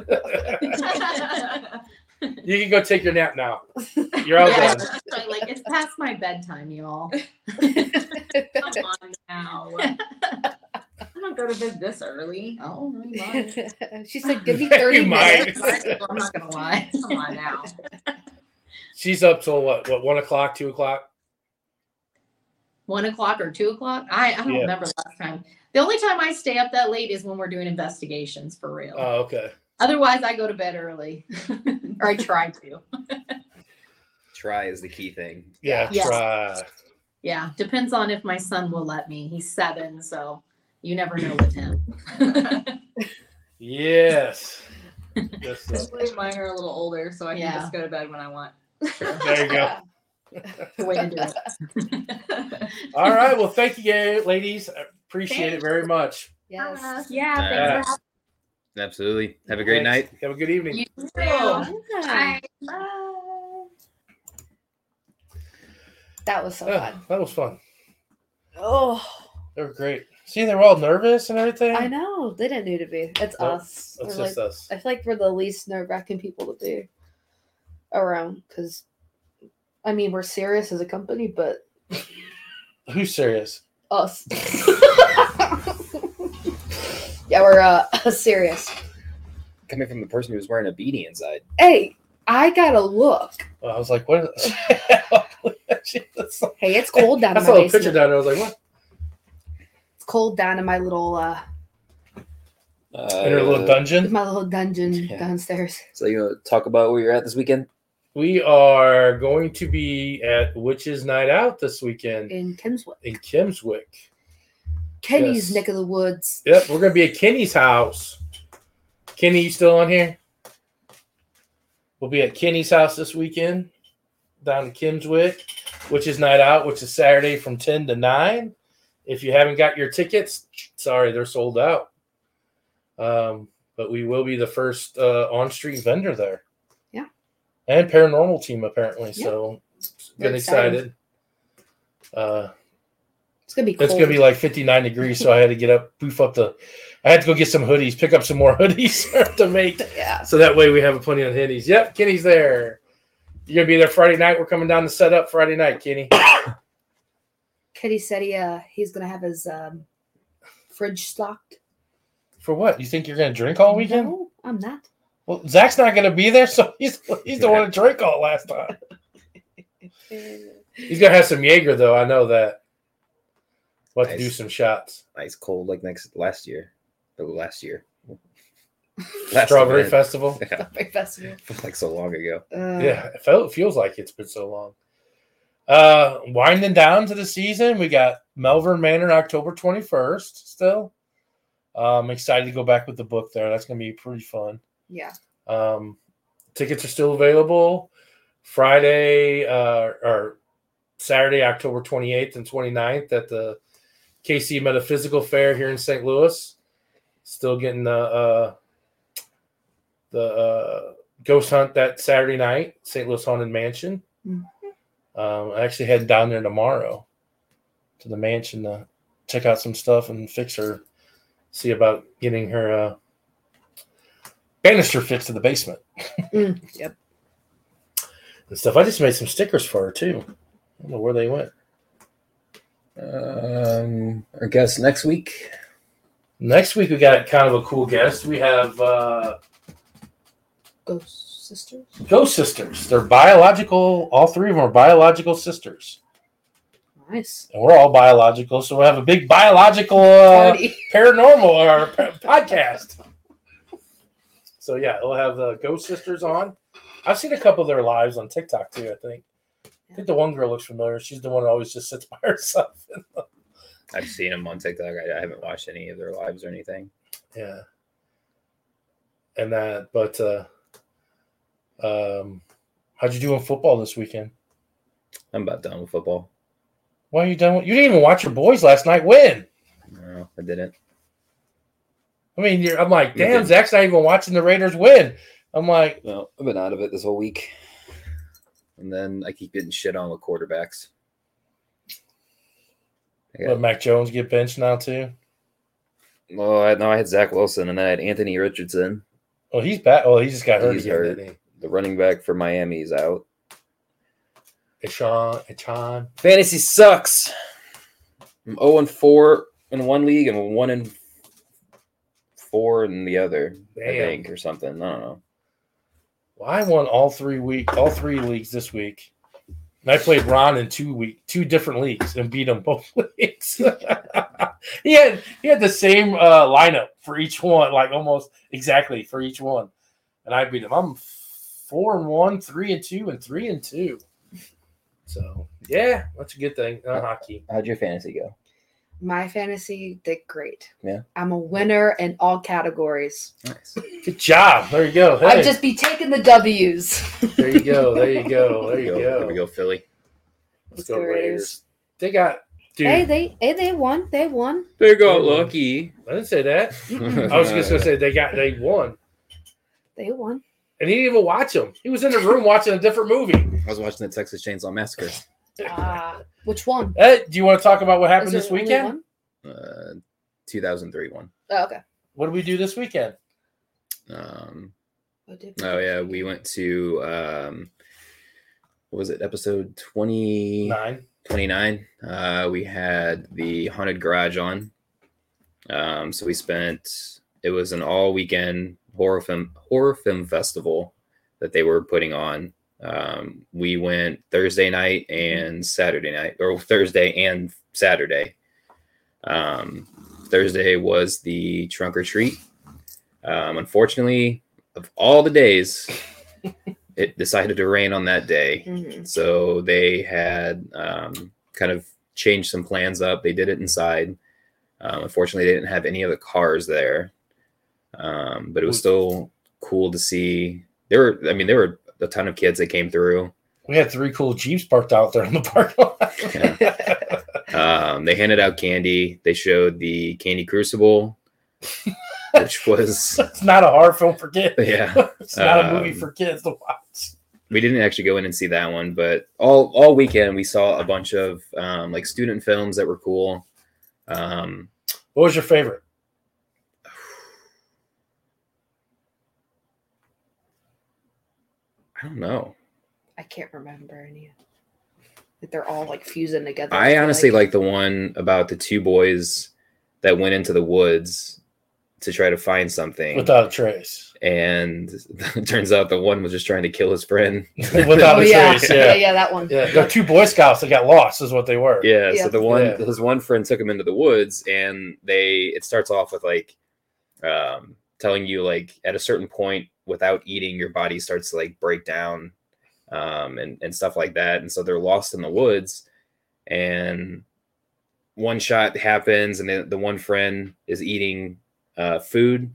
you can go take your nap now. You're all Yeah, done. right. Like it's past my bedtime, y'all. Come on now. I don't go to bed this early. Oh, you might. she said, "Give me You thirty might. minutes." I'm not gonna lie. Come on now. She's up till what? What? One o'clock? Two o'clock? One o'clock or two o'clock? I, I don't Yeah. remember last time. The only time I stay up that late is when we're doing investigations for real. Oh, okay. Otherwise, I go to bed early, or I try to. Try is the key thing. Yeah. Yes. Try. Yeah, depends on if my son will let me. He's seven, so you never know with him. Yes. Yes, sir. Hopefully mine are a little older, so I can Yeah. just go to bed when I want. There you go. The way to do it. All right. Well, thank you, ladies. I appreciate it very much. Yes. yeah, thanks for Yes. Absolutely. Have a great Thanks. night. Have a good evening. You too. Yeah. Bye. That was so Yeah, fun. that was fun. Oh, They were great. See, they were all nervous and everything. I know. They didn't need to be. It's Nope, us. That's We're just like, us. I feel like we're the least nerve wracking people to be around because, I mean, we're serious as a company, but Who's serious? us. yeah, we're uh, serious. Coming from the person who was wearing a beanie inside. Hey, I gotta look. Well, I was like, what? Is That's Hey, it's cold down I in saw my a picture down there. I was like, what? It's cold down in my little uh In her little dungeon. my little dungeon Yeah. downstairs. So you want to talk about where you're at this weekend? We are going to be at Witches Night Out this weekend in Kimswick. in Kimswick. Kenny's Yes. neck of the woods. Yep, we're gonna be at Kenny's house. Kenny, you still on here? We'll be at Kenny's house this weekend down in Kimswick, which is night out, which is Saturday from 10 to 9. If you haven't got your tickets, sorry, they're sold out. Um, but we will be the first uh, on street vendor there. And paranormal team, apparently. Yeah. So get excited. excited. Uh, It's gonna be cold. it's gonna be like 59 degrees, so I had to get up, boof up the. I had to go get some hoodies, pick up some more hoodies to make, yeah. so that way we have a plenty of hoodies. Yep, Kenny's there. You're gonna be there Friday night. We're coming down to set up Friday night, Kenny. Kenny said he uh he's gonna have his um fridge stocked. For what? You think you're gonna drink all weekend? No, I'm not. Well, Zach's not gonna be there, so he's he's the one that drank all last time. He's gonna have some Jaeger though. I know that. We'll have to do some shots. Nice cold like next last year. Or last year. Last Strawberry event. Festival. Yeah, Big festival. like so long ago. Uh, Yeah, it felt, feels like it's been so long. Uh, winding down to the season, we got Malvern Manor October 21st still. I'm excited to go back with the book there. That's going to be pretty fun. Yeah. Um, tickets are still available Friday uh, or Saturday, October 28th and 29th at the KC Metaphysical Fair here in St. Louis. Still getting the uh, the uh, ghost hunt that Saturday night, St. Louis Haunted Mansion. Mhm. Um, I actually heading down there tomorrow to the mansion to check out some stuff and fix her, see about getting her uh, banister fits to the basement. Mm, yep. and stuff. I just made some stickers for her too. I don't know where they went. Um, I guess next week. Next week we got kind of a cool guest. We have uh, Ghost sisters. Ghost Sisters. They're biological. All three of them are biological sisters, Nice. and we're all biological. So we have a big biological uh, paranormal or podcast. So yeah, we'll have the Ghost Sisters on. I've seen a couple of their lives on TikTok too. I think. I think the one girl looks familiar. She's the one who always just sits by herself. I've seen them on TikTok. I, I haven't watched any of their lives or anything. yeah. And that, but uh um, how'd you do in football this weekend? I'm about done with football. Why are you done? with- You didn't even watch your boys last night win. No, I didn't. I mean, you're, I'm like, damn. Zach's not even watching the Raiders win. I'm like, No, I've been out of it this whole week. And then I keep getting shit on with quarterbacks. Got- Let Mac Jones get benched now too. Well, I know I had Zach Wilson, and then I had Anthony Richardson, Oh, he's back. Oh, he just got hurt He's again. hurt. the running back for Miami, is out. he? Eshawn, Eshawn. Fantasy sucks. I'm 0 and 4 in one league and 1 and 4 in the other, I think, or something. I don't know. Well, I won all three week, all three leagues this week. And I played Ron in two week, two different leagues, and beat him both leagues. he had he had the same uh, lineup for each one, like almost exactly for each one, and I beat him. I'm four and one, three and two, and three and two. So yeah, that's a good thing. Uh, hockey. How'd your fantasy go? My fantasy did great. Yeah. I'm a winner in all categories. Nice. Good job. There you go. Hey, I'd just be taking the W's. there you go. There you go. There you Go- go. There we go, Philly. Let's Let's go go Raiders. Raiders. They got dude. hey, they hey they won. They won. They got lucky. I didn't say that. Mm-hmm. I was just gonna say they got they won, They won. and he didn't even watch them. He was in the room watching a different movie. I was watching the Texas Chainsaw Massacre. Ah, which one? Hey, do you want to talk about what happened this weekend? one? Uh, 2003 one. Oh, okay. What did we do this weekend? Um, What did oh yeah, we went to um, what was it episode 20, Nine. 29? Uh, we had the haunted garage on. Um, so we spent it was an all weekend horror film horror film festival that they were putting on. Um, we went Thursday night and Saturday night, or Thursday and Saturday. Um, Thursday was the trunk or treat. Um, unfortunately, of all the days, it decided to rain on that day. Mhm. So they had um, kind of changed some plans up. They did it inside. Um, unfortunately, they didn't have any of the cars there, um, but it was still cool to see. There were, I mean, there were a ton of kids that came through. We had three cool Jeeps parked out there in the parking lot. Um, they handed out candy. They showed the Candy Crucible, which was it's not a horror film for kids. yeah. It's not a movie Um, for kids to watch. we didn't actually go in and see that one, but all all weekend we saw a bunch of um, like student films that were cool. Um, What was your favorite? I don't know. I can't remember any. Like, They're all like fusing together. I feel honestly like the one about the two boys that went into the woods to try to find something, Without a trace. and it turns out the one was just trying to kill his friend. Without Oh a yeah. trace. yeah, Yeah. yeah, that one. Yeah. They're two Boy Scouts that got lost, is what they were. Yeah, Yeah. so the one Yeah. his one friend took him into the woods and they it starts off with like um telling you like at a certain point without eating your body starts to like break down um and and stuff like that and so they're lost in the woods and one shot happens and the, the one friend is eating uh food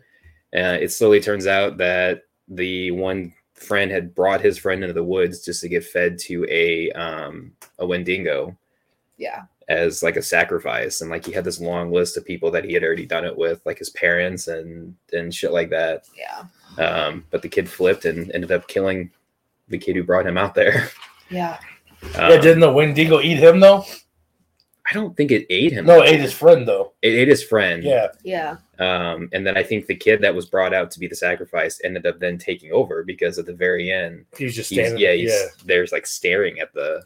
uh, it slowly turns out that the one friend had brought his friend into the woods just to get fed to a um a wendigo Yeah. as like a sacrifice and like he had this long list of people that he had already done it with like his parents and and shit like that Yeah. Um but the kid flipped and ended up killing the kid who brought him out there Yeah. Yeah, Um, didn't the Wendigo eat him though? i I don't think it ate him. No, it ate his friend though. It ate his friend. Yeah, Yeah. Um, and then I think the kid that was brought out to be the sacrifice ended up then taking over because at the very end, he was just he's, standing. yeah, he's yeah. there's like staring at the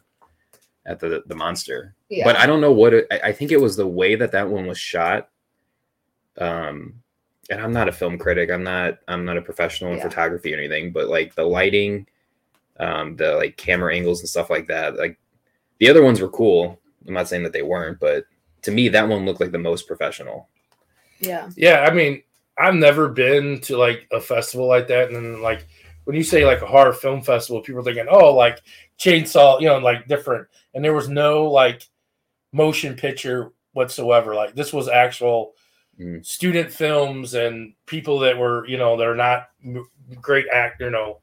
at the the monster. Yeah. But I don't know what it, I I think it was the way that that one was shot. Um, and I'm not a film critic. I'm not. I'm not a professional in Yeah. photography or anything. But like the lighting, um, the like camera angles and stuff like that. Like the other ones were cool. I'm not saying that they weren't, but to me, that one looked like the most professional. yeah. Yeah, I mean, I've never been to like a festival like that, and then like when you say like a horror film festival, people are thinking, oh, like chainsaw, you know, like different, and there was no like motion picture whatsoever. Like this was actual Mm. student films and people that were, you know, they're not great actor, you know,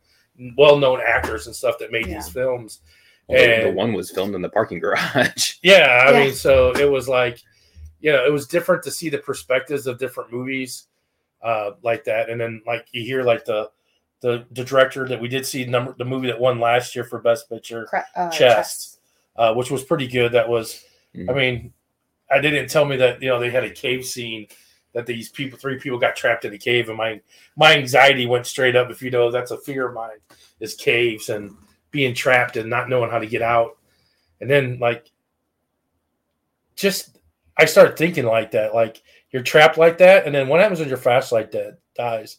well-known actors and stuff that made Yeah. these films. Well, the- the one was filmed in the parking garage. Yeah, I Yeah. mean, so it was like, you know, it was different to see the perspectives of different movies uh, like that, and then like you hear like the the the director that we did see number the movie that won last year for Best Picture, Cra- uh, Chest. uh, which was pretty good. That was, I Mhm. mean, I didn't tell me that you know they had a cave scene that these people, three people, got trapped in a cave, and my my anxiety went straight up. If you know, that's a fear of mine is caves and being trapped and not knowing how to get out. And then like, just I started thinking like that, like you're trapped like that, and then what happens when your flashlight dead dies?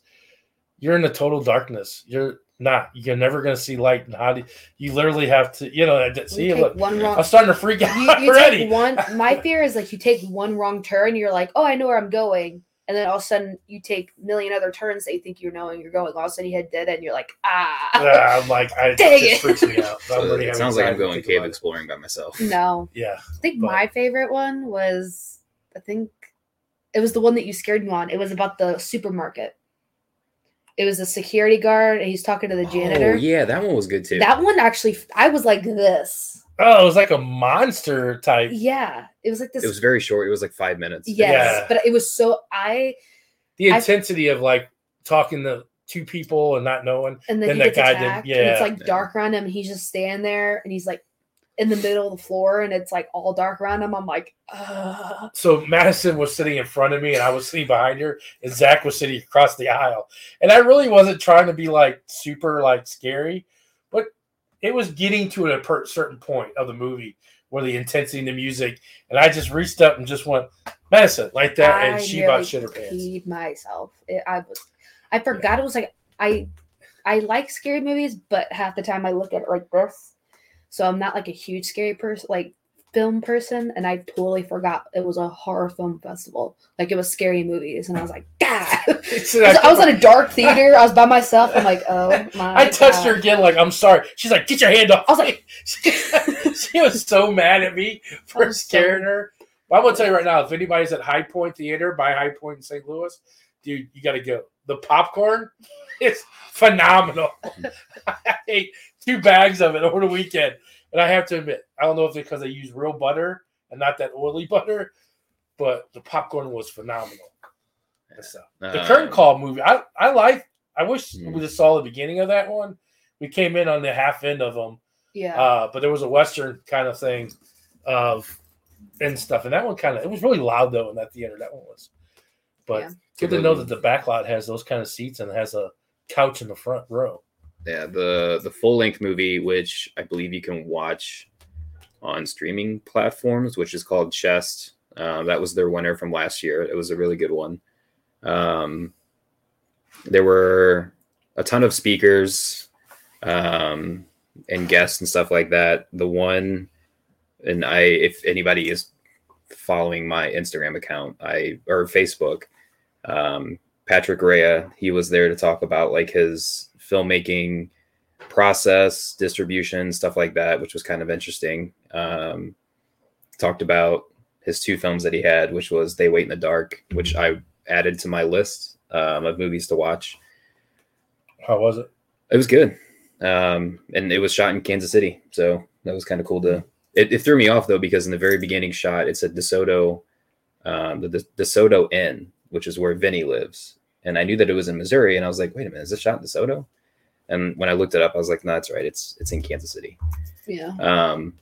You're in the total darkness. You're not. You're never gonna see light. And how do you literally have to? You know, You see. take Look, one wrong. I'm starting to freak out you, you already. take one. My fear is like you take one wrong turn, you're like, oh, I know where I'm going, and then all of a sudden you take a million other turns that you think you're knowing you're going. All of a sudden you head dead and you're like, ah, Yeah, I'm like, I, Dang it freaks me out. So already it sounds like I'm going cave exploring by myself. no. Yeah, I think But- my favorite one was, I think it was the one that you scared me on. It was about the supermarket. It was a security guard and he's talking to the oh, janitor. Oh yeah, that one was good too. That one actually, I was like this. Oh, it was like a monster type. Yeah, it was like this. it was very short. It was like five minutes. yes, Yeah. but it was so I The I- intensity of like talking to two people and not knowing. and then, Then he that gets guy did- attacked and yeah. it's like Yeah. dark around him and he's just standing there and he's like in the middle of the floor and it's like all dark around him. I'm like, uh So Madison was sitting in front of me and I was sitting behind her, and Zach was sitting across the aisle. And I really wasn't trying to be like super like scary, but it was getting to a per- certain point of the movie where the intensity in the music, and I just reached up and just went Madison like that, and I she nearly about shit her pants. myself. It, I was, I forgot it was like I, I like scary movies, but half the time I look at it like this, so I'm not like a huge scary person, like film person, and I totally forgot it was a horror film festival. Like it was scary movies, and I was like, God. I was, in a dark theater. I was by myself. I'm like, oh my. I touched her again, like I'm sorry. She's like, "Get your hand off!" I was like, she, was so mad at me for I'm so- scaring her. But I'm gonna tell you right now, if anybody's at Hi-Pointe Theater by Hi-Pointe in St. Louis, dude, you gotta go. The popcorn is phenomenal. I ate two bags of it over the weekend, and I have to admit, I don't know if it's because I use real butter and not that oily butter, but the popcorn was phenomenal. So, the Uh, curtain call movie, I I like. I wish Hmm. we just saw the beginning of that one. We came in on the half end of them, yeah. uh, but there was a western kind of thing of and stuff, and that one kind of it was really loud though in that theater. That one was, but Yeah. good to know that the back lot has those kind of seats and has a couch in the front row. yeah, the the full length movie, which I believe you can watch on streaming platforms, which is called Chest. Uh, that was their winner from last year. It was a really good one. Um, there were a ton of speakers um, and guests and stuff like that. The one, and I, if anybody is following my Instagram account, I or Facebook, um, Patrick Rea, he was there to talk about like his filmmaking process, distribution, stuff like that, which was kind of interesting. Um, talked about his two films that he had, which was They Wait in the Dark, which I added to my list um, of movies to watch. How was it? It was good, um, and it was shot in Kansas City, so that was kind of cool to. It, it threw me off though because in the very beginning shot it said DeSoto, um, the De- DeSoto Inn, which is where Vinny lives, and I knew that it was in Missouri, and I was like, wait a minute, is this shot in DeSoto? And when I looked it up, I was like, no, that's right, it's it's in Kansas City. yeah. Um,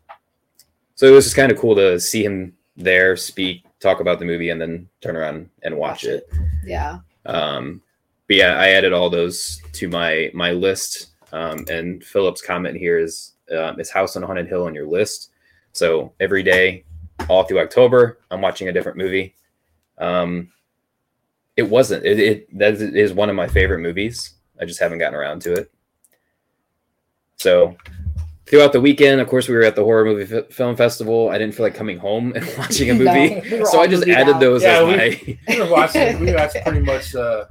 so it was just kind of cool to see him there, speak, talk about the movie, and then turn around and watch, Watch it. Yeah. Um, but yeah, I added all those to my my list. Um, and Philip's comment here is um, is House on Haunted Hill on your list. So every day, all through October, I'm watching a different movie. Um, it wasn't. It, it that is one of my favorite movies. I just haven't gotten around to it. So throughout the weekend, of course, we were at the horror movie F- film festival. I didn't feel like coming home and watching a No, movie, we so I just added out. those Yeah, as we- my. We were watching. We watched pretty much. Uh,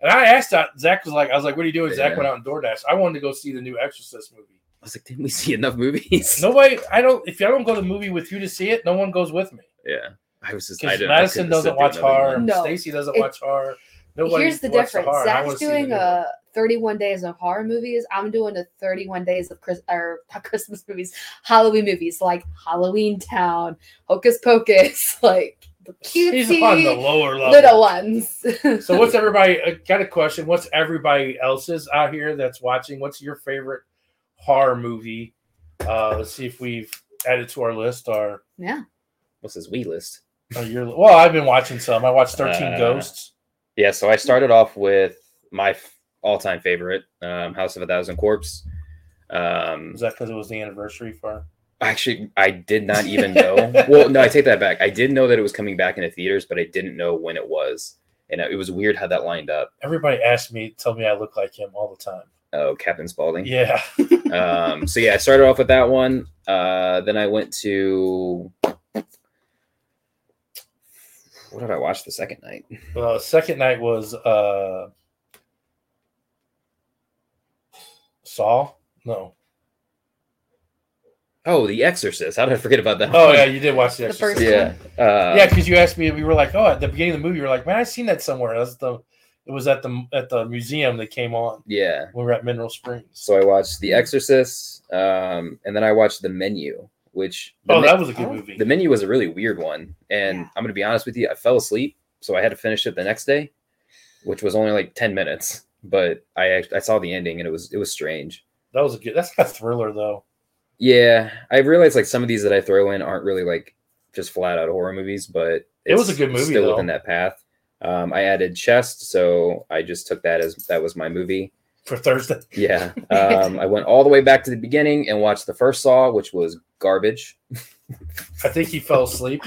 and I asked that Zach was like, I was like, "What are you doing?" Zach went out on DoorDash. I wanted to go see the new Exorcist movie. I was like, didn't we see enough movies? Nobody. I don't. If I don't go to the movie with you to see it, no one goes with me. Yeah, I was just. I Because didn't. I Madison couldn't doesn't watch horror. one. No. Stacy doesn't It- watch horror. Nobody. Here's the difference. horror, and Zach's wanna see the doing a uh 31 days of horror movies. I'm doing the 31 days of Chris or Christmas movies, Halloween movies like Halloween Town, Hocus Pocus, like the He's on the lower level. little ones. So what's everybody? I got a question. What's everybody else's out here that's watching? What's your favorite horror movie? Uh, let's see if we've added to our list. Our yeah. What's his Wii list? Or your well, I've been watching some. I watched Thirteen Uh, Ghosts. Yeah, so I started off with my f- all-time favorite, um, House of a Thousand Corpse. Um, Was that because it was the anniversary for? actually, I did not even know. well, no, I take that back. I did know that it was coming back into theaters, but I didn't know when it was, and it was weird how that lined up. Everybody asked me, tell me I look like him all the time. Oh, Captain Spaulding. Yeah, um, so yeah, I started off with that one. Uh, then I went to what did I watch the second night? uh, second night was uh, Saw. No. Oh, The Exorcist. How did I forget about that? Oh one? yeah, you did watch the. The Exorcist. first yeah, uh, Yeah, because you asked me, we were like, oh, at the beginning of the movie, you were like, man, I've seen that somewhere. That's the, it was at the at the museum that came on yeah. when we were at Mineral Springs. So I watched The Exorcist, um, and then I watched The Menu, which oh, Me- that was a good Oh. movie. the Menu was a really weird one. And Yeah. I'm gonna be honest with you, I fell asleep, so I had to finish it the next day, which was only like ten minutes. But I act- I saw the ending and it was it was strange. That was a good. That's like a thriller though. Yeah, I realized like some of these that I throw in aren't really like just flat out horror movies, but It was a good movie, Still though. within that path. Um, I added Chest, so I just took that as that was my movie. For Thursday, Yeah. Um, I went all the way back to the beginning and watched the first Saw, which was garbage. I think he fell asleep.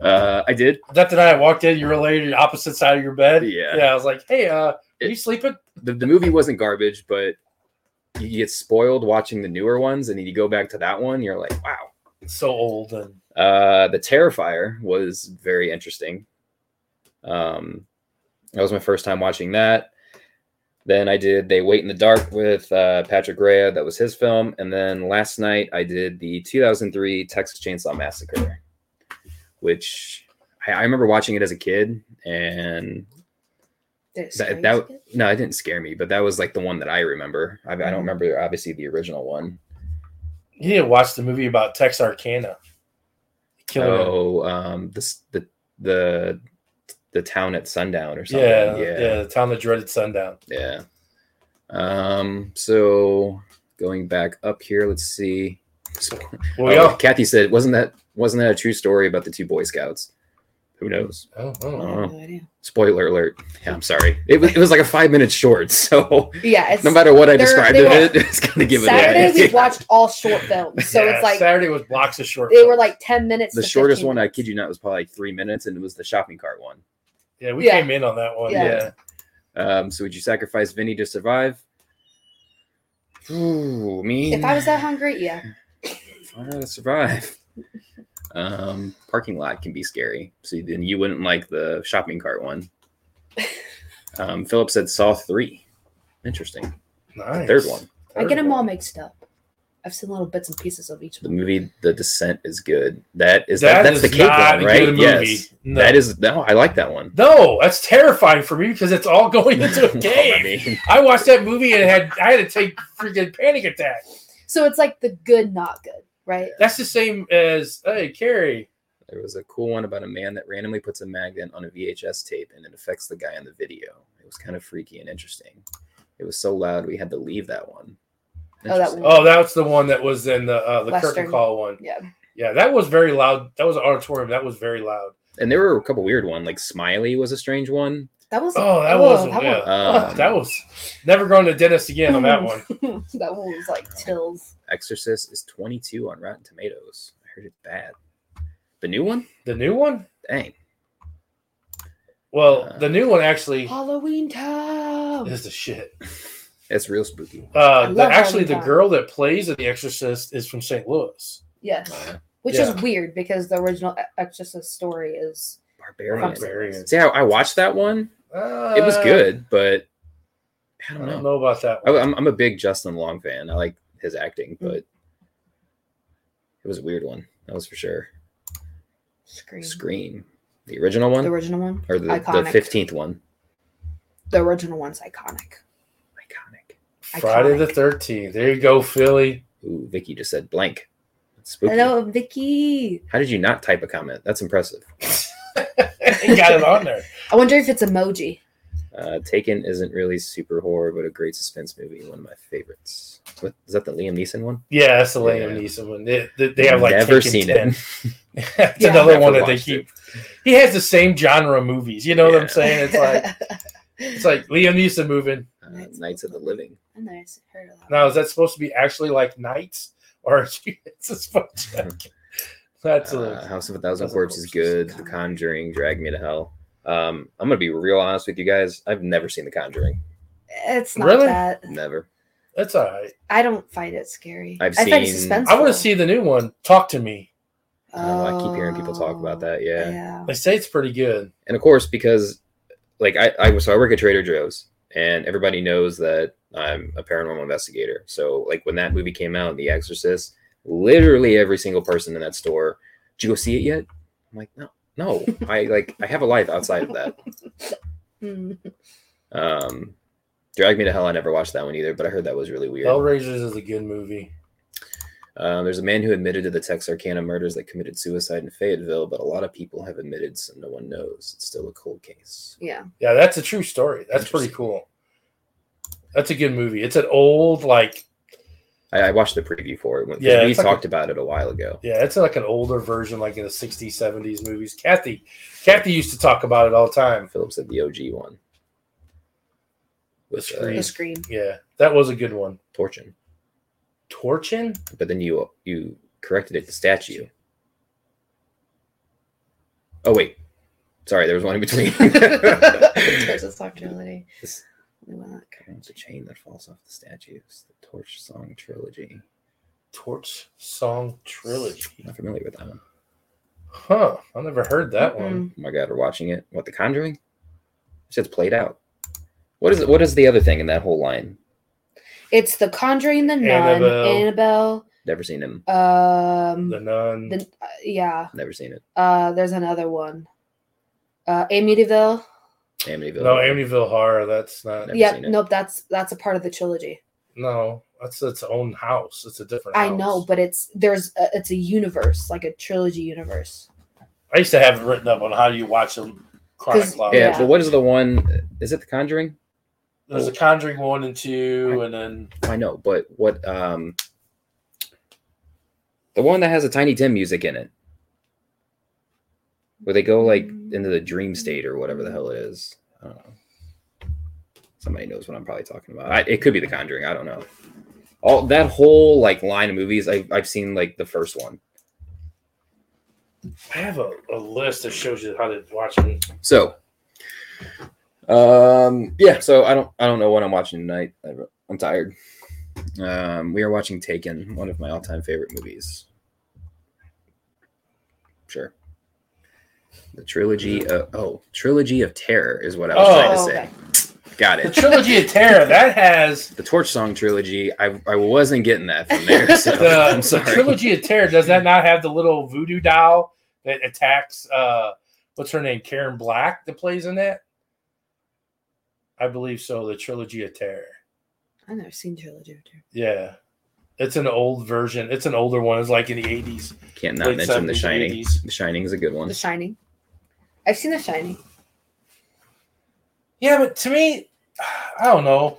Uh, I did. That night I walked in, you were laying on the opposite side of your bed. Yeah. yeah. I was like, hey, uh, are It- you sleeping? The, the movie wasn't garbage, but you get spoiled watching the newer ones, and then you go back to that one, you're like, wow. It's so old and Uh, the Terrifier was very interesting. Um, that was my first time watching that. Then I did They Wait in the Dark with uh, Patrick Rea. That was his film. And then last night I did the 2003 Texas Chainsaw Massacre, which I, I remember watching it as a kid. And Did it scare that, that as no, it didn't scare me, but that was like the one that I remember. I, I don't Mhm. remember obviously the original one. you need to watch the movie about Texarkana. Killing it. Oh, um, this the the the town at sundown or something. Yeah, yeah, yeah, the town that dreaded sundown. yeah. Um, so going back up here, let's see. Well, we Oh, all, Kathy said, wasn't that wasn't that a true story about the two Boy Scouts? Who knows? oh, oh. I Uh-huh. no idea. Spoiler alert. Yeah, I'm sorry. It was it was like a five minute short, so Yeah, it's no matter what I described they of were- it, it's gonna give it Saturday away. we watched all short films. So Yeah, it's like Saturday was blocks of short. they were like 10 minutes. the to shortest 15 one, I minutes. kid you not, was probably like three minutes, and it was the shopping cart one. Yeah, we Yeah. came in on that one. Yeah. Yeah, Um, so would you sacrifice Vinny to survive? Ooh, me. If I was that hungry, yeah. I gotta survive. Um, parking lot can be scary. So then you wouldn't like the shopping cart one. Um, Philip said Saw three. Interesting. nice. Third one. I get them all mixed up. I've seen little bits and pieces of each The one. movie The Descent is good. That is That that, that's is the cake one, right? movie. Yes. No. That is no. I like that one. No, that's terrifying for me because it's all going into a I cave. mean, I watched that movie and had I had to take freaking panic attack. So it's like the good, not good, right? That's the same as hey Carrie. There was a cool one about a man that randomly puts a magnet on a VHS tape and it affects the guy in the video. It was kind of freaky and interesting. It was so loud we had to leave that one. Oh, that Interesting. one. Oh, that's the one that was in the uh, the curtain Western. call one. Yeah. Yeah, that was very loud. That was an auditorium. That was very loud. And there were a couple weird one, like Smiley was a strange one. That was Oh, that was that yeah. one- Oh, that was never going to dentist again on that one. that one was like tills. Exorcist is 22 on Rotten Tomatoes. I heard it's bad. The new one? The new one? Dang. Well, Uh, the new one actually Halloween Town. is the shit. It's real spooky. Uh, the, actually, the girl that plays in The Exorcist is from St. Louis. Yes, Uh, which Yeah. is weird because the original Exorcist story is Barbarian. Barbarian. See, I, I watched that one. Uh, It was good, but I I don't don't know. know about that I, one. I'm, I'm a big Justin Long fan. I like his acting, Mm. but it was a weird one. That was for sure. Scream. Scream, the original one, The original one, or the, the 15th one. the original one's iconic. Iconic. Friday the 13th. There you go, Philly. Ooh, Vicky just said blank. Spooky. Hello, Vicky. How did you not type a comment? That's impressive. you got it on there. I wonder if it's emoji. Uh, Taken isn't really super horror, but a great suspense movie. One of my favorites. What, is that the Liam Neeson one? Yeah, that's the Liam Yeah. Neeson one. They, they, they have like never Taken seen 10. it. It's Yeah. another Never one that they watched keep. He has the same genre of movies. You know what I'm saying? It's like it's like Liam Neeson moving. Uh, Knights of the Living. I never heard of that. Now is that supposed to be actually like Knights or is it's a spell check? That's Uh, a, House of a Thousand Thousand Corpses is good. The Conjuring, Drag Me to Hell. Um, I'm gonna be real honest with you guys. I've never seen The Conjuring. It's not Really? that. Never. that's all right. I don't find it scary. I've I find it suspenseful. I want to see the new one. Talk to me. I, I keep hearing people talk about that. Yeah. Yeah. They say it's pretty good. and of course because like I, I so I work at Trader Joe's and everybody knows that I'm a paranormal investigator. So like when that movie came out, The Exorcist, literally every single person in that store, did you go see it yet? I'm like, no, no. I like I have a life outside of that. Um Drag Me to Hell, I never watched that one either, but I heard that was really weird. Hellraisers is a good movie. Uh, there's a man who admitted to the Texarkana murders that committed suicide in Fayetteville, but a lot of people have admitted, so no one knows. It's still a cold case. Yeah. Yeah, that's a true story. That's pretty cool. That's a good movie. It's an old like I, I watched the preview for it. When, Yeah, we it's like talked about it a while ago. yeah, it's like an older version, like in the 60s, 70s movies. Kathy, Kathy used to talk about it all the time. Philip said the OG one. The With uh, Scream. The scream. Yeah, that was a good one. Torchin. Torchin? But then you you corrected it to statue. Oh wait. Sorry, there was one in between. Torches Talk Trilogy. This- Only one It's a chain that falls off the statues. The Torch Song Trilogy. Torch Song Trilogy. Not familiar with that one. Huh. I never heard that one. Oh my god, we're watching it. What the Conjuring? It's played out. What is it? What is the other thing in that whole line? It's The Conjuring, The Nun, Annabelle. Annabelle. Never seen him. Um, The Nun. the, uh, yeah. Never seen it. Uh, there's another one. Uh, Amityville. Amityville. no, Amityville Horror. That's not. Never yeah, seen it. nope. That's that's a part of the trilogy. No, that's its own house. It's a different I house. know, but it's there's a, it's a universe, like a trilogy universe. I used to have it written up on how do you watch them chronologically. Yeah, Yeah. but what is the one? Is it the Conjuring? There's a Conjuring 1 and 2, and then I know, but what? Um, the one that has a Tiny Tim music in it, where they go like into the dream state or whatever the hell it is. I don't know. Somebody knows what I'm probably talking about. I, it could be the Conjuring. I don't know. All that whole like line of movies, I've I've seen like the first one. I have a, a list that shows you how to watch them. So, um, yeah. So I don't I don't know what I'm watching tonight. I, I'm tired. Um, we are watching Taken, one of my all-time favorite movies. Sure. The trilogy of oh, trilogy of terror is what I was Oh. trying to Oh, say. okay. Got it. The. Trilogy of Terror, that has. The Torch Song trilogy. I I wasn't getting that from there. So The, I'm the sorry. Trilogy of Terror, does that not have the little voodoo doll that attacks, uh, what's her name? Karen Black that plays in that? I believe so. The Trilogy of Terror. I've never seen trilogy. of Terror. Yeah. It's an old version. It's an older one. It's like in the 80s. Can't not late mention The Shining. 80s. The Shining is a good one. The Shining. I've seen The Shining. Yeah, but to me, I don't know.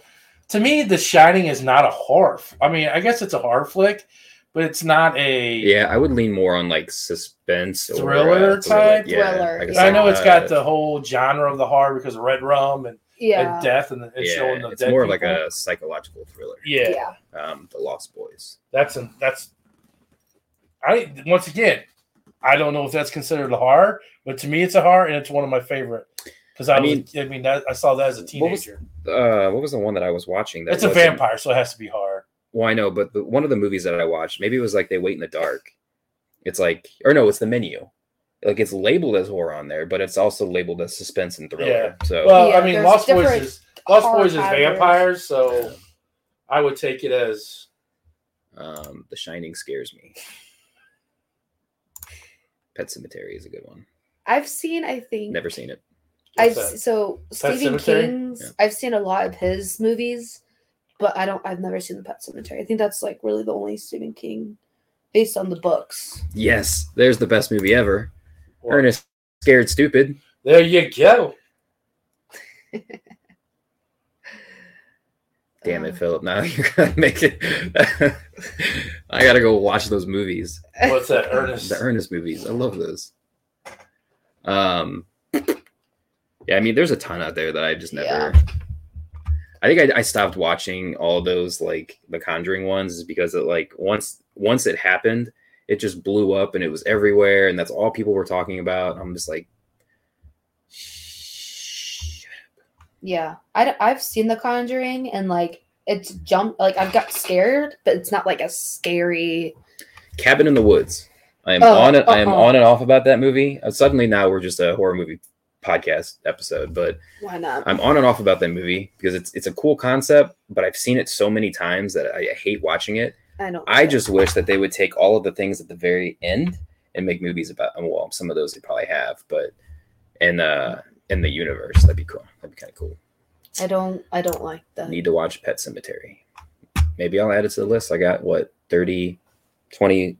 To me, The Shining is not a horror. I mean, I guess it's a horror flick, but it's not a. Yeah, I would lean more on like suspense or, Thriller uh, type? Thriller, like a yeah. I know it's got the whole genre of the horror because of Red Rum and, Yeah. and death, and it's yeah, showing the it's dead more like a psychological thriller. yeah. yeah. Um, the Lost Boys. That's an that's. I once again, I don't know if that's considered a horror, but to me, it's a horror, and it's one of my favorite because I, I mean, mean- I mean, that, I saw that as a What was- teenager. Uh, what was the one that I was watching? That It's a vampire, so it has to be horror. Well, I know, but the, one of the movies that I watched, maybe it was like They Wait in the Dark. It's like, or no, it's the menu. Like it's labeled as horror on there, but it's also labeled as suspense and thriller. Yeah. So Well, Yeah, I mean, Lost Boys is Lost horror Boys is vampires, so I would take it as um, The Shining scares me. Pet Sematary is a good one. I've seen, I think, Never seen it. I've that? so Stephen Sematary? King's. Yeah. I've seen a lot of his movies, but I don't. I've never seen the Pet Sematary. I think that's like really the only Stephen King, based on the books. Yes, there's the best movie ever. Well, Ernest Scared Stupid. There you go. Damn it, Philip. Now you're gonna make it. I gotta go watch those movies. What's that, Ernest? The Ernest movies. I love those. Um, yeah, I mean, there's a ton out there that I just never. I think I, I stopped watching all those like the Conjuring ones is because it like once once it happened, it just blew up and it was everywhere and that's all people were talking about. I'm just like, Yeah, I, I've seen The Conjuring and like it's jumped. Like I've got scared, but it's not like a scary. Cabin in the Woods. I am Oh, on it. I am uh-uh. on and off about that movie. Uh, suddenly now we're just a horror movie podcast episode, but Why not? I'm on and off about that movie because it's it's a cool concept, but I've seen it so many times that I, I hate watching it. I don't. I just wish that they would take all of the things at the very end and make movies about. Well, some of those they probably have, but and uh in the universe, that'd be cool. That'd be kind of cool. I don't. I don't like that. Need to watch Pet Sematary. Maybe I'll add it to the list. I got what 30, 20,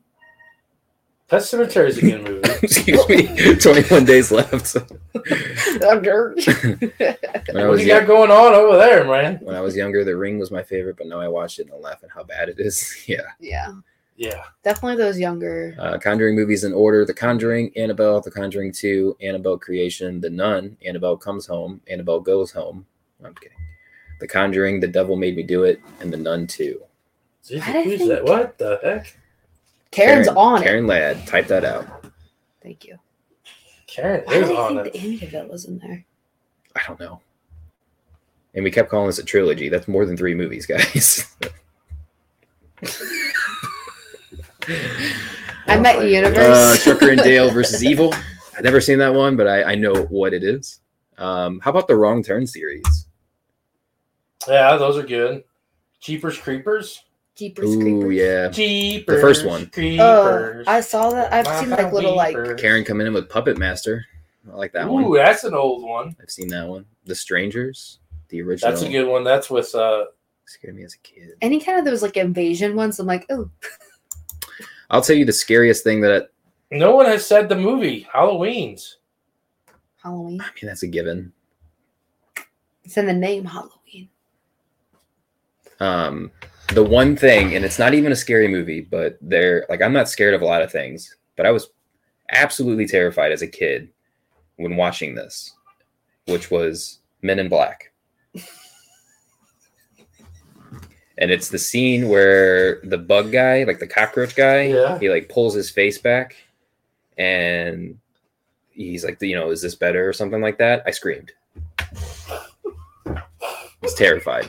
Pet Sematary is a good movie. excuse me, 21 days left. Under- when I what was you got going on over there, man? when I was younger, The Ring was my favorite, but now I watch it and I laugh at how bad it is. Yeah. yeah, Yeah. definitely those younger. Uh, Conjuring movies in order: The Conjuring, Annabelle, The Conjuring Two, Annabelle Creation, The Nun, Annabelle Comes Home, Annabelle Goes Home. I'm kidding. The Conjuring, The Devil Made Me Do It, and The Nun Two. Jesus, I who's think- that? What the heck? Karen's Karen- on Karen Ladd, type that out. Thank you. Karen Why is did I on think it. the Amityville was in there? I don't know. And we kept calling this a trilogy. That's more than three movies, guys. I met uh, Universe. Tucker and Dale versus Evil. I've never seen that one, but I, I know what it is. Um, how about the Wrong Turn series? Yeah, those are good. Jeepers Creepers. Jeepers Ooh, Creepers. yeah. Jeepers. The first one. Oh, Creepers. I saw that. I've seen like little like. Karen coming in with Puppet Master. I like that Ooh, one. Ooh, that's an old one. I've seen that one. The Strangers, the original. That's a good one. That's with uh Scared me as a kid. Any kind of those like invasion ones, I'm like, oh, I'll tell you the scariest thing that no one has said the movie Halloween's. Halloween. I mean that's a given. It's in the name Halloween. Um, the one thing, and it's not even a scary movie, but they're like I'm not scared of a lot of things, but I was absolutely terrified as a kid when watching this, which was Men in Black. And it's the scene where the bug guy, like the cockroach guy, Yeah. he like pulls his face back and he's like, you know, is this better or something like that? I screamed. I was terrified.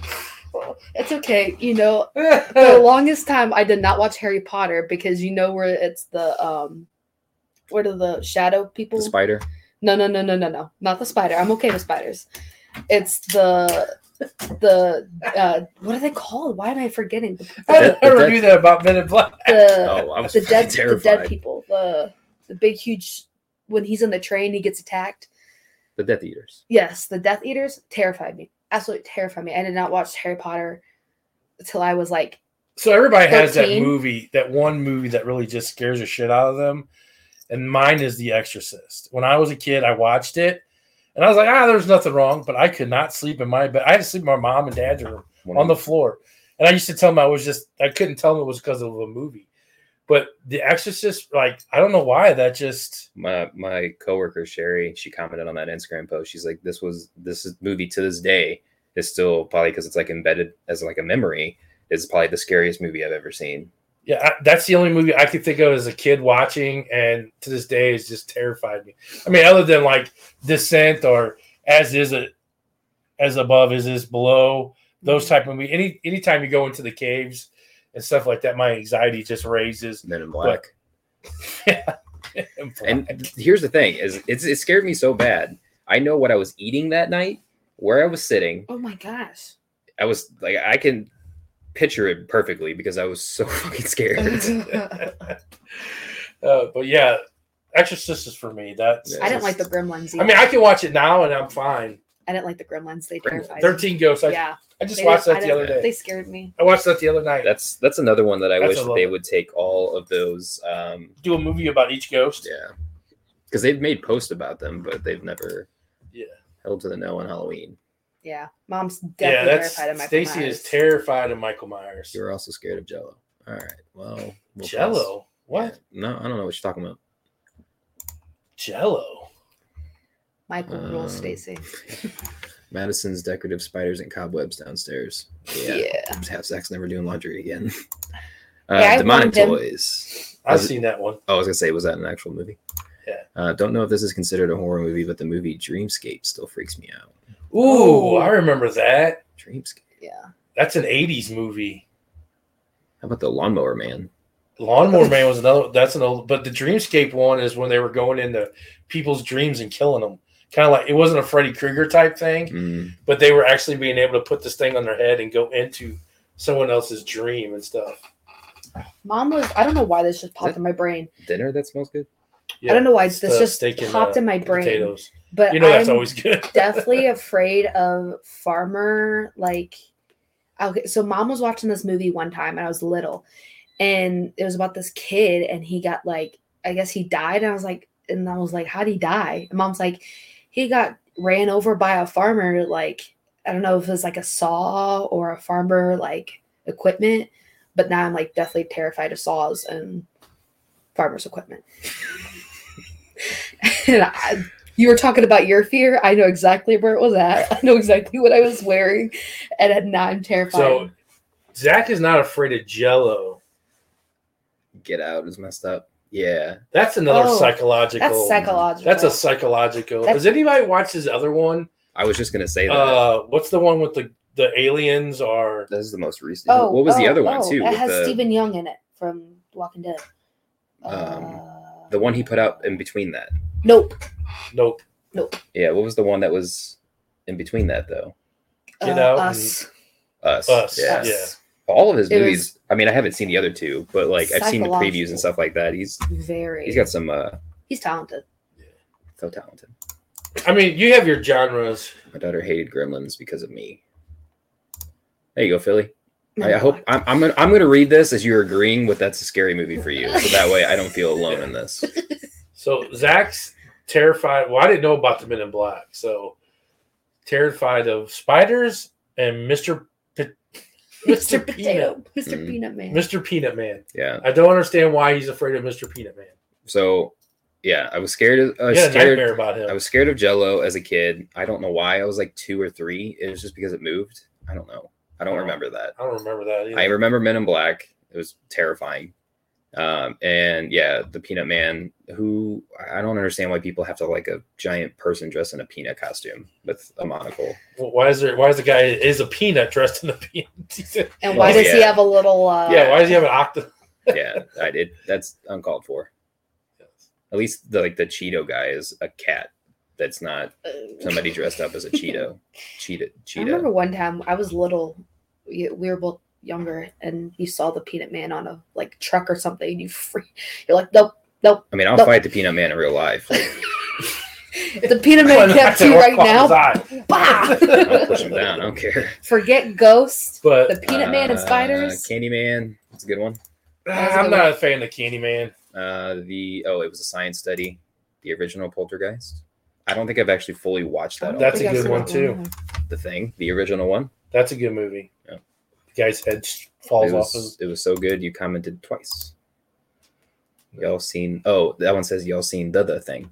It's okay. You know, for the longest time I did not watch Harry Potter because you know where it's the um, what are the shadow people? The spider. No, no, no, no, no, no. Not the spider. I'm okay with spiders. It's the the uh what are they called? Why am I forgetting? I That- never that- knew that about Men in Black. The Oh, I was the dead fucking the dead people. The the big huge when he's in the train he gets attacked. The Death Eaters. Yes, the Death Eaters terrified me. Absolutely terrified me. I did not watch Harry Potter until I was like So everybody has that movie, that one movie that really just scares the shit out of them. And mine is The Exorcist. When I was a kid, I watched it and I was like, ah, there's nothing wrong. But I could not sleep in my bed. I had to sleep in my mom and dad's room on the floor. And I used to tell them I was just, I couldn't tell them it was because of a movie. But The Exorcist, like I don't know why that just my my coworker Sherry, she commented on that Instagram post. She's like, "This was this movie to this day is still probably because it's like embedded as like a memory. Is probably the scariest movie I've ever seen." Yeah, I, that's the only movie I could think of as a kid watching, and to this day, it's just terrified me. I mean, other than like Descent or As Is It, As Above Is Is Below, those mm-hmm. type of movie. Any anytime you go into the caves and stuff like that, my anxiety just raises. Men in Black. yeah. And here's the thing: is it's, it scared me so bad. I know what I was eating that night, where I was sitting. Oh my gosh. I was like, I can picture it perfectly because I was so fucking scared. uh, but yeah, Exorcist is for me. That's Yeah. I didn't like the Gremlins. I mean, I can watch it now and I'm fine. I didn't like the Gremlins. They terrified me. Thirteen Ghosts. I, Yeah, I just they watched that I the other day. They scared me. I watched that the other night. that's that's another one that I That's wish that they bit. would take all of those. Um, Do a movie about each ghost. yeah, because they've made posts about them, but they've never Yeah. held to the no on Halloween. Yeah, mom's Yeah, definitely that's terrified of Michael Stacy Myers. is terrified of Michael Myers. You're also scared of Jello. All right, well, we'll pass. Jello. What? Yeah. No, I don't know what you're talking about. Jello. Michael rules Um, Stacy. Madison's decorative spiders and cobwebs downstairs. Yeah. Yeah. Have Zach's never doing laundry again. Uh, Yeah, I demonic warned him. toys. I've Was it- seen that one. Oh, I was gonna say, was that an actual movie? Yeah. Uh, don't know if this is considered a horror movie, but the movie Dreamscape still freaks me out. Ooh, Oh. I remember that. Dreamscape. Yeah. That's an '80s movie. How about the Lawnmower Man? Lawnmower Man was another. That's an old. But the Dreamscape one is when they were going into people's dreams and killing them. Kind of like it wasn't a Freddy Krueger type thing, Mm, but they were actually being able to put this thing on their head and go into someone else's dream and stuff. Mom was. I don't know why this just popped in my brain. dinner that smells good. Yeah, I don't know why it's this just steak and, popped uh, in my brain. Potatoes. But You know that's I'm always good. definitely afraid of farmer. Like, okay, so mom was watching this movie one time, and I was little, and it was about this kid, and he got like, I guess he died, and I was like, and I was like, how would he die? And mom's like, he got ran over by a farmer. Like, I don't know if it was like a saw or a farmer like equipment, but now I'm like definitely terrified of saws and farmers equipment. and I, you were talking about your fear. I know exactly where it was at. I know exactly what I was wearing, and now I'm terrified. So Zach is not afraid of Jello. Get Out is messed up. Yeah. That's another Oh, psychological. that's psychological. That's a psychological. That's- Has anybody watched his other one? I was just gonna say that. Uh, what's the one with the the aliens? Are this is the most recent. oh, what was the oh, other one oh, too? It has the, Steven Yeun in it from Walking Dead. Um, Uh, the one he put out in between that. nope. Nope. Nope. Yeah. What was the one that was in between that though? Get uh, Out Us. Us. Us, Yeah. yeah. All of his It movies. I mean, I haven't seen the other two, but like I've seen the previews and stuff like that. He's Very. he's got some uh He's talented. Yeah. so talented. I mean, you have your genres. My daughter hated Gremlins because of me. There you go, Philly. I, I hope I'm I'm gonna, I'm gonna read this as you're agreeing with that's a scary movie for you, so that way I don't feel alone in this. So Zach's terrified. Well, I didn't know about the Men in Black. So terrified of spiders and Mister P- Mr. Mr. Potato. Peanut. Mr. Mm. Peanut Man. Mr. Peanut Man. Yeah. I don't understand why he's afraid of Mr. Peanut Man. So yeah, I was scared of I I was had scared nightmare about him. I was scared of Jello as a kid. I don't know why. I was like two or three. It was just because it moved. I don't know. I don't Oh. remember that. I don't remember that either. I remember Men in Black. It was terrifying. Um, and yeah, the Peanut Man, who I don't understand why people have to like a giant person dressed in a peanut costume with a monocle. Well, why is there? Why is the guy is a peanut dressed in a peanut? and why Oh, does he have a little? Uh, yeah, why does he have an octopus? Yeah, I did. That's uncalled for. At least the like the Cheeto guy is a cat. That's not uh, somebody dressed up as a Cheeto. Cheetah. I remember one time I was little. We, we were both younger, and you saw the Peanut Man on a like truck or something. You free. You're like, nope, nope. I mean, I'll No. fight the Peanut Man in real life. If the Peanut Man kept you right now, I'll push him down. I don't care. forget Ghost, But the Peanut Man and Uh, spiders. Candyman. That's a good one. That's a I'm good not a fan of Candyman. Uh, the oh, it was a science study. The original Poltergeist. I don't think I've actually fully watched that. That's a good one, too. The thing, the original one. That's a good movie. Yeah. The guy's head falls It off. His, it was so good. You commented twice. Y'all seen? Oh, that one says y'all seen the the thing.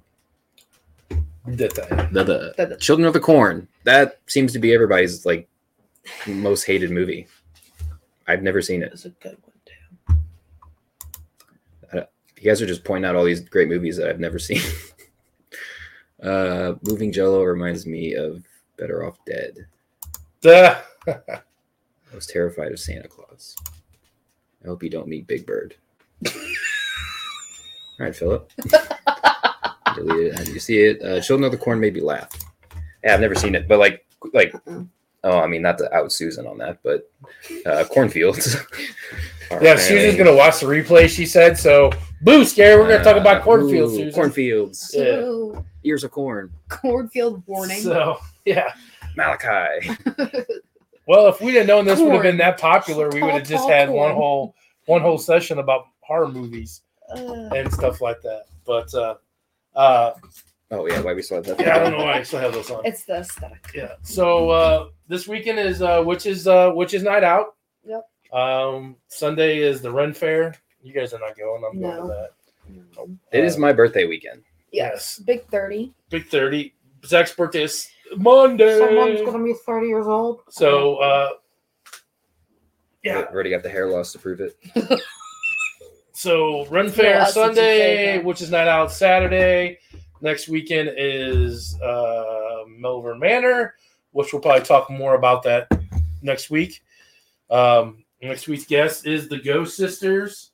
The the, The- the- Children of the Corn. That seems to be everybody's like most hated movie. I've never seen it. It's a good one, too. You guys are just pointing out all these great movies that I've never seen. uh, Moving Jello reminds me of Better Off Dead. Duh. I was terrified of Santa Claus. I hope you don't meet Big Bird. All right, Philip. Deleted it. How did you see it? Uh, Children of the Corn made me laugh. Yeah, I've never seen it, but like, like, Uh-uh. oh, I mean, not to out Susan on that, but uh, cornfields. are yeah, Susan's gonna watch the replay. She said so. Boo, scary. We're gonna talk about Uh, cornfields. ooh, Susan. Cornfields. Yeah. Ears of corn. cornfield warning. So yeah. Malachi. Well, if we'd have known this would have been that popular, we would have just had tall one whole one whole session about horror movies Uh, and stuff like that. But uh, uh, Oh yeah, why we still have that? yeah, I don't know why I still have those on. it's the aesthetic. Yeah. So uh, this weekend is uh, is uh, is Night Out. Yep. Um, Sunday is the Ren Fair. You guys are not going. I'm going No. to that. It is my birthday weekend. Yes. Big 30. Big thirty. Zach's birthday is Monday. Someone's going to be 30 years old. So uh, yeah. I've already got the hair loss to prove it. So Run Yeah, Fair that's what you say, Sunday, which is night out Saturday. Next weekend is uh, Malvern Manor, which we'll probably talk more about that next week. Um, next week's guest is the Ghost Sisters.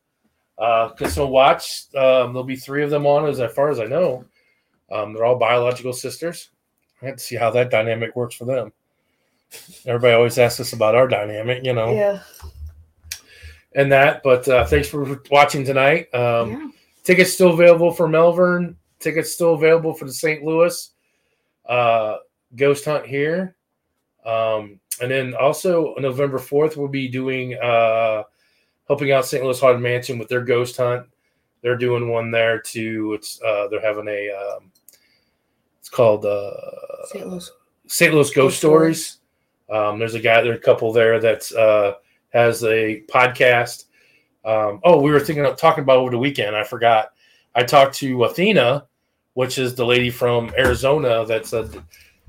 Uh, Casino Watch. Um, there'll be three of them on, as far as I know. Um, they're all biological sisters. I have to see how that dynamic works for them. Everybody always asks us about our dynamic, you know Yeah. and that. But uh, thanks for watching tonight. Um, yeah. Tickets still available for Malvern. Tickets still available for the St. Louis uh, Ghost Hunt here. Um, and then also November 4th, we'll be doing uh, helping out St. Louis Haunted Mansion with their Ghost Hunt. They're doing one there too. It's uh, they're having a um, called uh, St. Louis. St. Louis Ghost, Ghost Stories. Um, there's a guy, there's a couple there that's uh, has a podcast. Um, oh, we were thinking of talking about over the weekend. I forgot. I talked to Athena, which is the lady from Arizona. That's a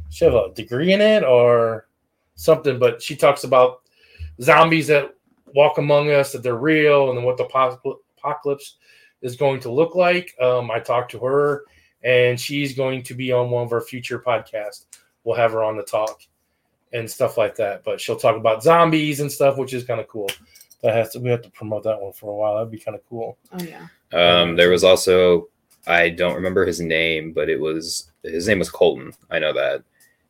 she have a degree in it or something, but she talks about zombies that walk among us, that they're real, and then what the apocalypse is going to look like. Um, I talked to her, and she's going to be on one of our future podcasts. We'll have her on to talk and stuff like that. But she'll talk about zombies and stuff, which is kind of cool. That has to we have to promote that one for a while. That'd be kind of cool. Oh, yeah. Um, there was also I don't remember his name, but it was his name was Colton. I know that.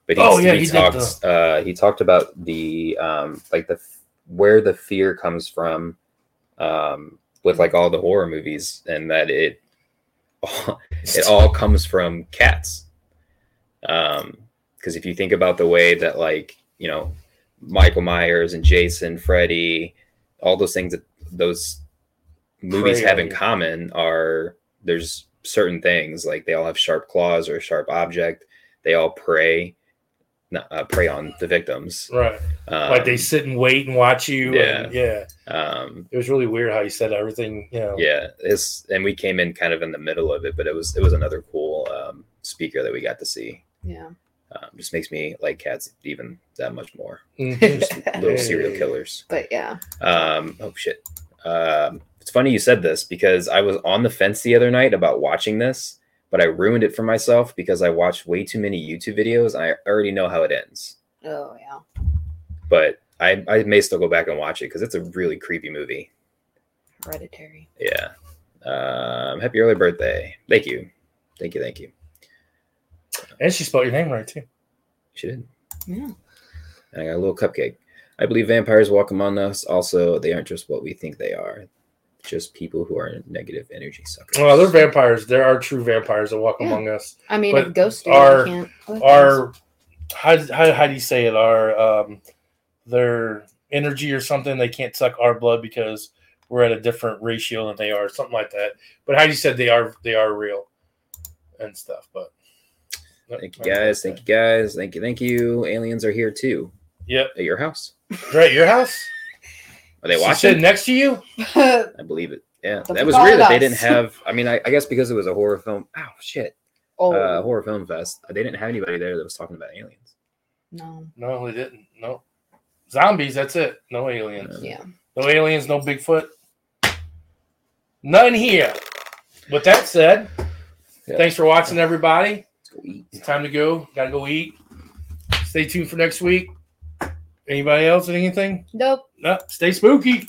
But he, Oh, yeah, he, he did talked. Uh, he talked about the um, like the where the fear comes from, um, with like all the horror movies, and that it it all comes from cats. Um, because if you think about the way that like you know Michael Myers and Jason, Freddy, all those things that those movies Prey have in common are there's certain things like they all have sharp claws or a sharp object. They all prey, uh, prey on the victims. right. Um, like they sit and wait and watch you. yeah. And, yeah. um, It was really weird how you said everything. You know. yeah it's and we came in kind of in the middle of it but it was it was another cool um speaker that we got to see Yeah. um, just makes me like cats even that much more just little serial killers But yeah. um oh shit um it's funny you said this because i was on the fence the other night about watching this but i ruined it for myself because i watched way too many youtube videos and i already know how it ends Oh, yeah. but i i may still go back and watch it because it's a really creepy movie Hereditary. Yeah. Um, happy early birthday. Thank you. Thank you. Thank you. And she spelled your name right too. She did. Yeah. And I got a little cupcake. I believe vampires walk among us. Also, they aren't just what we think they are. Just people who are negative energy suckers. Well, they're vampires. There are true vampires that walk Yeah. among us. I mean, But if ghosts do, are can't. other things. Our how, how how do you say it? Our um, their energy or something. They can't suck our blood because we're at a different ratio than they are, something like that. But how you said they are they are real and stuff. But Thank you guys. Thank you guys. Thank you. Thank you. Aliens are here too Yep, at your house. right. Your house. Are they She watching? said next to you. I believe it. Yeah, Don't that was call weird that they didn't have. I mean, I, I guess because it was a horror film. Oh shit, Oh uh, horror film fest. They didn't have anybody there that was talking about aliens. no, No, they didn't. No. Zombies, that's it. No aliens. yeah. No aliens, no Bigfoot. None here. With that said, Yeah. thanks for watching, everybody. Let's go eat. It's time to go. Gotta go eat. Stay tuned for next week. Anybody else? Anything? Nope. No. Stay spooky.